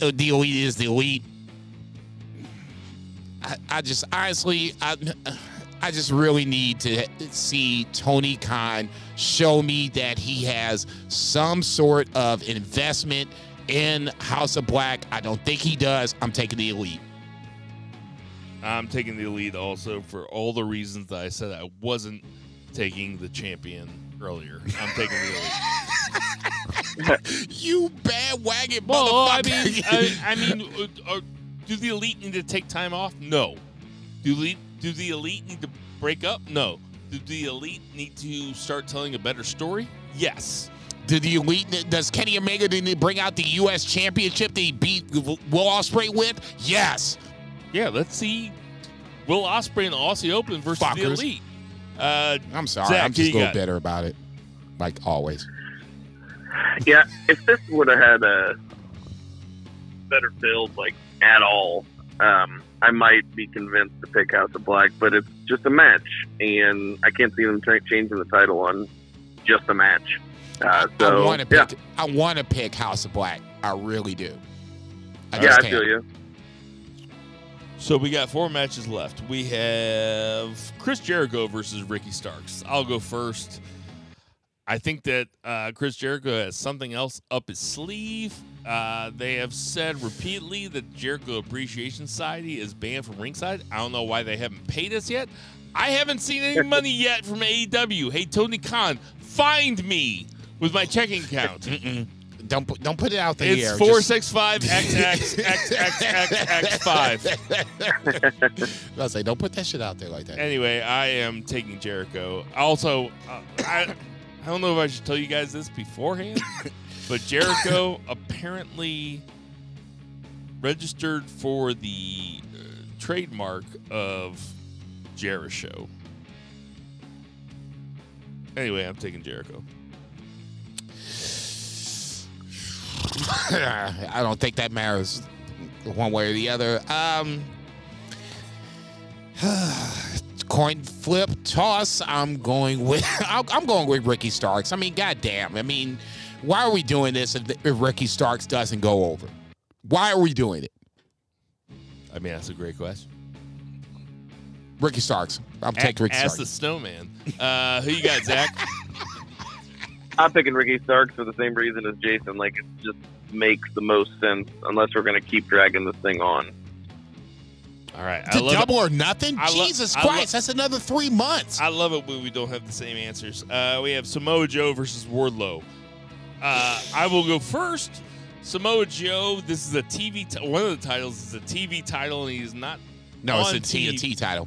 Uh, The elite is the elite. I, I just honestly, I, I just really need to see Tony Khan show me that he has some sort of investment in House of Black. I don't think he does. I'm taking the elite. I'm taking the elite also for all the reasons that I said I wasn't taking the champion earlier. I'm taking the elite. You bad wagon Well, I mean, I, I mean, uh, uh, do the elite need to take time off? No. Do elite do the elite need to break up? No. Do the elite need to start telling a better story? Yes. Do the elite? Does Kenny Omega need to bring out the U.S. Championship that he beat Will Ospreay with? Yes. Yeah. Let's see. Will Ospreay in the Aussie Open versus the elite. Uh, I'm sorry. Zach, I'm just you a little got? bitter about it, like always. Yeah, if this would have had a better build, like at all, um, I might be convinced to pick House of Black. But it's just a match, and I can't see them tra- changing the title on just a match. Uh, so I want to yeah, pick. I want to pick House of Black. I really do. I yeah, I can't. feel you. So we got four matches left. We have Chris Jericho versus Ricky Starks. I'll go first. I think that uh, Chris Jericho has something else up his sleeve. Uh, they have said repeatedly that Jericho Appreciation Society is banned from ringside. I don't know why they haven't paid us yet. I haven't seen any money yet from AEW. Hey, Tony Khan, find me with my checking account. Mm-mm. Don't put don't put it out there. It's four six five X X X X X X five. I say don't put that shit out there like that. Anyway, I am taking Jericho. Also, uh, I I don't know if I should tell you guys this beforehand, but Jericho apparently registered for the uh, trademark of Jericho. Anyway, I'm taking Jericho. I don't think that matters one way or the other. Um, coin flip toss. I'm going with I'm I'm going with Ricky Starks. I mean, goddamn. I mean, why are we doing this if, if Ricky Starks doesn't go over? Why are we doing it? I mean, that's a great question. Ricky Starks. I'm taking Ricky Ask the snowman. Uh, who you got, Zach? I'm picking Ricky Starks for the same reason as Jason. Like it just makes the most sense unless we're going to keep dragging this thing on. All right, To love it. double or nothing? I Jesus lo- Christ, that's another three months. I love it when we don't have the same answers. Uh, we have Samoa Joe versus Wardlow. Uh, I will go first. Samoa Joe. This is a TV. T- one of the titles is a TV title, and he's not. no, it's on a TNT title.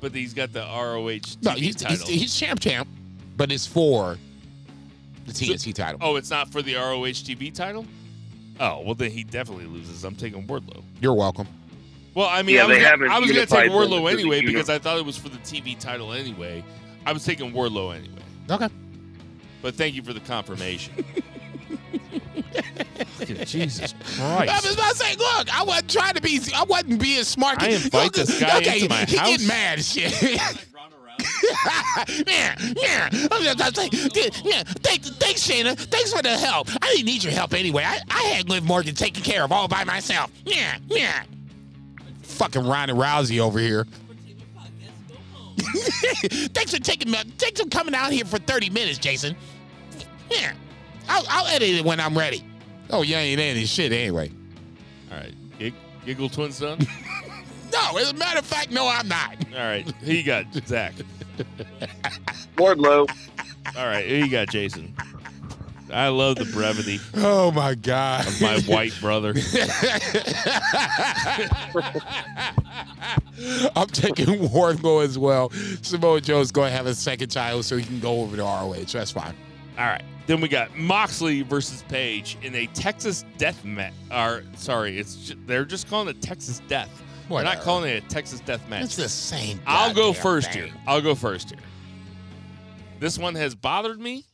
But he's got the ROH TV No, he's, title. he's, he's champ champ, but it's for the TNT title. oh, it's not for the ROH TV title. Oh well, then he definitely loses. I'm taking Wardlow. You're welcome. Well, I mean, Yeah, I was they gonna, haven't I was gonna take unified Wardlow anyway because I thought it was for the TV title anyway. I was taking Wardlow anyway. Okay. But thank you for the confirmation. Fucking Jesus I was about to say, look, I wasn't trying to be, I wasn't being smart. I invite this guy okay, into my he house? getting mad and shit. yeah, yeah. I'm just, I'm saying, yeah. Thanks, thanks, Shayna. Thanks for the help. I didn't need your help anyway. I, I had Liv Morgan taken care of all by myself. Yeah, yeah. Fucking Ronda Rousey over here. thanks for taking me. Thanks for coming out here for 30 minutes, Jason. Yeah. I'll, I'll edit it when I'm ready. Oh, you ain't any shit anyway. All right. Gig- Giggle Twins done? No, as a matter of fact, no, I'm not. All right. Who you got, Zach? Wardlow. All right. Who you got, Jason? I love the brevity Oh my god. of my white brother. I'm taking Wardlow as well. Samoa Joe's going to have a second title so he can go over to ROH. That's fine. All right. Then we got Moxley versus Page in a Texas Death match. Or sorry, it's ju- they're just calling it Texas Death. They're not calling it a Texas Death match. It's the same. I'll go first thing. here. I'll go first here. This one has bothered me.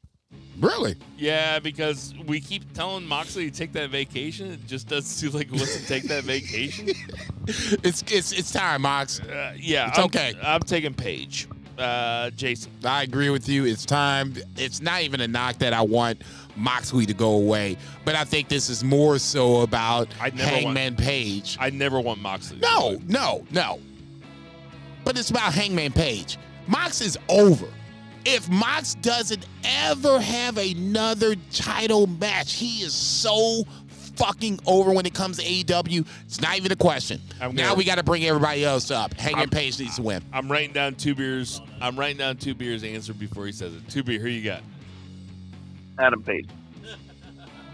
Really? Yeah, because we keep telling Moxley to take that vacation. It just doesn't seem like he wants to take that vacation. It's it's it's time, Mox. Uh, yeah, It's I'm, okay. I'm taking Page. Uh, Jason. I agree with you. It's time. It's not even a knock that I want Moxley to go away, but I think this is more so about I never want- Hangman Page. I never want Moxley. No, no, no. but it's about Hangman Page. Mox is over. If Mox doesn't ever have another title match, he is so fucking over when it comes to AEW. It's not even a question. I'm now gonna- we got to bring everybody else up. Hangman Page needs to win. I'm writing down two beers. I'm writing down two beers answer before he says it. Two beer. Who you got? Adam Page.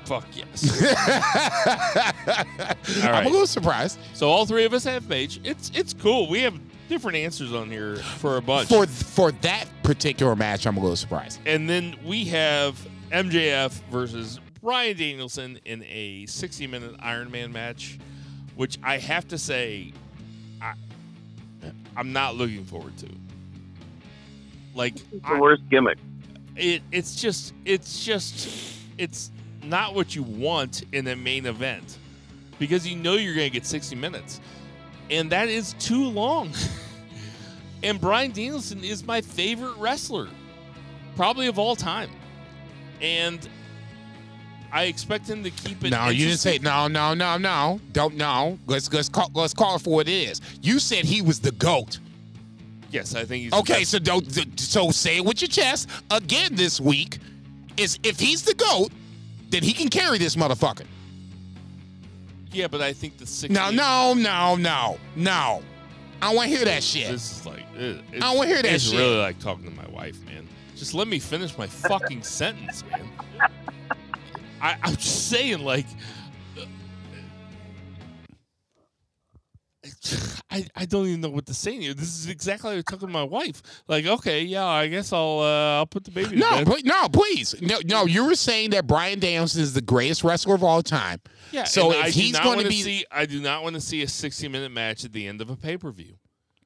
Fuck yes. I'm a little surprised. so all three of us have Page. It's it's cool. We have different answers on here for a bunch. For for that particular match, I'm a little surprised. and then we have MJF versus Bryan Danielson in a 60 minute Iron Man match, which I have to say, I, I'm not looking forward to. Like, It's I- the worst gimmick. It, it's just, it's just, it's not what you want in a main event because you know you're going to get 60 minutes. And that is too long. and Bryan Danielson is my favorite wrestler, probably of all time. And I expect him to keep it. No, you didn't say no, no, no, no. Don't no. Let's let's call let's call it for what it is. You said he was the goat. Yes, I think he's the Okay, best. so don't so say it with your chest again this week. Is if he's the goat, then he can carry this motherfucker. Yeah, but I think the 60. No, no, no, no, no. I don't want to hear that shit. This is like. It, it's, I wanna hear that It's shit. really like talking to my wife, man. Just let me finish my fucking sentence, man. I, I'm just saying, like. I, I don't even know what to say to you. This is exactly like talking to my wife. Like, okay, yeah, I guess I'll uh, I'll put the baby. No, pl- no, please. No, no, you were saying that Bryan Danielson is the greatest wrestler of all time. Yeah. So if I he's going to be see, I do not want to see a 60 minute match at the end of a pay per view.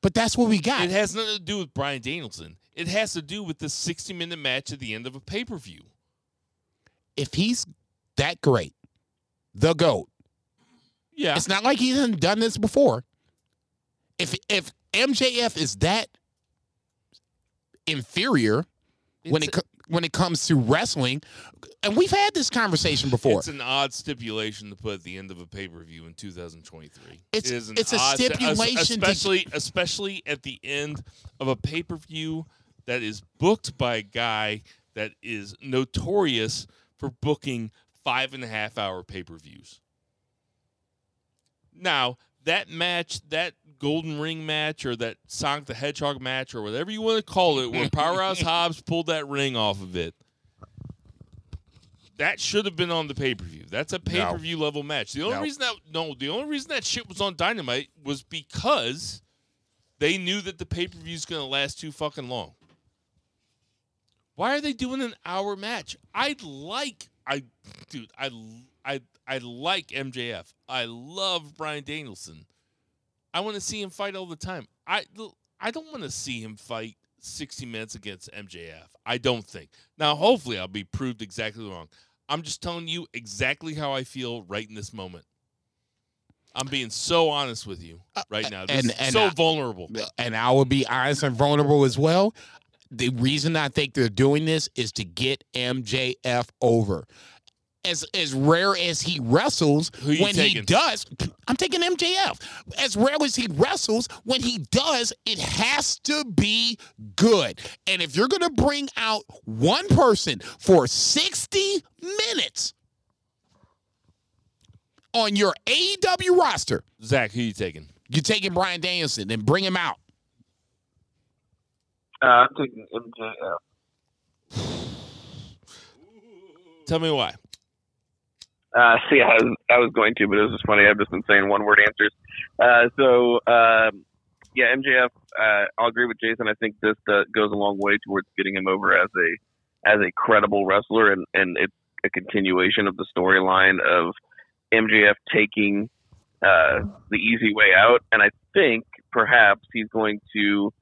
But that's what we got. It has nothing to do with Bryan Danielson. It has to do with the 60 minute match at the end of a pay per view. if he's that great, the GOAT, Yeah. it's not like he hasn't done this before. If if MJF is that inferior when it It's- co- when it comes to wrestling, and we've had this conversation before. It's an odd stipulation to put at the end of a pay per view in 2023. It's- It is an it's a stipulation to- especially especially at the end of a pay per view that is booked by a guy that is notorious for booking five and a half hour pay per views. Now that match, that Golden Ring match, or that Sonic the Hedgehog match, or whatever you want to call it, where Powerhouse Hobbs pulled that ring off of it that should have been on the pay per view. That's a pay per view level match. The only No. reason that no, the only reason that shit was on Dynamite was because they knew that the pay per view is going to last too fucking long. Why are they doing an hour match? I'd like I dude, I I I like MJF. I love Bryan Danielson. I want to see him fight all the time. I I don't want to see him fight 60 minutes against MJF. I don't think. Now, hopefully, I'll be proved exactly wrong. I'm just telling you exactly how I feel right in this moment. I'm being so honest with you uh, right now. This and- is and so I- vulnerable. and I will be honest and vulnerable as well. The reason I think they're doing this is to get MJF over. As as rare as he wrestles, Who you when he does, I'm taking MJF. As rare as he wrestles, when he does, it has to be good. And if you're gonna bring out one person for 60 minutes on your AEW roster, Zach, who you taking? you're taking Bryan Danielson and bring him out. Uh, I'm taking MJF. Tell me why. Uh, yeah, I was, I was going to, but it was just funny. I've just been saying one word answers. Uh, so, um, yeah, MJF. Uh, I'll agree with Jason. I think this uh, goes a long way towards getting him over as a as a credible wrestler, and and it's a continuation of the storyline of MJF taking uh, the easy way out. And I think perhaps he's going to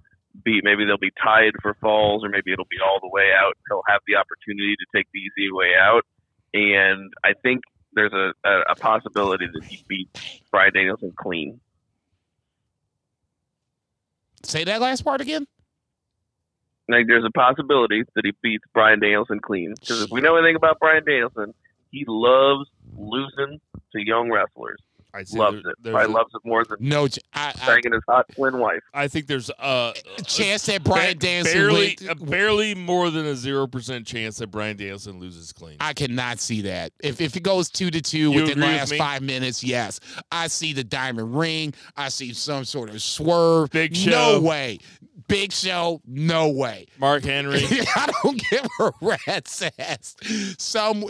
be maybe they'll be tied for falls, or maybe it'll be all the way out. He'll have the opportunity to take the easy way out and I think there's a, a, a possibility that he beats Bryan Danielson clean. Say that last part again. Like there's a possibility that he beats Bryan Danielson clean because if we know anything about Bryan Danielson, he loves losing to young wrestlers. I'd say Loves there- it. there's Probably a- loves it more than No, ch- I, I, banging his hot twin wife. I think there's uh, a chance that Bryan ba- Danielson barely, win- barely more than a zero percent chance that Bryan Danielson loses clean. I cannot see that. If if it goes two to two You within the agree with last five minutes, yes. I see the diamond ring. I see some sort of swerve. Big Show, No way. Big show. No way. Mark Henry. I don't give a rat's ass. Some,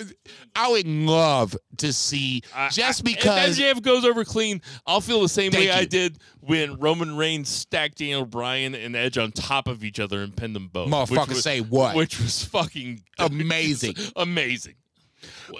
I would love to see I- just I- because. Goes over clean, I'll feel the same Thank way I did when Roman Reigns stacked Daniel Bryan and Edge on top of each other and pinned them both. Motherfucker, was- say what? Which was fucking Amazing. amazing.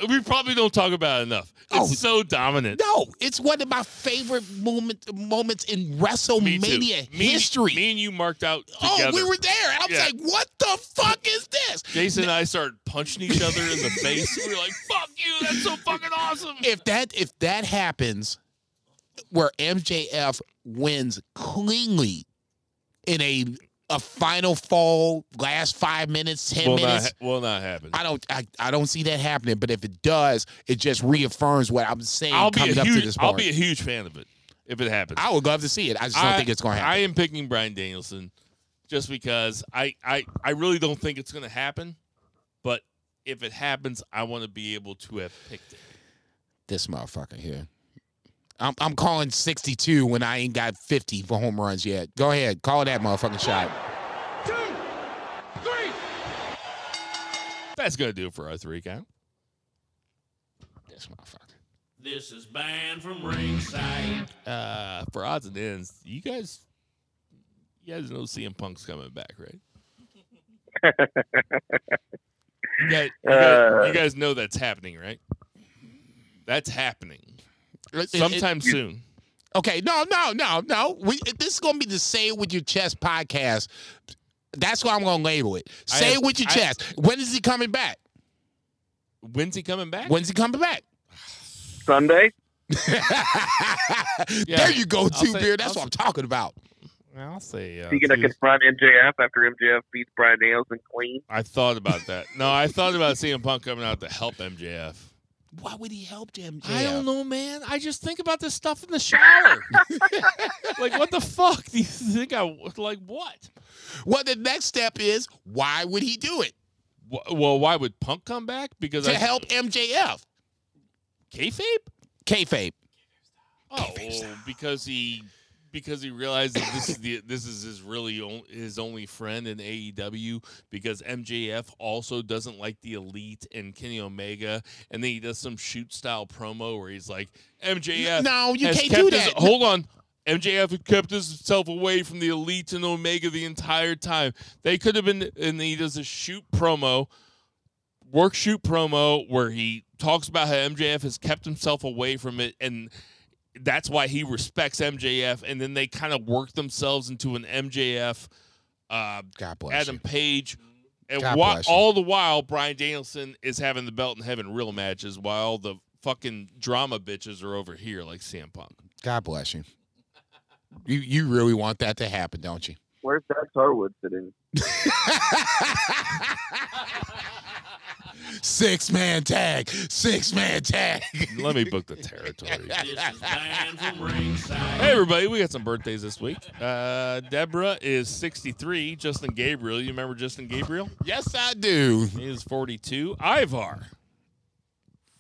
We probably don't talk about it enough. It's Oh. so dominant. no, it's one of my favorite moment, moments in WrestleMania Me- history. Me and you marked out together. oh, we were there. And I was Yeah. like, what the fuck is this? Jason and I started punching each other in the face. We were like, "Fuck you! That's so fucking awesome!" if that if that happens where MJF wins cleanly in a a final fall last five minutes, ten will minutes. not, ha- will not happen. I don't I, I don't see that happening, but if it does, it just reaffirms what I'm saying I'll be a up huge. to this I'll be a huge fan of it if it happens. I would love to see it. I just don't I- think it's going to happen. I am picking Bryan Danielson just because I I, I really don't think it's going to happen. But if it happens, I want to be able to have picked it. this motherfucker here. I'm, I'm calling 62 when I ain't got 50 for home runs yet. Go ahead, call that motherfucking shot. Two, three. That's going to do it for our three count. This motherfucker. This is banned from ringside. Uh, for odds and ends, you guys, you guys know CM Punk's coming back, right? you, guys, you, guys, you guys know that's happening, right? That's happening It- it- sometime soon. Okay, no, no, no, no. We this is gonna be the Say It With Your Chest podcast. That's what I'm gonna label it. I Say have- it with your I- chest. When is he coming back? When's he coming back? When's he coming back? Sunday. there you go, I'll two say- beer. That's I'll what I'm talking about. I'll say. Uh, He gonna confront MJF after MJF beats Bryan Danielson clean. I thought about that. No, I thought about CM Punk coming out to help MJF. Why would he help Jim? I don't know, man. I just think about this stuff in the shower. like, what the fuck do you think I like? What? Well, the next step is why would he do it Wh- Well, why would Punk come back? Because to I help MJF? kayfabe. Kayfabe. Oh, because he because he realized that this is the this is his really on, his only friend in AEW because MJF also doesn't like the Elite and Kenny Omega, and then he does some shoot style promo where he's like MJF. No, you can't do his- that. hold on. MJF kept himself away from the Elite and Omega the entire time. They could have been, and he does a shoot promo, work shoot promo where he talks about how MJF has kept himself away from it, and that's why he respects MJF. And then they kind of work themselves into an MJF, uh, God bless Adam you. Page. And God whi- bless you. all the while, Bryan Danielson is having the belt in heaven real matches while the fucking drama bitches are over here like CM Punk. God bless you. You you really want that to happen, don't you? Where's Dax Harwood sitting? Six man tag. Six man tag. Let me book the territory. This is banned from ringside. Hey, everybody, we got some birthdays this week. Uh, Deborah is 63. Justin Gabriel, you remember Justin Gabriel? yes, I do. He is 42. Ivar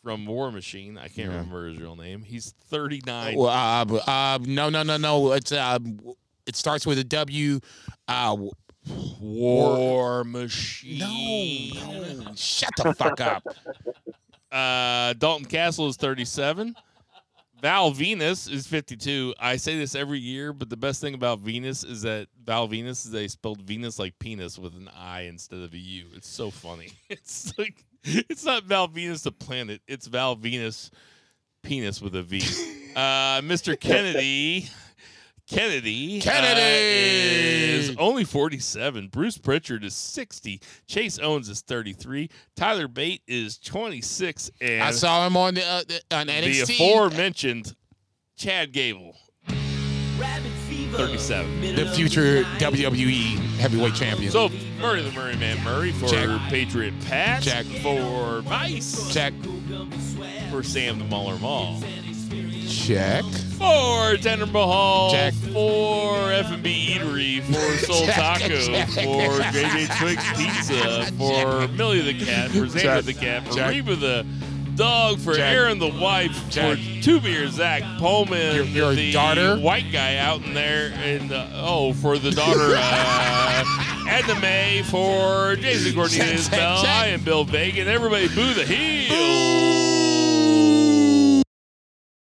from War Machine, I can't Yeah. remember his real name. He's 39. Well, uh, uh, no, no, no, no. It's uh, it starts with a W. Uh, War Machine. no, no. Shut the fuck up. Uh, Dalton Castle is 37. Val Venis is 52. I say this every year, but the best thing about Venus is that Val Venis is they spelled Venus like penis with an I instead of a U. It's so funny. It's like it's not Val Venus the planet. It's Val Venis penis with a V. Uh, Mr. Kennedy. Kennedy, uh, Kennedy! is only 47. Bruce Pritchard is 60. Chase Owens is 33. Tyler Bate is 26. And I saw him on the, uh, the on the aforementioned Chad Gable, Rabbit fever. 37. The future. WWE heavyweight champion. So Murray the Murray Man Murray for Check. Patriot Pat. Check. For Vice. check. For Sam the Muller Mall. Check. For Tanner Mahal, Check. for F&B Eatery, for Soul Check, Taco, check. for JJ Twix Pizza, for Millie the Cat, for Xander the Cat, for Check. Reba the Dog, for. Aaron the Wife, for Two Beer Zach Pullman, Your- your the daughter? white guy out in there, and uh, oh, for the daughter, uh, Edna May, for Jason Cornelius Check, check, Bell, check. I am Bill Vega, and everybody boo the heel.